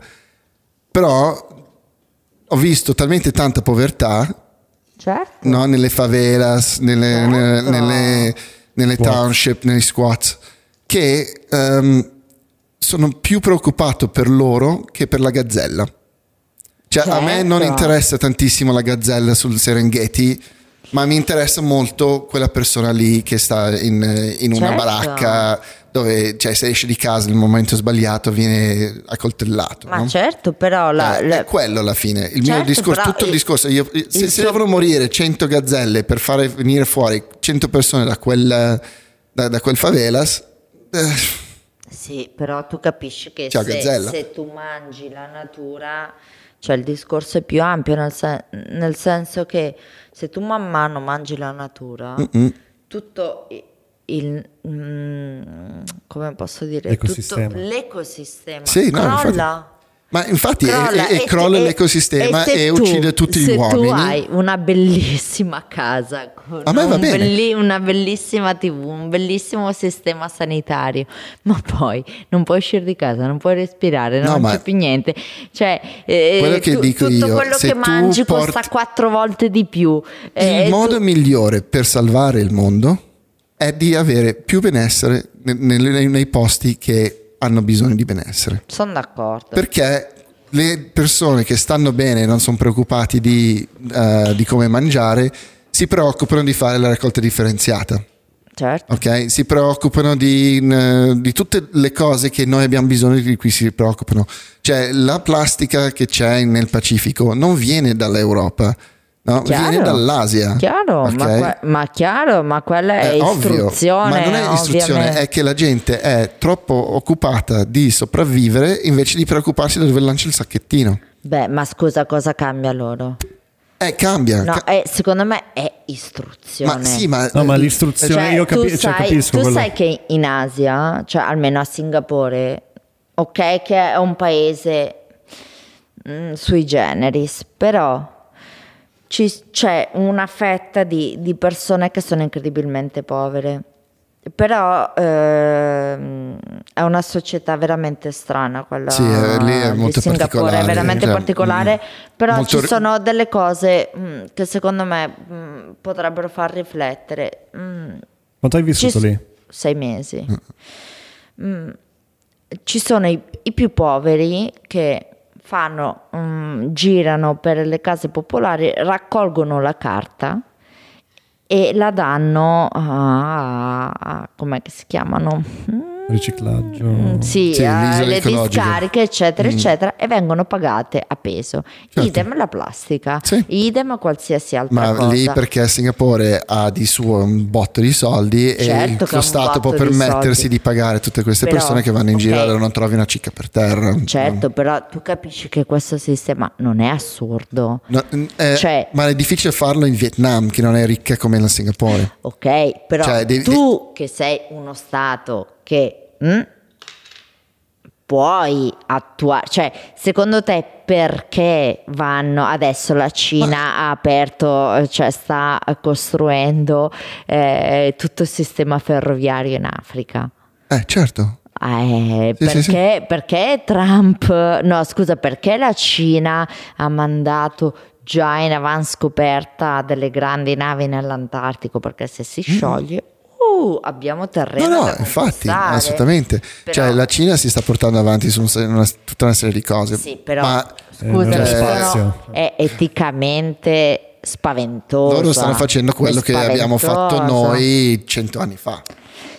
Però ho visto talmente tanta povertà Certo. no? nelle favelas, nelle, Certo. nelle, nelle- nelle Squats. township, negli squats, che ehm, sono più preoccupato per loro che per la gazzella. Cioè, a me non Certo. interessa tantissimo la gazzella sul Serengeti, ma mi interessa molto quella persona lì che sta in, in una Certo. baracca dove, cioè, se esce di casa nel momento sbagliato viene accoltellato. Ma no? certo, però la, Eh, la- è quello alla fine. Il mio Certo, discorso, però tutto il il- discorso. io- se il se suo- devono morire 100 gazzelle per fare venire fuori 100 persone da quel, da, da quel favelas, eh, Sì, però tu capisci che Ciao, se, se tu mangi la natura, cioè il discorso è più ampio, nel, sen- nel senso che se tu man mano mangi la natura, tutto i- il, mm, come posso dire, L'ecosistema. tutto l'ecosistema Sì, no, crolla. infatti. Ma infatti crolla è- è- e- crolla e- l'ecosistema se e, tu- uccide tutti gli se uomini. tu hai una bellissima casa con A me va bene. belli- una bellissima tv, un bellissimo sistema sanitario, *laughs* ma poi non puoi uscire di casa, non puoi respirare, No, non c'è più niente. Cioè, eh, Quello che tu- dico tutto io, quello se che mangi porti- costa quattro volte di più. Eh, il modo tu- migliore per salvare il mondo è di avere più benessere ne- nei, nei posti che hanno bisogno di benessere. Sono d'accordo. Perché le persone che stanno bene e non sono preoccupati di, eh, di come mangiare si preoccupano di fare la raccolta differenziata. Certo. ok? Si preoccupano di, di tutte le cose che noi abbiamo bisogno di cui si preoccupano. Cioè, la plastica che c'è nel Pacifico non viene dall'Europa, no? Chiaro. viene dall'Asia. Chiaro, ok? ma, que- ma chiaro, ma quella è, È ovvio, istruzione. ma non è istruzione, ovviamente. è che la gente è troppo occupata di sopravvivere invece di preoccuparsi da dove lancia il sacchettino. Beh, ma scusa, cosa cambia loro? Eh, cambia. No, ca- è- secondo me è istruzione. ma sì, ma, No, ma l'istruzione Cioè, io tu, capi- cioè, sai, capisco tu quello. sai che in Asia, cioè almeno a Singapore, ok, che è un paese mm, sui generis, però ci- c'è una fetta di, di persone che sono incredibilmente povere. Però ehm, è una società veramente strana quella Sì, eh, lì è di molto Singapore, è veramente cioè, particolare, però molto ci ri- sono delle cose mm, che secondo me mm, potrebbero far riflettere. Mm, Quanto hai vissuto ci- lì? Sei mesi. Mm, ci sono i, i più poveri che fanno, mm, girano per le case popolari, raccolgono la carta e la danno a, a come si chiamano? Mm, Riciclaggio. sì, Sì, le alle isole ecologiche. discariche, eccetera, eccetera, e vengono pagate a peso. Certo. Idem la plastica, Sì. idem qualsiasi altra Ma cosa. lì perché Singapore ha di suo un botto di soldi Certo e un Stato può permettersi soldi. di pagare tutte queste Però, persone che vanno in giro ok. e non trovi una cicca per terra. Certo, però tu capisci che questo sistema non è assurdo. No, eh, Cioè- ma è difficile farlo in Vietnam, che non è ricca come la Singapore. Ok, però Cioè, devi- tu che sei uno Stato che mm, puoi attuare, cioè secondo te perché vanno adesso la Cina ha aperto, cioè sta costruendo eh, tutto il sistema ferroviario in Africa? Eh, certo. Eh, Sì, sì, sì. perché, perché Trump, no scusa, perché la Cina ha mandato già in avanscoperta delle grandi navi nell'Antartico? Perché se si scioglie, uh, abbiamo terreno. No, no, da infatti, assolutamente. Però- Cioè, la Cina si sta portando avanti su un- una- tutta una serie di cose. Sì, però Ma scusa, nello però spazio. è eticamente spaventoso. loro stanno facendo quello che abbiamo fatto noi cento anni fa.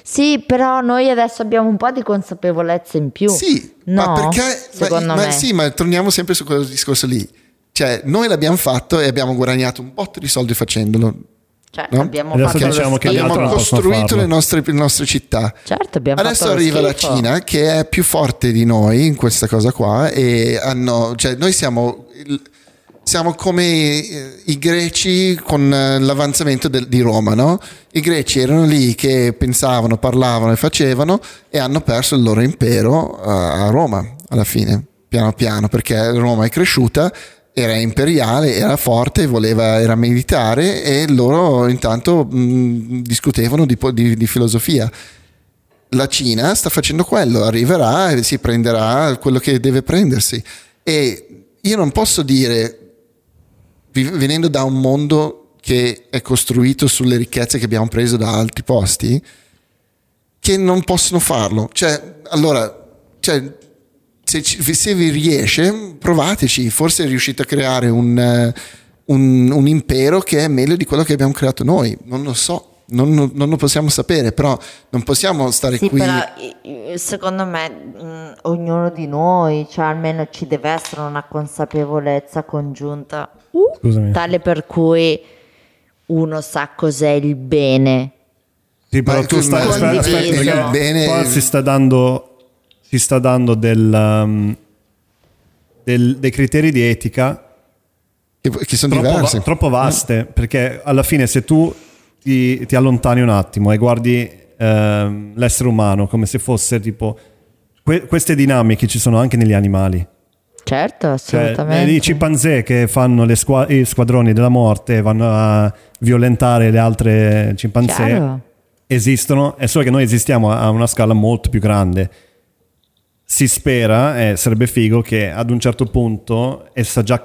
Sì, però noi adesso abbiamo un po' di consapevolezza in più. Sì, no, ma perché? Secondo ma, me. ma sì, ma torniamo sempre su quel discorso lì. Cioè, noi l'abbiamo fatto e abbiamo guadagnato un botto di soldi facendolo. Cioè, no? abbiamo Adesso fatto diciamo Abbiamo costruito le nostre, le nostre città. Certo, abbiamo Adesso arriva la. Cina che è più forte di noi in questa cosa qua e hanno, cioè noi siamo, siamo come eh, i greci con eh, l'avanzamento del- di Roma, no? I greci erano lì che pensavano, parlavano e facevano e hanno perso il loro impero eh, a Roma alla fine, piano piano, perché Roma è cresciuta era imperiale, era forte, voleva, era militare e loro intanto mh, discutevano di, di- di filosofia. La Cina sta facendo quello, arriverà e si prenderà quello che deve prendersi. E io non posso dire venendo da un mondo che è costruito sulle ricchezze che abbiamo preso da altri posti, che non possono farlo. Cioè, allora, cioè, se, se vi riesce, provateci. Forse riuscite a creare un, eh, un- un impero che è meglio di quello che abbiamo creato noi. Non lo so. Non, non- non lo possiamo sapere, però non possiamo stare Sì, qui. però secondo me mh, ognuno di noi, cioè almeno ci deve essere una consapevolezza congiunta Scusami. tale per cui uno sa cos'è il bene. Sì, però Ma tu stai, aspetta, aspetta, perché Bene- qua si sta dando, si sta dando del, um, del- dei criteri di etica che, che sono troppo, va- diversi. troppo vaste, perché alla fine se tu ti, ti allontani un attimo e guardi ehm, l'essere umano come se fosse tipo... que- queste dinamiche ci sono anche negli animali. Certo, Cioè, assolutamente. i cimpanzé che fanno le squa- i squadroni della morte vanno a violentare le altre cimpanzé Chiaro. esistono, è solo che noi esistiamo a una scala molto più grande. Si spera, e sarebbe figo, che ad un certo punto, e sta già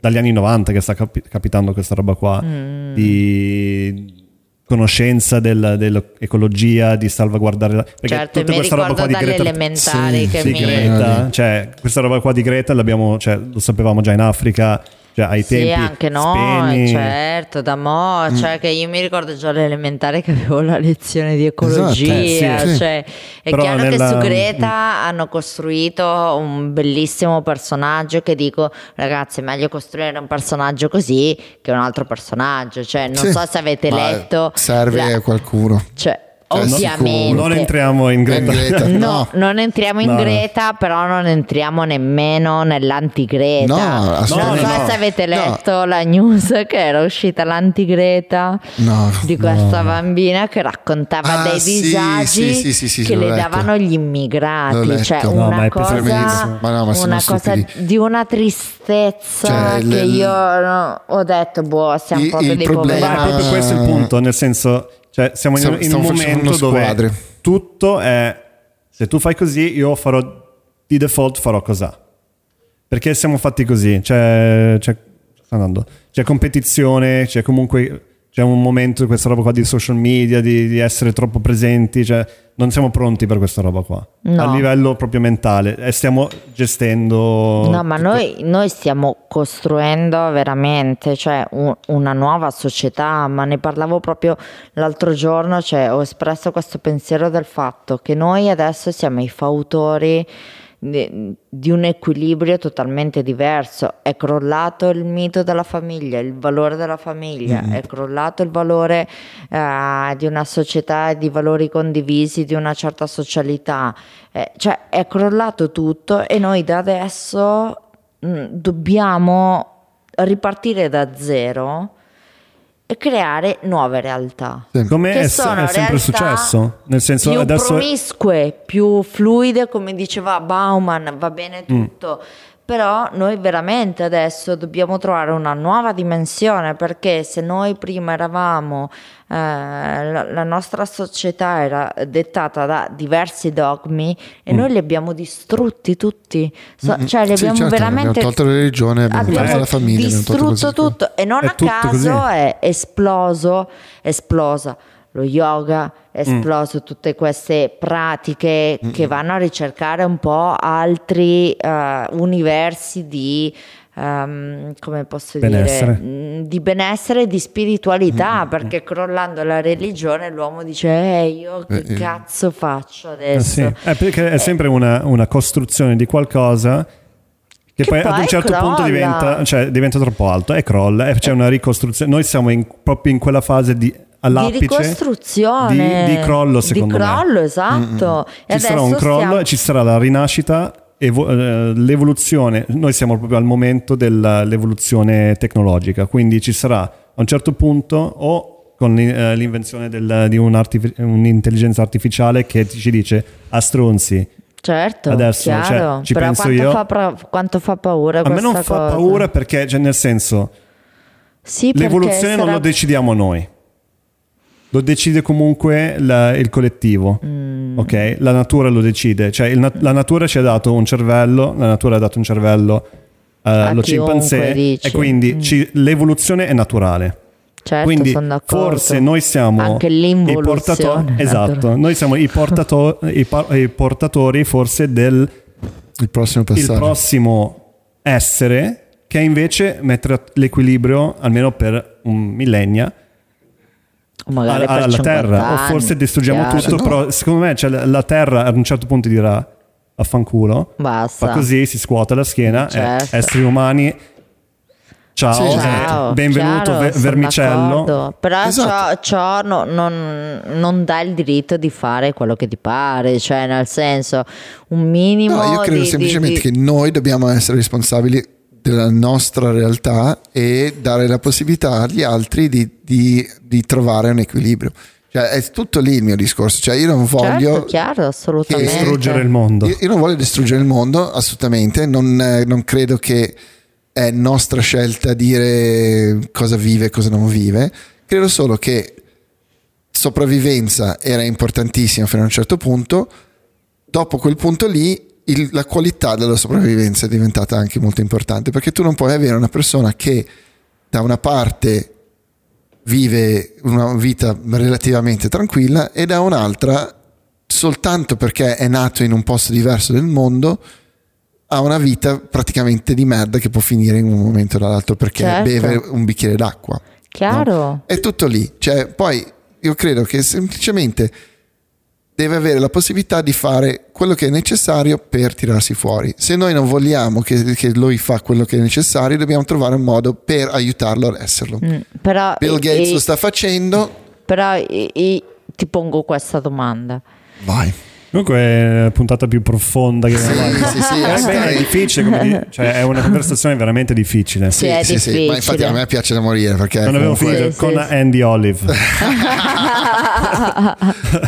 dagli anni 90 che sta capi- capitando questa roba qua, Mm. di conoscenza del- dell'ecologia, di salvaguardare la... Perché certo, tutta questa roba qua di Greta elementari Sì, che sì, mi... Greta, cioè questa roba qua di Greta l'abbiamo, cioè, lo sapevamo già in Africa, cioè ai Sì, tempi anche noi, Speni- certo, da mo', Mm. cioè che io mi ricordo già all'elementare che avevo la lezione di ecologia, Esatto, eh, sì. cioè è Però chiaro nella- che su Greta hanno costruito un bellissimo personaggio che dico, ragazzi, è meglio costruire un personaggio così che un altro personaggio, cioè non Sì, so se avete ma serve Serve la- a qualcuno. Cioè, ovviamente non entriamo in Greta. In Greta, No, no. non entriamo in No. Greta, però non entriamo nemmeno nell'antigreta. No, non so se avete No. letto la news che era uscita l'antigreta No. di questa bambina che raccontava Ah, dei sì, disagi sì, sì, sì, sì, che le letto. davano gli immigrati. Cioè, No, ma una è cosa. Ma ma una cosa di una tristezza Cioè, che il- io no, ho detto, boh, siamo Il- proprio il dei problema- Ma è proprio questo il punto, nel senso, cioè, siamo in, Stiamo- in un momento dove squadre. tutto è, se tu fai così, io farò, di default farò cos'ha. Perché siamo fatti così, c'è, c'è, sta andando. c'è competizione, c'è comunque c'è un momento, questa roba qua di social media, di, di essere troppo presenti, cioè non siamo pronti per questa roba qua. No. A livello proprio mentale, e stiamo gestendo... No, ma noi, noi stiamo costruendo veramente cioè, un- una nuova società, ma ne parlavo proprio l'altro giorno, cioè, ho espresso questo pensiero del fatto che noi adesso siamo i fautori di, un equilibrio totalmente diverso. È crollato il mito della famiglia, il valore della famiglia, è crollato il valore eh, di una società di valori condivisi, di una certa socialità. Eh, cioè è crollato tutto e noi da adesso mh, dobbiamo ripartire da zero creare nuove realtà. Sì. Come è, sono è sempre successo? Nel senso, più adesso promiscue, più fluide, come diceva Bauman, va bene Mm. Però noi veramente adesso dobbiamo trovare una nuova dimensione perché se noi prima eravamo, eh, la, la nostra società era dettata da diversi dogmi e Mm. noi li abbiamo distrutti tutti, So- cioè li Sì, abbiamo certo, veramente abbiamo tolto la religione, abbiamo tolto la famiglia, abbiamo distrutto tutto. E non È a caso così. è esploso, esplosa lo yoga, è esploso tutte queste pratiche che vanno a ricercare un po' altri eh, universi di ehm, come posso Benessere. dire mm, di benessere e di spiritualità perché crollando la religione l'uomo dice eh io che Eh, eh. cazzo faccio Eh, adesso sì. Eh, perché è sempre una, una costruzione di qualcosa che, Che poi, ad poi un certo punto crolla. diventa, cioè, diventa troppo alto e crolla e c'è una ricostruzione. Noi siamo in- proprio in quella fase di di all'apice ricostruzione di, di crollo secondo di me. crollo esatto e Ci sarà un crollo stiamo- e ci sarà la rinascita evo- eh, l'evoluzione noi siamo proprio al momento dell'evoluzione tecnologica quindi ci sarà a un certo punto o con eh, l'invenzione del- di un artifi- un'intelligenza artificiale che ci dice a stronzi Certo, Adesso, cioè, chiaro. ci Però penso quanto, io. Fa, pra- quanto fa paura a me non fa cosa? paura perché cioè, nel senso Sì, l'evoluzione non sarà- lo decidiamo noi lo decide comunque la- il collettivo Mm. ok la natura lo decide cioè il la natura ci ha dato un cervello la natura ha dato un cervello A lo chiunque, scimpanzé dici. e quindi Mm. ci- l'evoluzione è naturale. Certo, quindi sono d'accordo. forse noi siamo Anche i l'involuzione. portatori, esatto, noi siamo i, portato- i pa- i portatori forse del Il prossimo il prossimo essere che invece mettere l'equilibrio almeno per un millennia alla, alla 50 Terra o forse distruggiamo chiaro. tutto No. però secondo me cioè, la- Terra ad un certo punto dirà affanculo Basta. fa così si scuote la schiena Certo. eh, esseri umani ciao, Sì, eh, Ciao, benvenuto chiaro, ve- sono vermicello d'accordo. Però Esatto. ciò, ciò no- non, non dà il diritto di fare quello che ti pare, cioè nel senso un minimo No, io credo di- semplicemente di, che noi dobbiamo essere responsabili della nostra realtà e dare la possibilità agli altri di, di- di trovare un equilibrio. Cioè, è tutto lì il mio discorso. Cioè, io non voglio Certo, chiaro, assolutamente. distruggere il mondo Io, io non voglio distruggere il mondo, assolutamente. Non, eh, non credo che è nostra scelta dire cosa vive e cosa non vive. Credo solo che sopravvivenza era importantissima fino a un certo punto. Dopo quel punto lì, il- la qualità della sopravvivenza è diventata anche molto importante perché tu non puoi avere una persona che da una parte vive una vita relativamente tranquilla e da un'altra soltanto perché è nato in un posto diverso del mondo ha una vita praticamente di merda che può finire in un momento o dall'altro perché Certo. beve un bicchiere d'acqua. Chiaro. È tutto lì. Cioè, poi io credo che semplicemente deve avere la possibilità di fare quello che è necessario per tirarsi fuori. Se noi non vogliamo che, che lui fa quello che è necessario, dobbiamo trovare un modo per aiutarlo ad esserlo. Mm, Però, Bill Gates i- lo sta facendo. però i- i- ti pongo questa domanda. Vai. Comunque è la puntata più profonda che abbiamo Sì, fatto sì, sì, Eh, beh, stai- è difficile come di- *laughs* cioè è una conversazione veramente difficile Sì, è Ma infatti difficile. a me piace da morire perché non avevo comunque- finito Sì, con sì. Andy Olive *laughs*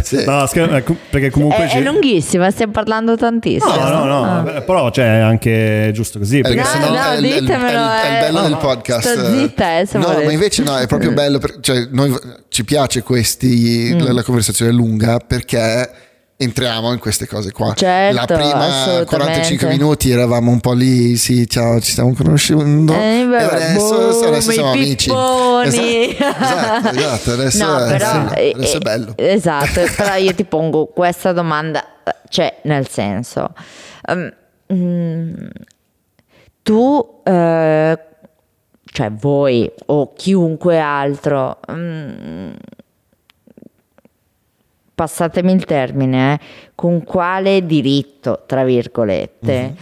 Sì. no scher- eh, perché comunque È, ci- è lunghissima, stiamo parlando tantissimo. no no no Ah. beh, però cioè, è anche giusto così perché Eh, No, sennò no, è, è ditemelo, è è il bello del No, podcast. sto zitta, eh, no, volete. ma invece no, è proprio bello. per- cioè, noi ci piace questi, Mm. la, la conversazione è lunga perché entriamo in queste cose qua. Certo, la prima assolutamente. 45 minuti eravamo un po' lì, sì, ciao, ci stiamo conoscendo. Eh, beh, e adesso, boom, adesso siamo amici. Esatto, esatto, esatto, adesso, No, è- però, eh, adesso è bello. Esatto, *laughs* però io ti pongo questa domanda, cioè nel senso, ehm, mm, tu, eh, cioè voi o chiunque altro, mm, passatemi il termine, eh, con quale diritto, tra virgolette,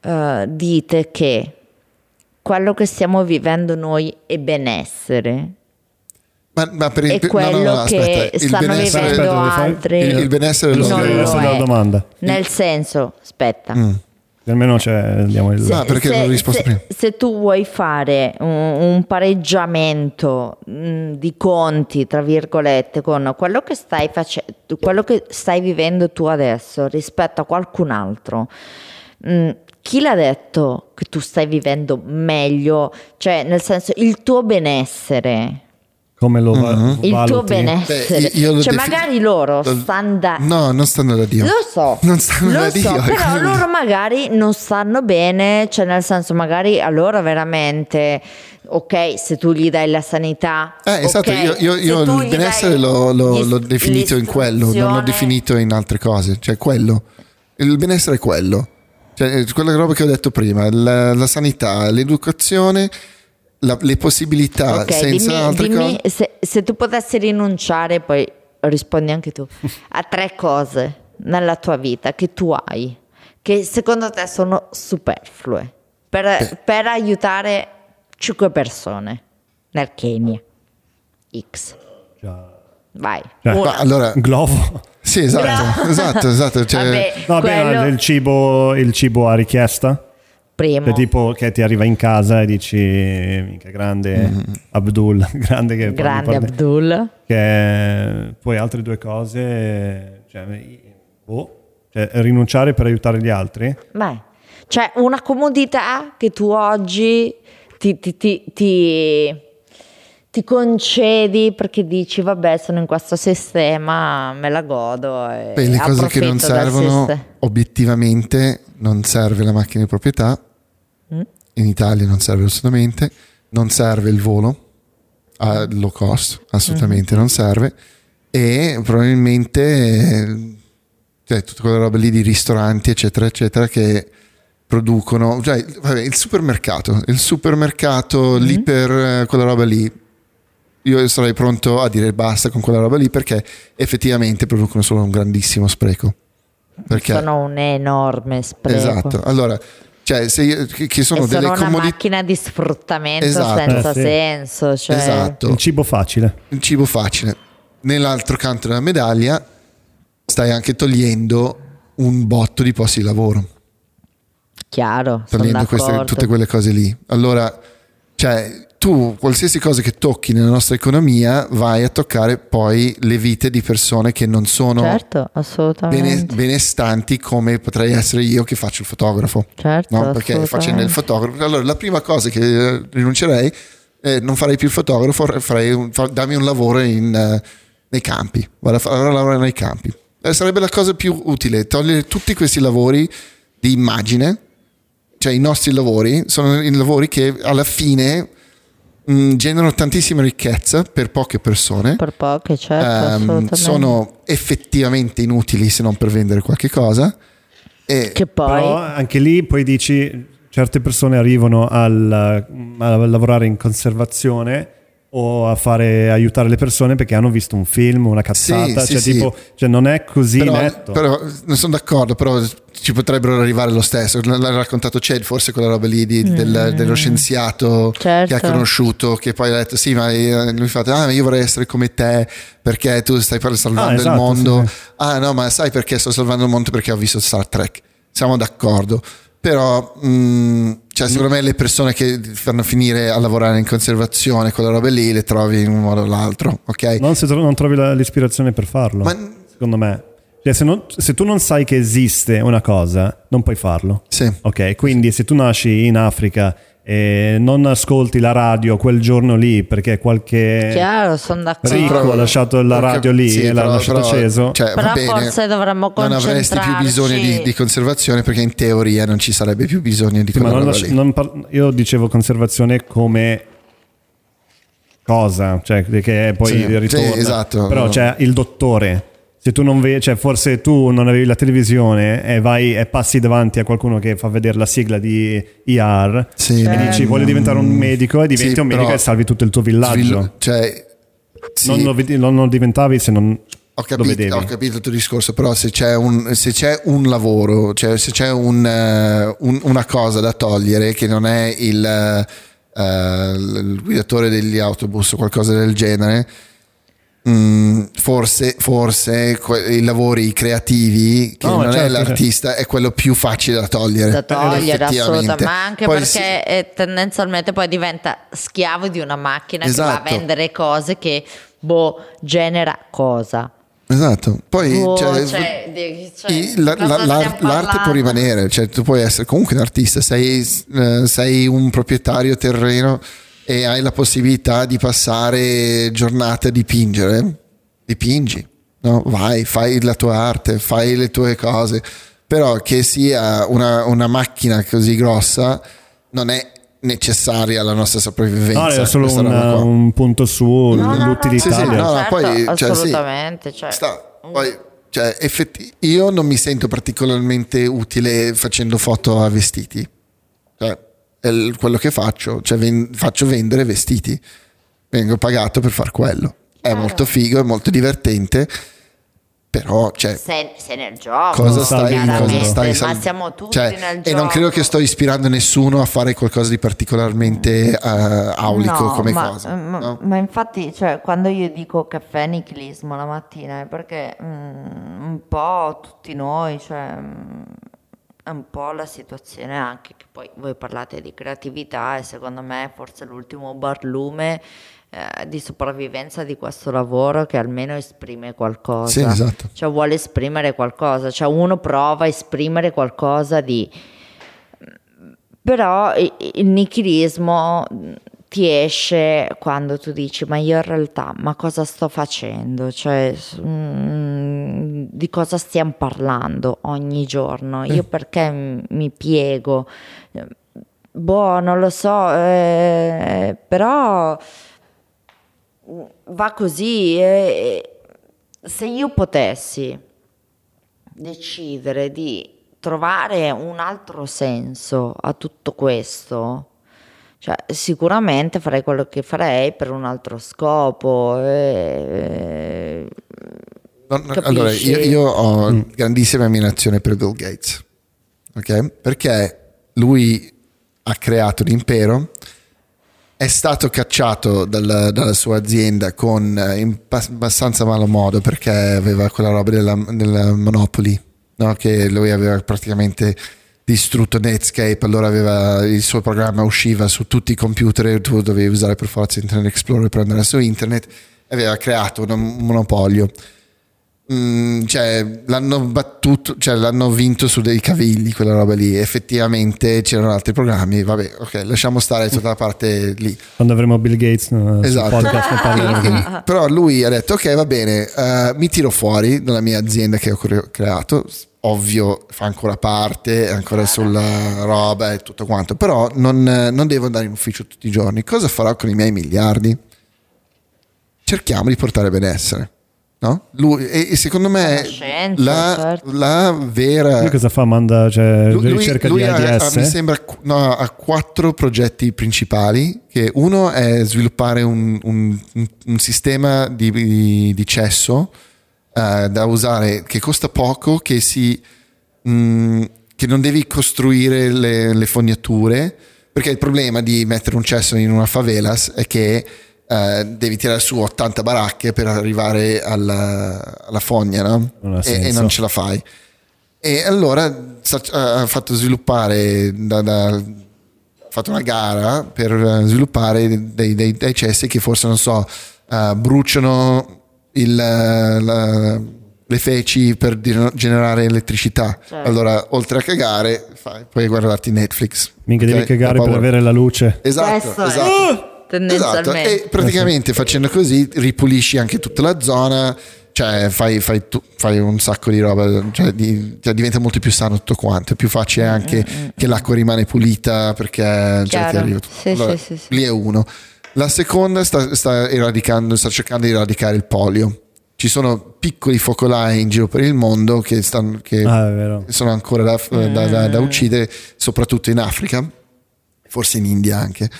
eh, dite che quello che stiamo vivendo noi è benessere? Ma, ma per il, è no, no, quello no, che aspetta, stanno vivendo Aspetta, altri. il, il benessere Non lo- lo lo è. domanda Nel senso, aspetta, Mm. Almeno cioè, diamo il. Ah, perché non ho risposto se, prima? se tu vuoi fare un, un pareggiamento mh, di conti, tra virgolette, con quello che stai facendo, quello che stai vivendo tu adesso rispetto a qualcun altro, mh, chi l'ha detto che tu stai vivendo meglio? Cioè, nel senso, il tuo benessere. Come lo va- Mhm. Il tuo benessere, Beh, io lo cioè defi- magari loro lo- stanno da, No, non stanno da Dio. lo so, Non stanno lo da so, Dio. però loro magari non stanno bene, cioè nel senso magari a loro veramente, ok, se tu gli dai la sanità, Eh, esatto, ok, io, io- se io tu il benessere l'ho, l'ho- l'ho definito in quello, non l'ho definito in altre cose, cioè quello. Il benessere è quello, cioè quella roba che ho detto prima, la, la sanità, l'educazione, la- le possibilità Ok, senza dimmi, altre dimmi cose. se, se tu potessi rinunciare, poi rispondi anche tu, *laughs* a tre cose nella tua vita che tu hai, che secondo te sono superflue, per, per aiutare cinque persone nel Kenya. X. Vai. Cioè, allora, glovo sì, esatto, esatto, esatto. Cioè, Vabbè, no, beh, quello- il, cibo, il cibo a richiesta primo. Cioè, tipo che ti arriva in casa e dici minchia grande Abdul *laughs* grande che Grande porti- Abdul. che poi altre due cose cioè, boh, cioè, rinunciare per aiutare gli altri Vai. Cioè, una comodità che tu oggi ti, ti- ti- ti- ti concedi perché dici, vabbè, sono in questo sistema, me la godo. E beh, le cose che non servono, obiettivamente non serve la macchina di proprietà. In Italia non serve assolutamente, non serve il volo a low cost, assolutamente non serve e probabilmente cioè, tutte quelle robe lì di ristoranti eccetera eccetera che producono, cioè vabbè, il supermercato, il supermercato lì per eh, quella roba lì io sarei pronto a dire basta con quella roba lì perché effettivamente producono solo un grandissimo spreco. Perché, Sono un enorme spreco. esatto, allora, cioè, se io- che sono sono delle una comodità, macchina di sfruttamento Esatto. senza Eh, sì. senso. Cioè, esatto, Il cibo facile. il cibo facile. Nell'altro canto della medaglia stai anche togliendo un botto di posti di lavoro, Chiaro, togliendo queste- tutte quelle cose lì. Allora, cioè, tu qualsiasi cosa che tocchi nella nostra economia vai a toccare poi le vite di persone che non sono Certo, benestanti come potrei essere io che faccio il fotografo. certo, No, perché facendo il fotografo, allora la prima cosa che eh, rinuncerei è non farei più il fotografo, farei un- fa- dammi un lavoro in, eh, nei campi, vado a fare a lavorare nei campi. Eh, sarebbe la cosa più utile, togliere tutti questi lavori di immagine, cioè i nostri lavori, sono i lavori che alla fine mh, generano tantissima ricchezza per poche persone. Per poche, certo, assolutamente. sono effettivamente inutili se non per vendere qualche cosa. E Che poi... Però anche lì poi dici certe persone arrivano al- a lavorare in conservazione o a fare aiutare le persone perché hanno visto un film, una cazzata, Sì, cioè, sì, tipo, sì. cioè non è così però, netto. però non sono d'accordo, però ci potrebbero arrivare lo stesso. L'ha raccontato Ced, forse quella roba lì di- del- dello scienziato Certo. che ha conosciuto, che poi ha detto: Sì, ma io, lui fa, ah, ma io vorrei essere come te perché tu stai per- salvando Ah, esatto, il mondo. sì, Ah, no, ma sai perché sto salvando il mondo? Perché ho visto Star Trek. Siamo d'accordo. Però, mh, cioè, secondo me le persone che fanno finire a lavorare in conservazione, quelle robe lì, le trovi in un modo o l'altro, ok? non, se tro- non trovi la- l'ispirazione per farlo, Ma- secondo me. Cioè, se, non- se tu non sai che esiste una cosa, non puoi farlo. Sì. Ok, quindi se tu nasci in Africa e non ascolti la radio quel giorno lì perché qualche Chiaro, sono d'accordo. ricco ha lasciato la perché- radio lì sì, e l'ha però- lasciato però, acceso. cioè, Però bene, forse dovremmo non avresti più bisogno di, concentrarci- di conservazione perché in teoria non ci sarebbe più bisogno di Sì, ma quella non roba lasci- lì. non par- io dicevo conservazione come cosa, cioè che poi Sì, ritorna. sì, esatto. Però c'è il dottore. Se tu non vedi, cioè forse tu non avevi la televisione e vai e passi davanti a qualcuno che fa vedere la sigla di IR Sì, e dici voglio diventare un medico e diventi sì, un medico e salvi tutto il tuo villaggio. cioè, sì, Non, lo vedi- non lo diventavi se non ho, lo capito, vedevi. ho capito il tuo discorso, però se c'è un, se c'è un lavoro, cioè se c'è un, eh, un- una cosa da togliere che non è il, eh, il guidatore degli autobus o qualcosa del genere, mm, forse, forse que- i lavori creativi, che No, non è certo, l'artista, è quello più facile da togliere. da togliere assolutamente ma anche Poi perché sì, eh, tendenzialmente poi diventa schiavo di una macchina che va Esatto. a vendere cose che boh genera cosa Esatto, poi Boh, cioè, cioè, cioè, i- la- la- stiamo l'arte, può rimanere, cioè tu puoi essere comunque un artista, sei, eh, sei un proprietario terreno e hai la possibilità di passare giornate a dipingere, dipingi, no? vai, fai la tua arte, fai le tue cose, però che sia una, una macchina così grossa non è necessaria alla nostra sopravvivenza. No, era solo questa un, punto su No, no, no, l'utilità. Sì, sì, no, no, certo, poi, cioè, sì. assolutamente cioè, Sta- poi, cioè, effetti- io non mi sento particolarmente utile facendo foto a vestiti. Cioè, è quello che faccio, cioè ven- faccio vendere vestiti. Vengo pagato per far quello. È molto figo, è molto divertente, però, cioè, sei, sei nel gioco cosa stai, cosa stai ma sal- siamo tutti cioè, nel E gioco non credo che sto ispirando nessuno a fare qualcosa di particolarmente eh, aulico No, come ma, cosa. ma- no? ma infatti, cioè, quando io dico caffè nichilismo la mattina è perché mm, un po' tutti noi, cioè, mm, è un po' la situazione anche che poi voi parlate di creatività e secondo me forse l'ultimo barlume eh, di sopravvivenza di questo lavoro che almeno esprime qualcosa. Sì, esatto. Cioè vuole esprimere qualcosa, cioè uno prova a esprimere qualcosa di però il nichilismo mh, ti esce quando tu dici ma io in realtà ma cosa sto facendo cioè mm, di cosa stiamo parlando ogni giorno io perché mi piego boh, non lo so, eh, però va così. eh, se io potessi decidere di trovare un altro senso a tutto questo, cioè, sicuramente farei quello che farei per un altro scopo. eh, No, no, Capisci? allora, io, io ho grandissima ammirazione per Bill Gates, ok? Perché lui ha creato l'impero, è stato cacciato dalla, dalla sua azienda con eh, in abbastanza malo modo perché aveva quella roba della, della Monopoly, no? che lui aveva praticamente distrutto Netscape, allora aveva, il suo programma usciva su tutti i computer e tu dovevi usare per forza Internet Explorer per andare su internet, e aveva creato un monopolio. Mm, cioè, l'hanno battuto, cioè l'hanno vinto su dei cavilli quella roba lì. Effettivamente c'erano altri programmi. Vabbè, ok, lasciamo stare tutta la parte lì. Quando avremo Bill Gates no, Esatto. podcast *laughs* Però lui ha detto: Ok, va bene, eh, mi tiro fuori dalla mia azienda che ho cre- creato. Ovvio, fa ancora parte, è ancora sulla roba e tutto quanto. Però non, non devo andare in ufficio tutti i giorni. Cosa farò con i miei miliardi? Cerchiamo di portare benessere. No? Lui, e, e secondo me la, certo. la vera Lui cosa fa? Manda cioè, lui, ricerca lui di ha, ha- mi sembra no, ha quattro progetti principali che uno è sviluppare un, un- un- un sistema di, di- di cesso eh, da usare che costa poco che si mh, che non devi costruire le, le fognature perché il problema di mettere un cesso in una favelas è che eh, devi tirare su 80 baracche per arrivare alla, alla fogna no? Non e, e non ce la fai e allora sta- ha fatto sviluppare, da- da- ha fatto una gara per eh, sviluppare dei, dei- dei cessi che forse, non so, eh, bruciano il, eh, la- le feci per generare elettricità. Certo. Allora, oltre a cagare, fai- puoi guardarti Netflix. Minchia, ok? devi cagare per avere la luce. Esatto, esatto. Esatto, e praticamente facendo così ripulisci anche tutta la zona, cioè fai, fai tu- fai un sacco di roba, cioè, di- cioè diventa molto più sano tutto quanto, è più facile anche che l'acqua rimane pulita perché cioè, ti arriva tutto. Sì, Allora, sì, sì. Lì è uno. La seconda sta, sta eradicando, sta cercando di eradicare il polio. Ci sono piccoli focolai in giro per il mondo che, stanno, che Ah, sono ancora da, da- da- da uccidere, soprattutto in Africa, forse in India anche.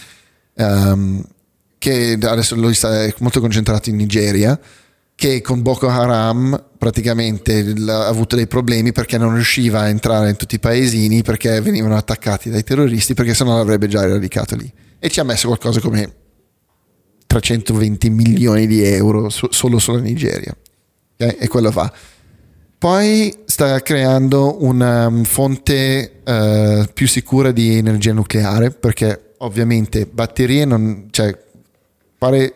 Ehm, che adesso lui sta, molto concentrato in Nigeria, che con Boko Haram praticamente ha avuto dei problemi perché non riusciva a entrare in tutti i paesini perché venivano attaccati dai terroristi perché sennò l'avrebbe già eradicato lì. E ci ha messo qualcosa come 320 milioni di euro su- solo sulla Nigeria. Ok? E quello fa. Poi sta creando una um, fonte eh, più sicura di energia nucleare perché ovviamente batterie non... Cioè, fare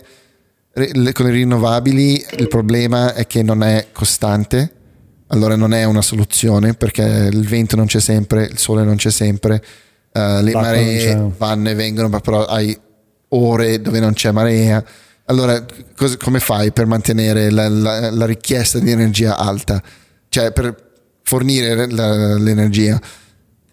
re- le- con le rinnovabili il problema è che non è costante, allora non è una soluzione perché il vento non c'è sempre, il sole non c'è sempre, eh, le L'acqua maree vanno e vengono, ma però hai ore dove non c'è marea. Allora, cos- come fai per mantenere la, la- la richiesta di energia alta? Cioè, per fornire la- l'energia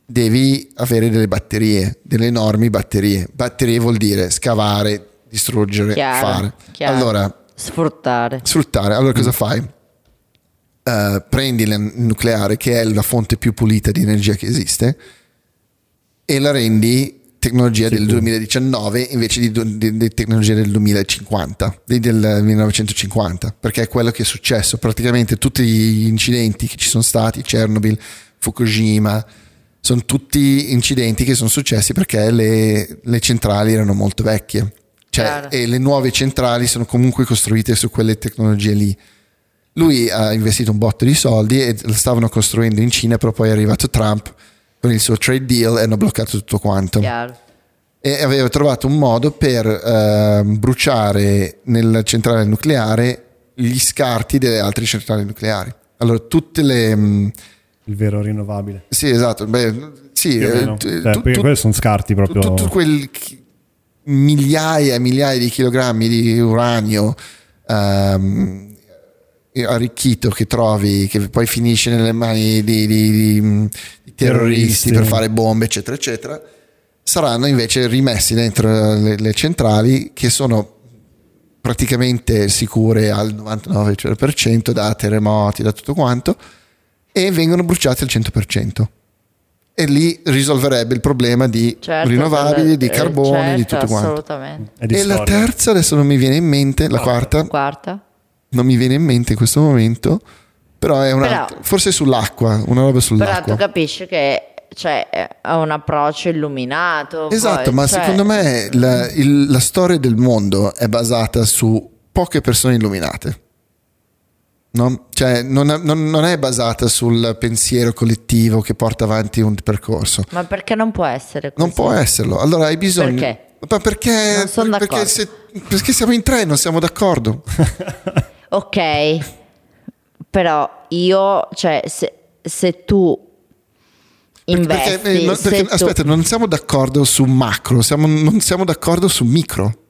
devi avere delle batterie, delle enormi batterie. Batterie vuol dire scavare, distruggere, Chiaro, fare. chiaro. Allora, Sfruttare. sfruttare. Allora cosa fai? Eh, prendi il nucleare, che è la fonte più pulita di energia che esiste, e la rendi tecnologia del 2019 invece di, di- di tecnologia del 2050, di- del 1950, perché è quello che è successo. Praticamente tutti gli incidenti che ci sono stati, Chernobyl, Fukushima, sono tutti incidenti che sono successi perché le, le centrali erano molto vecchie. Cioè, Chiaro. e le nuove centrali sono comunque costruite su quelle tecnologie lì. Lui ha investito un botto di soldi e lo stavano costruendo in Cina, però poi è arrivato Trump con il suo trade deal e hanno bloccato tutto quanto. Chiaro. E aveva trovato un modo per ehm, bruciare nella centrale nucleare gli scarti delle altre centrali nucleari. Allora, tutte le. Il vero rinnovabile. Sì, esatto. Beh, sì, eh, Cioè, tu- quelli sono scarti proprio. tutto quel migliaia e migliaia di chilogrammi di uranio ehm, arricchito che trovi, che poi finisce nelle mani di, di- di- di terroristi Terroristi. per fare bombe, eccetera, eccetera. saranno invece rimessi dentro le, le centrali che sono praticamente sicure al 99% da terremoti, da tutto quanto, e vengono bruciati al 100%. E lì risolverebbe il problema di Certo, rinnovabili, di eh, carbone, di certo, tutto quanto. Di E la terza, adesso non mi viene in mente, la quarta, Quarta. non mi viene in mente in questo momento, però è una, Però- forse sull'acqua, una roba Però sull'acqua. tu capisci che cioè, ha un approccio illuminato. Esatto, poi, ma cioè, secondo me la, il- la storia del mondo è basata su poche persone illuminate. No? Cioè, non, è- non- non è basata sul pensiero collettivo che porta avanti un percorso. Ma perché non può essere così? Non può esserlo. Allora hai bisogno. Perché? Ma perché, perché, d'accordo. se- perché siamo in tre non siamo d'accordo. *laughs* Ok, però io, cioè, se, se tu investi... Perché, eh, no, se perché- tu- aspetta, non siamo d'accordo su macro, siamo- non siamo d'accordo su micro.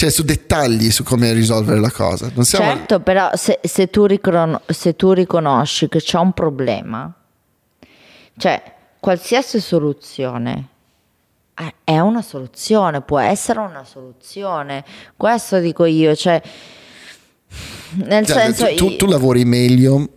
Cioè su dettagli su come risolvere la cosa. Non siamo, Certo, però se, se tu ricon- se tu riconosci che c'è un problema, cioè qualsiasi soluzione eh, è una soluzione, può essere una soluzione. Questo dico io, cioè nel Cioè, senso tu, tu- io- tu lavori meglio,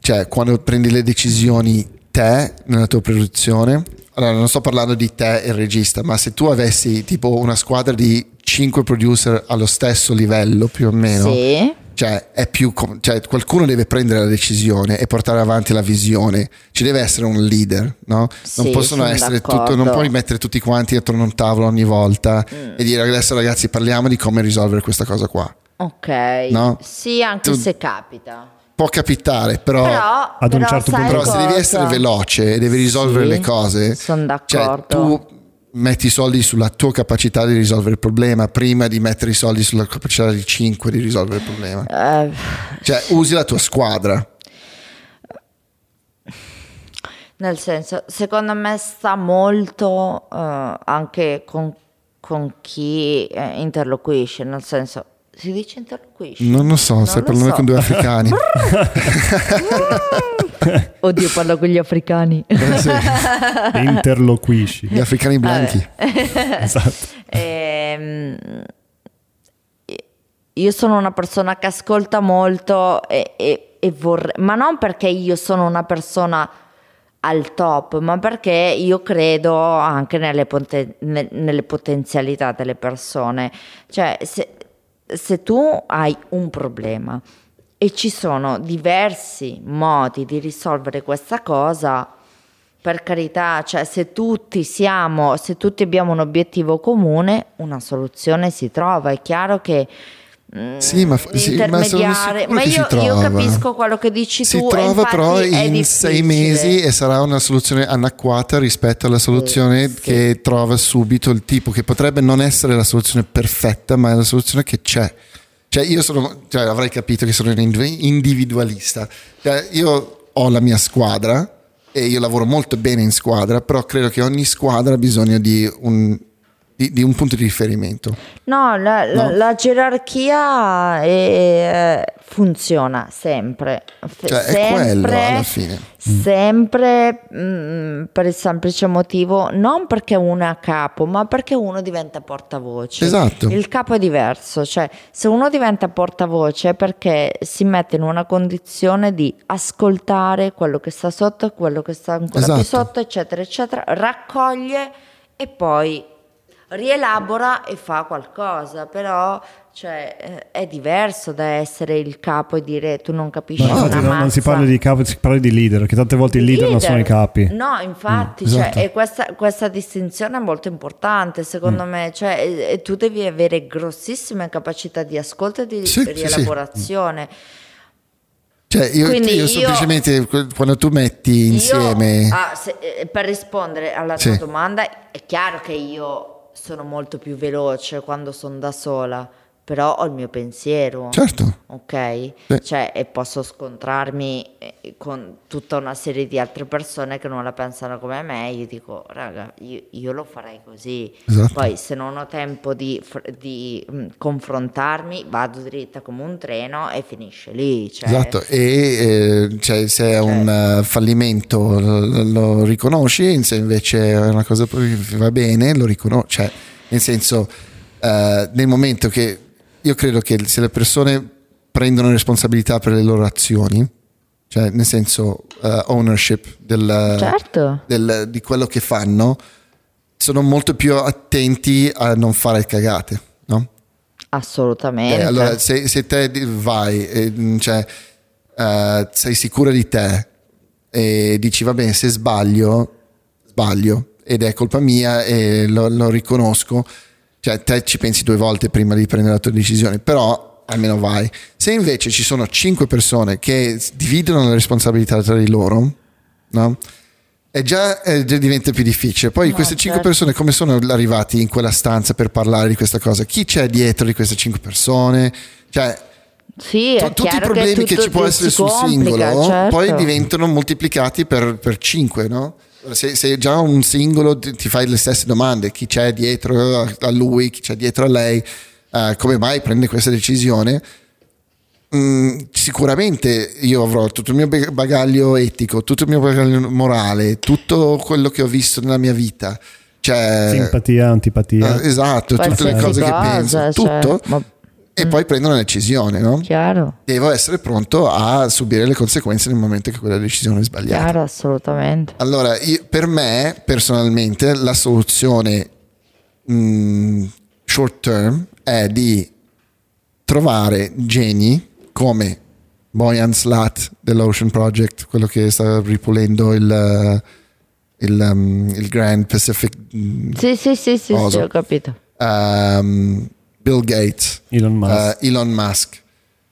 cioè quando prendi le decisioni te nella tua produzione. Allora, non sto parlando di te e il regista, ma se tu avessi tipo una squadra di 5 producer allo stesso livello più o meno, sì, cioè, è più com- cioè, qualcuno deve prendere la decisione e portare avanti la visione. Ci deve essere un leader, no? Non Sì, possono sono essere d'accordo. tutto, non puoi mettere tutti quanti attorno a un tavolo ogni volta Mm. e dire adesso ragazzi parliamo di come risolvere questa cosa qua. ok, No. sì anche Tu- se capita. Può capitare, però, Però, ad un però certo punto- però se devi essere veloce e devi risolvere Sì, le cose, Sono cioè d'accordo. tu metti i soldi sulla tua capacità di risolvere il problema prima di mettere i soldi sulla capacità di 5 di risolvere il problema. Eh, Cioè usi la tua squadra. Nel senso, secondo me sta molto eh, anche con, con chi eh, interloquisce, nel senso, si dice interloquisce? Non lo so, Non stai parlando so. con due africani. *laughs* *laughs* Oddio, parlo con gli africani. Eh sì, *laughs* Interloquisci. gli africani bianchi. esatto. Ehm, io sono una persona che ascolta molto e, e- e vorrei, ma non perché io sono una persona al top, ma perché io credo anche nelle, poten- ne- nelle potenzialità delle persone. Cioè, se, se tu hai un problema e ci sono diversi modi di risolvere questa cosa, per carità, cioè se tutti siamo, se tutti abbiamo un obiettivo comune, una soluzione si trova. È chiaro che Sì, ma, sì, ma ma si io, io capisco quello che dici Si tu. e trova però in sei mesi e sarà una soluzione anacquata rispetto alla soluzione sì. che trova subito il tipo, che potrebbe non essere la soluzione perfetta, ma è la soluzione che c'è. Cioè io sono, cioè avrei capito che sono un indiv- individualista. Cioè, io ho la mia squadra e io lavoro molto bene in squadra, però credo che ogni squadra ha bisogno di un, di- di un punto di riferimento. No, la, la- No? la gerarchia è- eh, funziona sempre. Cioè, è sempre, quello alla fine. Sempre mm, per il semplice motivo, non perché uno è a capo, ma perché uno diventa portavoce. Esatto. Il capo è diverso, cioè se uno diventa portavoce è perché si mette in una condizione di ascoltare quello che sta sotto quello che sta ancora più Esatto. sotto, eccetera, eccetera, raccoglie e poi rielabora e fa qualcosa, però cioè, eh, è diverso da essere il capo e dire tu non capisci No, infatti una non, non si mazza". parla di capo, si parla di leader, che tante volte i leader, non sono i capi. No, infatti, Mm, esatto. cioè, e questa, questa distinzione è molto importante, secondo Mm. me, cioè, e- e tu devi avere grossissime capacità di ascolto e di Sì, sì, sì. rielaborazione. Cioè, io, Quindi io io- semplicemente quando tu metti insieme. Io, ah, se- eh, per rispondere alla Sì. tua domanda, è chiaro che io sono molto più veloce quando sono da sola, però ho il mio pensiero. Certo. Ok? Sì. Cioè, e posso scontrarmi eh, con tutta una serie di altre persone che non la pensano come me. Io dico, raga, io, io lo farei così. Esatto. Poi, se non ho tempo di, di, mh, confrontarmi, vado dritta come un treno e finisce lì. Cioè, Esatto, e eh, cioè, se è un eh, fallimento lo, lo riconosci, se invece è una cosa che va bene, lo riconosci. Cioè, nel senso, eh, nel momento che io credo che se le persone prendono responsabilità per le loro azioni, cioè nel senso eh, ownership del, Certo. del- di quello che fanno, sono molto più attenti a non fare cagate, no? Assolutamente. Eh, allora, se, se te vai, mm, cioè, eh, sei sicura di te e dici va bene, se sbaglio, sbaglio ed è colpa mia e lo, lo riconosco, cioè te ci pensi due volte prima di prendere la tua decisione, però almeno vai. Se invece ci sono cinque persone che dividono la responsabilità tra di loro, no? E già, eh, già diventa più difficile. Poi No, queste cinque certo. persone come sono arrivati in quella stanza per parlare di questa cosa? Chi c'è dietro di queste cinque persone? Cioè, Sì, è tutti i problemi che, tutto ci può essere sul complica, singolo certo. poi diventano moltiplicati per, per cinque, no? Se, se già un singolo ti, ti fai le stesse domande, chi c'è dietro a- lui, chi c'è dietro a lei, eh, come mai prende questa decisione? Mm, sicuramente io avrò tutto il mio bag- bagaglio etico, tutto il mio bagaglio morale, tutto quello che ho visto nella mia vita. Cioè, Simpatia, antipatia. eh, esatto, tutte le Qualsiasi cose che penso, cioè, tutto, ma- e poi prendo una decisione, no? Chiaro, Devo essere pronto a subire le conseguenze nel momento che quella decisione è sbagliata. chiaro, assolutamente. Allora, io- per me personalmente la soluzione mm, short term è di trovare geni come Boyan Slat dell'Ocean Project, quello che sta ripulendo il, il, um, il Grand Pacific, mm, Sì, sì, sì, sì, sì, ho capito. um, Bill Gates, Elon Musk. eh, Elon Musk.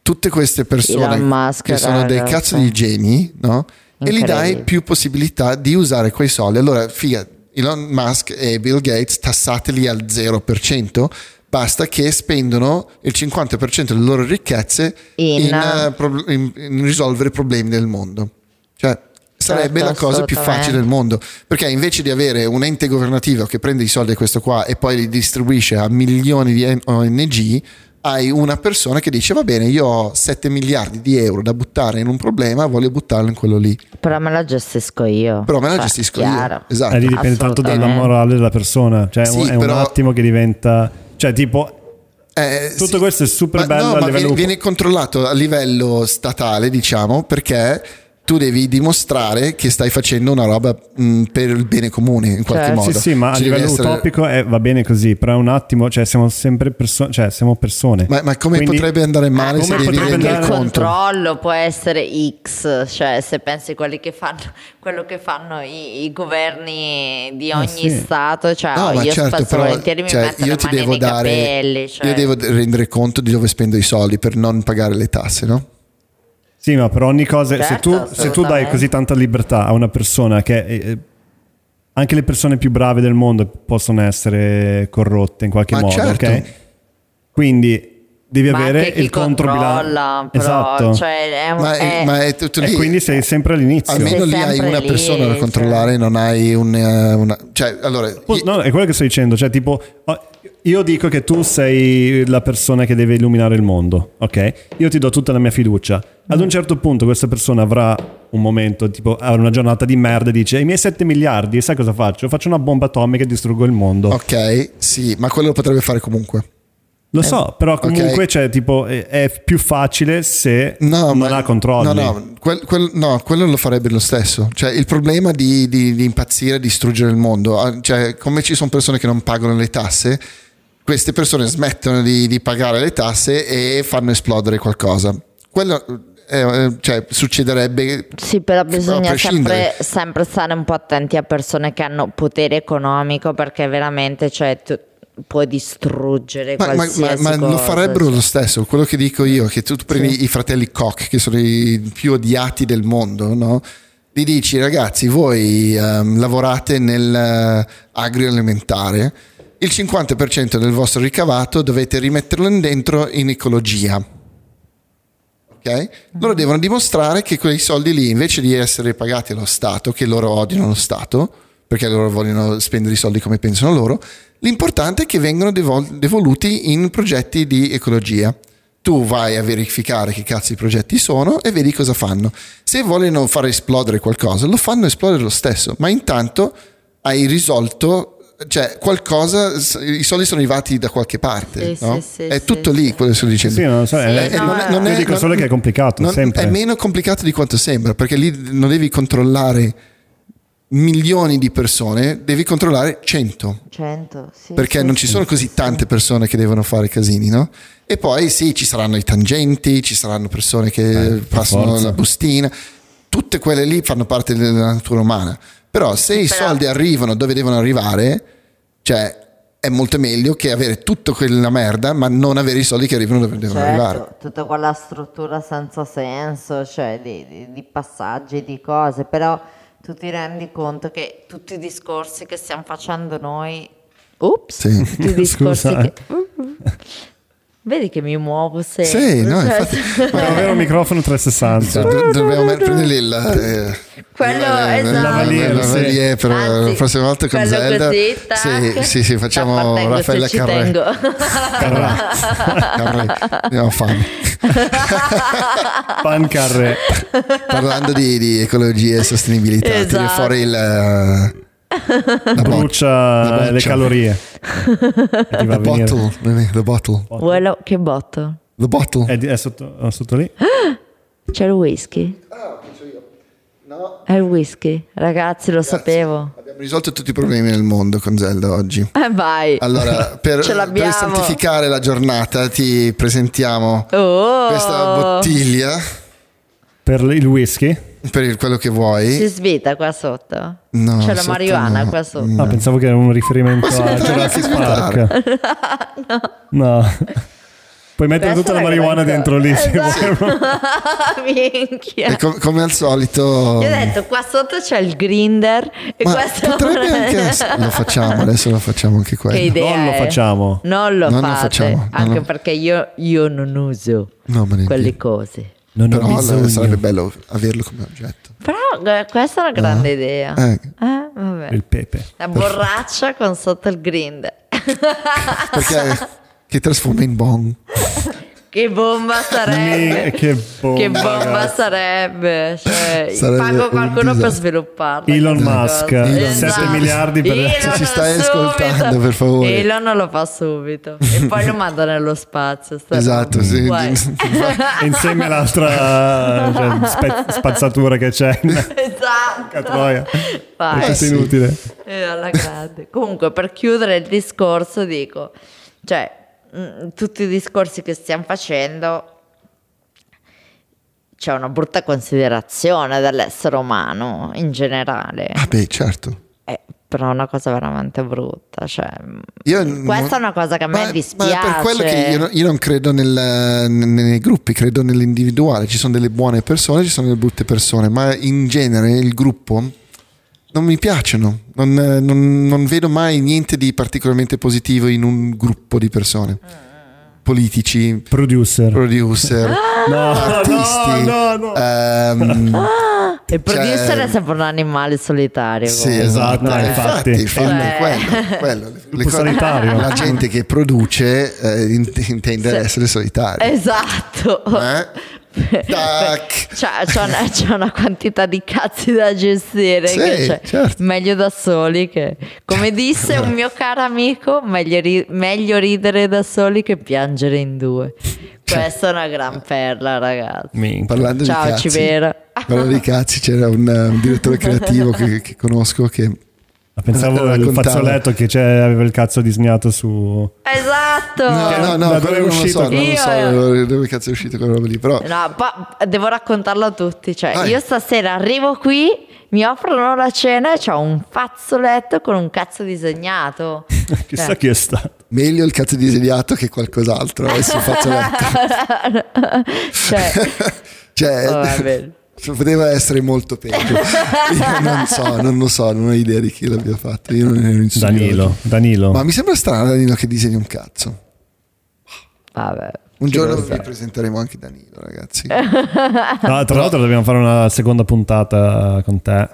Tutte queste persone Musk, che sono dei cazzo di geni, no? E gli dai più possibilità di usare quei soldi. Allora, figa, Elon Musk e Bill Gates tassateli al 0%, basta che spendono il 50% delle loro ricchezze in, In- eh, prob- in- in risolvere problemi del mondo. Sarebbe Certo, la cosa più facile del mondo. Perché invece di avere un ente governativo che prende i soldi a questo qua e poi li distribuisce a milioni di ONG, hai una persona che dice va bene, io ho 7 miliardi di euro da buttare in un problema, voglio buttarlo in quello lì. Però me la gestisco io. Però me la Cioè, gestisco chiaro. io. Esatto. Eh, lì dipende tanto dalla morale della persona. Cioè, Sì, è un però- attimo che diventa. Cioè, tipo, Eh, Tutto questo è super Ma bello no, a ma livello- viene, viene controllato a livello statale, diciamo, perché tu devi dimostrare che stai facendo una roba mh, per il bene comune in qualche Certo. modo. sì, sì, ma a Ci livello essere- utopico è- va bene così. Però è un attimo, cioè, siamo sempre perso- cioè, siamo persone. Ma, ma come Quindi- potrebbe andare male come se devi rendere Anche il andare- conto? controllo può essere X, cioè se pensi a quelli che fanno, quello che fanno i, i governi di ogni sì. stato, cioè No, io certo, spesso però, volentieri mi cioè, metto io le ti mani devo nei dare, capelli. Cioè. io devo rendere conto di dove spendo i soldi per non pagare le tasse, no? Sì, ma per ogni cosa, se, Certo, tu, se tu dai così tanta libertà a una persona che eh, anche le persone più brave del mondo possono essere corrotte in qualche Ma modo, certo. ok? Quindi devi Ma avere anche chi il controbilancio. Esatto. cioè, è un- Ma, è, è- ma è tutto e lì. quindi sei sempre all'inizio. Almeno Sei lì hai una lì, persona da cioè. controllare, non hai un, eh, una... Cioè, allora... Po- No, è quello che sto dicendo, cioè tipo oh, io dico che tu sei la persona che deve illuminare il mondo, ok? Io ti do tutta la mia fiducia. Ad un certo punto questa persona avrà un momento, tipo avrà una giornata di merda e dice i miei 7 miliardi, sai cosa faccio? Faccio una bomba atomica e distruggo il mondo. Ok, sì, ma quello lo potrebbe fare comunque. Lo so, però comunque ok. cioè, tipo, è, è più facile se No, non ma- ha controlli. No, no, quel- quel- no, quello lo farebbe lo stesso. Cioè, il problema di, di- di impazzire e distruggere il mondo, ah, cioè, come ci sono persone che non pagano le tasse, queste persone smettono di, di pagare le tasse e fanno esplodere qualcosa. Quello eh, cioè, succederebbe. Sì, però bisogna sempre, sempre stare un po' attenti a persone che hanno potere economico perché veramente cioè, tu puoi distruggere Ma, ma- qualsiasi ma- ma lo cosa, farebbero cioè. lo stesso. Quello che dico io, che tu prendi i fratelli Koch, che sono i più odiati del mondo, no? Gli dici, ragazzi, voi ehm, lavorate nell'agroalimentare il 50% del vostro ricavato dovete rimetterlo dentro in ecologia. Ok? Loro devono dimostrare che quei soldi lì, invece di essere pagati allo Stato, che loro odiano lo Stato, perché loro vogliono spendere i soldi come pensano loro, l'importante è che vengano devol- devoluti in progetti di ecologia. Tu vai a verificare che cazzo i progetti sono e vedi cosa fanno. Se vogliono far esplodere qualcosa, lo fanno esplodere lo stesso, ma intanto hai risolto cioè qualcosa, i soldi sono arrivati da qualche parte, Sì, no? sì, sì, è sì, tutto lì sì. quello che sto dicendo. Sì, non lo so, Sì, è- Eh, no, non è- eh. non Io è- dico non- solo che è complicato, non- sempre. È meno complicato di quanto sembra, perché lì non devi controllare milioni di persone, devi controllare 100, 100, sì. perché sì, non ci sì. sono così tante persone che devono fare casini, no? E poi sì, ci saranno i tangenti, ci saranno persone che per passano forza. la bustina, tutte quelle lì fanno parte della natura umana. Però se i Però- soldi arrivano dove devono arrivare, cioè è molto meglio che avere tutta quella merda, ma non avere i soldi che arrivano dove devono arrivare. Certo, tutta quella struttura senza senso, cioè di, di- di passaggi, di cose, però tu ti rendi conto che tutti i discorsi che stiamo facendo noi... Ups, Sì. tutti i *laughs* discorsi Scusa, che... *laughs* Vedi che mi muovo sempre. Sì, no, cioè, infatti- Ma avere un microfono 360. Do- Dobbiamo prendere il, eh, Quello, il- esatto. il Lavalier, lavalier per Anzi, la prossima volta con Zelda. così, sì, sì, sì, facciamo Raffaella Carré. tengo. Carré. Abbiamo fame. *laughs* Pan carre. Parlando di, di ecologia e sostenibilità, tiri Esatto. fuori il, eh, la bot- Brucia la le calorie. *laughs* The bottle, the bottle, Quello, che botto? the bottle. È, è sotto, è sotto lì? *gasps* C'è il whisky? No, È il whisky, ragazzi, lo sapevo. abbiamo risolto tutti i problemi del mondo con Zelda oggi. Eh vai. Allora, *laughs* per, per santificare la giornata ti presentiamo Oh. questa bottiglia Per il whisky? Per il- quello che Si vuoi. svita qua sotto? No, C'è la sotto marijuana no. qua sotto. No, pensavo che era un riferimento a Jurassic. Park. no. *laughs* Puoi mettere Questa tutta la è marijuana dentro lì. se Esatto. vuoi. *laughs* Minchia. E com- come al solito... Io ho detto, qua sotto c'è il grinder e Ma questo potrebbe anche *laughs* essere- Lo facciamo, adesso lo facciamo anche quello. Che idea Non lo è? facciamo. Non lo Non lo fate, facciamo, non anche lo- perché io, io non uso No, quelle cose. Non Però bisogno. sarebbe bello averlo come oggetto. Però eh, questa è una grande idea. Eh. Eh, vabbè. Il pepe. La borraccia con sotto il grinder. Perché *laughs* che trasforma in bong. *laughs* che bomba sarebbe. Che bomba, Che bomba sarebbe. Cioè, Sarebbe pago un qualcuno per disastro. svilupparla. Elon Musk. Elon 7 Musk. miliardi per... Elon Se ci stai subito. ascoltando, per favore. Elon lo fa subito. E poi lo manda nello spazio. Esatto, sì. *laughs* Insieme all'altra cioè, spe- spazzatura che c'è esatto. Vai. È tutto sì. inutile. Eh. Comunque, per chiudere il discorso, dico, cioè, mh, tutti i discorsi che stiamo facendo c'è una brutta considerazione dell'essere umano in generale. Ah, beh, certo. Eh, però è una cosa veramente brutta. Cioè, Io questa non- è una cosa che a me ma- dispiace. Ma per quello che io, non- io non credo nel- nei gruppi, credo nell'individuale. Ci sono delle buone persone, ci sono delle brutte persone, ma in genere il gruppo non mi piacciono. Non, non- non vedo mai niente di particolarmente positivo in un gruppo di persone. Politici, Producer. producer, No, artisti. no, no, no. ehm, Il producer cioè- è sempre un animale solitario. Sì, comunque. esatto. No, Eh, infatti. infatti, infatti, Cioè- quello, quello. Le Gruppo cose- solitario. La gente che produce eh, in- intende Sì. essere solitaria. Esatto. Eh? C'ha, c'ha una, c'ha una quantità di cazzi da gestire Sì, che cioè, certo. meglio da soli che come disse un mio caro amico meglio, ri- meglio ridere da soli che piangere in due. Questa è una gran perla ragazzi. Minchia. Parlando ciao di cazzi, Civera parlando di cazzi, c'era un, eh, un direttore creativo che, che conosco che Pensavo al fazzoletto che c'è- aveva il cazzo disegnato su... esatto No, no, no, da dove è non lo uscito? so, non lo Io- so dove cazzo è uscito quella roba lì, però No, pa- devo raccontarlo a tutti. Cioè, Vai. io stasera arrivo qui, mi offrono la cena e ho un fazzoletto con un cazzo disegnato. *laughs* Chissà Cioè, chi è stato. meglio il cazzo disegnato che qualcos'altro, adesso faccio letto. cioè, *laughs* Cioè, oh. Poteva essere molto peggio. *laughs* Io non so, non lo so, non ho idea di chi l'abbia fatto. Io non ero in studio Danilo. Danilo. Ma mi sembra strano Danilo che disegni un cazzo. Vabbè. Un giorno vi presenteremo anche Danilo, ragazzi. *laughs* No, tra l'altro dobbiamo fare una seconda puntata con te.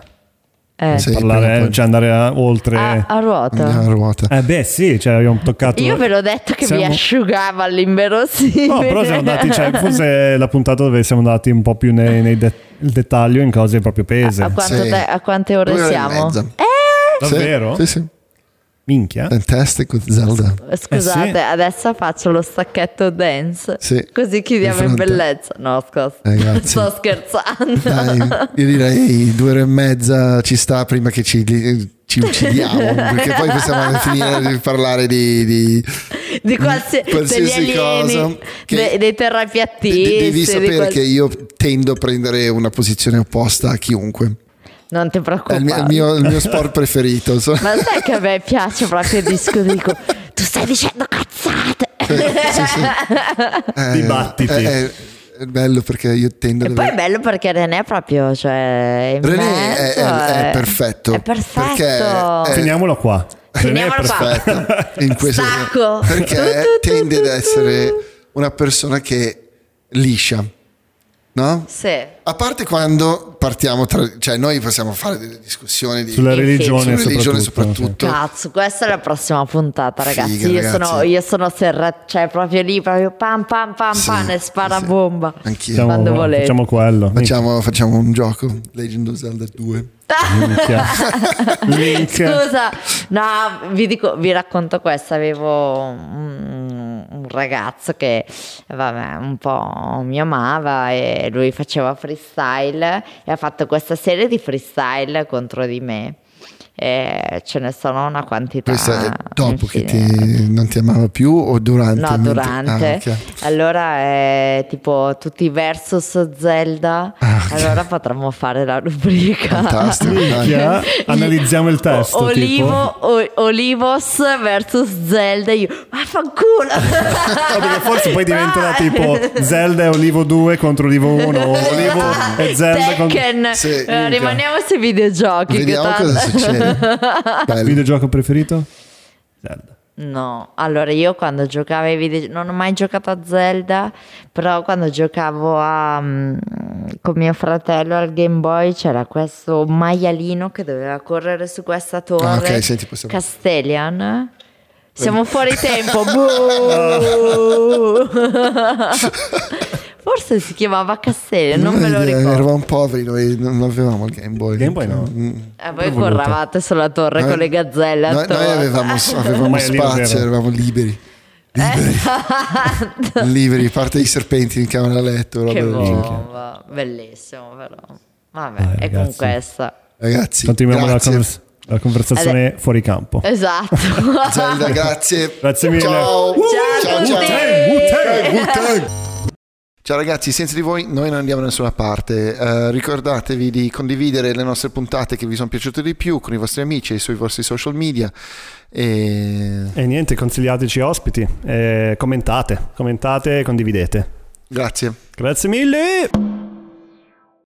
Eh. Sì, parlare, cioè andare a- oltre. A, a ruota. A ruota. Eh beh sì, cioè abbiamo toccato... Io ve l'ho detto che Siamo- vi asciugava all'inverosimile. No, però siamo andati, cioè, forse *laughs* la puntata dove siamo andati un po' più nei, nei de- il dettaglio in cose proprio pese. A, quanto Sì. te- a quante ore Due ore e siamo? mezza. Eh, Davvero? Sì, sì. Minchia. Fantastic with Zelda. scusate, Eh sì. adesso faccio lo stacchetto dance. Sì. Così chiudiamo Di in fronte. bellezza. No, scusa. Eh, grazie. Sto scherzando. Dai, io direi due ore e mezza ci sta prima che ci, ci uccidiamo, perché poi possiamo *laughs* finire di parlare di... di Di qualsi- Qualsiasi degli alieni, cosa che- dei, dei de- terrapiattisti. de- devi di sapere qual- che io tendo a prendere una posizione opposta a chiunque. Non ti È preoccupare. il mio, il mio- il mio sport preferito. so- Ma sai che a me piace proprio discutere? Dico, tu stai dicendo cazzate. Sì, sì. *laughs* Eh, Dibattiti. È, è- è bello perché io tendo E poi è bello perché René è proprio, cioè, René è, è- è perfetto. È perfetto. Perché è- Finiamolo qua. René è qua. perfetto in questo Stacco. perché tende ad essere una persona che liscia no? Sì. a parte quando partiamo tra cioè noi possiamo fare delle discussioni di, Sulla religione, sulla religione soprattutto. soprattutto, Cazzo, questa è la prossima puntata, ragazzi. Figa, io, ragazzi. Sono, io sono serra, cioè proprio lì, proprio pam pam pam Sì, pam e spara sì. bomba. anch'io Facciamo, Quando volete. facciamo quello. facciamo, facciamo un gioco Legend of Zelda 2 Minchia. *laughs* Link. Scusa, no, vi, dico, vi racconto questo. Avevo un, un ragazzo che vabbè, un po' mi amava e lui faceva freestyle e ha fatto questa serie di freestyle contro di me. E ce ne sono una quantità. questo è dopo che ti, non ti amava più o durante No, durante. Ah, ok. Allora è tipo tutti versus Zelda. Ah, ok. Allora potremmo fare la rubrica. fantastico. Analizziamo il testo. O- Olivo, tipo. o- Olivos versus Zelda. Io, vaffanculo. *laughs* No, perché forse poi diventerà tipo Zelda e Olivo 2 contro Olivo 1 o *laughs* Olivo e Zelda contro... Sì. Eh, rimaniamo sui videogiochi. che vediamo cosa succede. Videogioco preferito? Zelda. No, allora io quando giocavo ai videogiochi, non ho mai giocato a Zelda, però quando giocavo a, mm, con mio fratello al Game Boy c'era questo maialino che doveva correre su questa torre. Ah, ok, senti, possiamo- Castellian. Siamo fuori tempo. *laughs* *laughs* *laughs* Forse si chiamava Castellian, non me lo Eh, ricordo. Eravamo poveri, noi non avevamo il Game Boy. Game Boy no. Mm. E voi corravate sulla torre con le gazzelle Noi, noi avevamo, avevamo è spazio, eravamo liberi. Liberi. Esatto. *laughs* *laughs* liberi, a parte i serpenti in camera da letto. Che bomba, bellissimo però. Vabbè, Dai, e con questa. Ragazzi, Continuiamo la, convers- la conversazione fuori campo. Esatto. Zelda, *laughs* grazie. Grazie mille. Ciao. Ciao a tutti. Wu-Tang, Wu-Tang. Ciao ragazzi, senza di voi noi non andiamo da nessuna parte. Eh, ricordatevi di condividere le nostre puntate che vi sono piaciute di più con i vostri amici e sui vostri social media. E E niente, consigliateci ospiti. eh, commentate, commentate e condividete. grazie. Grazie mille.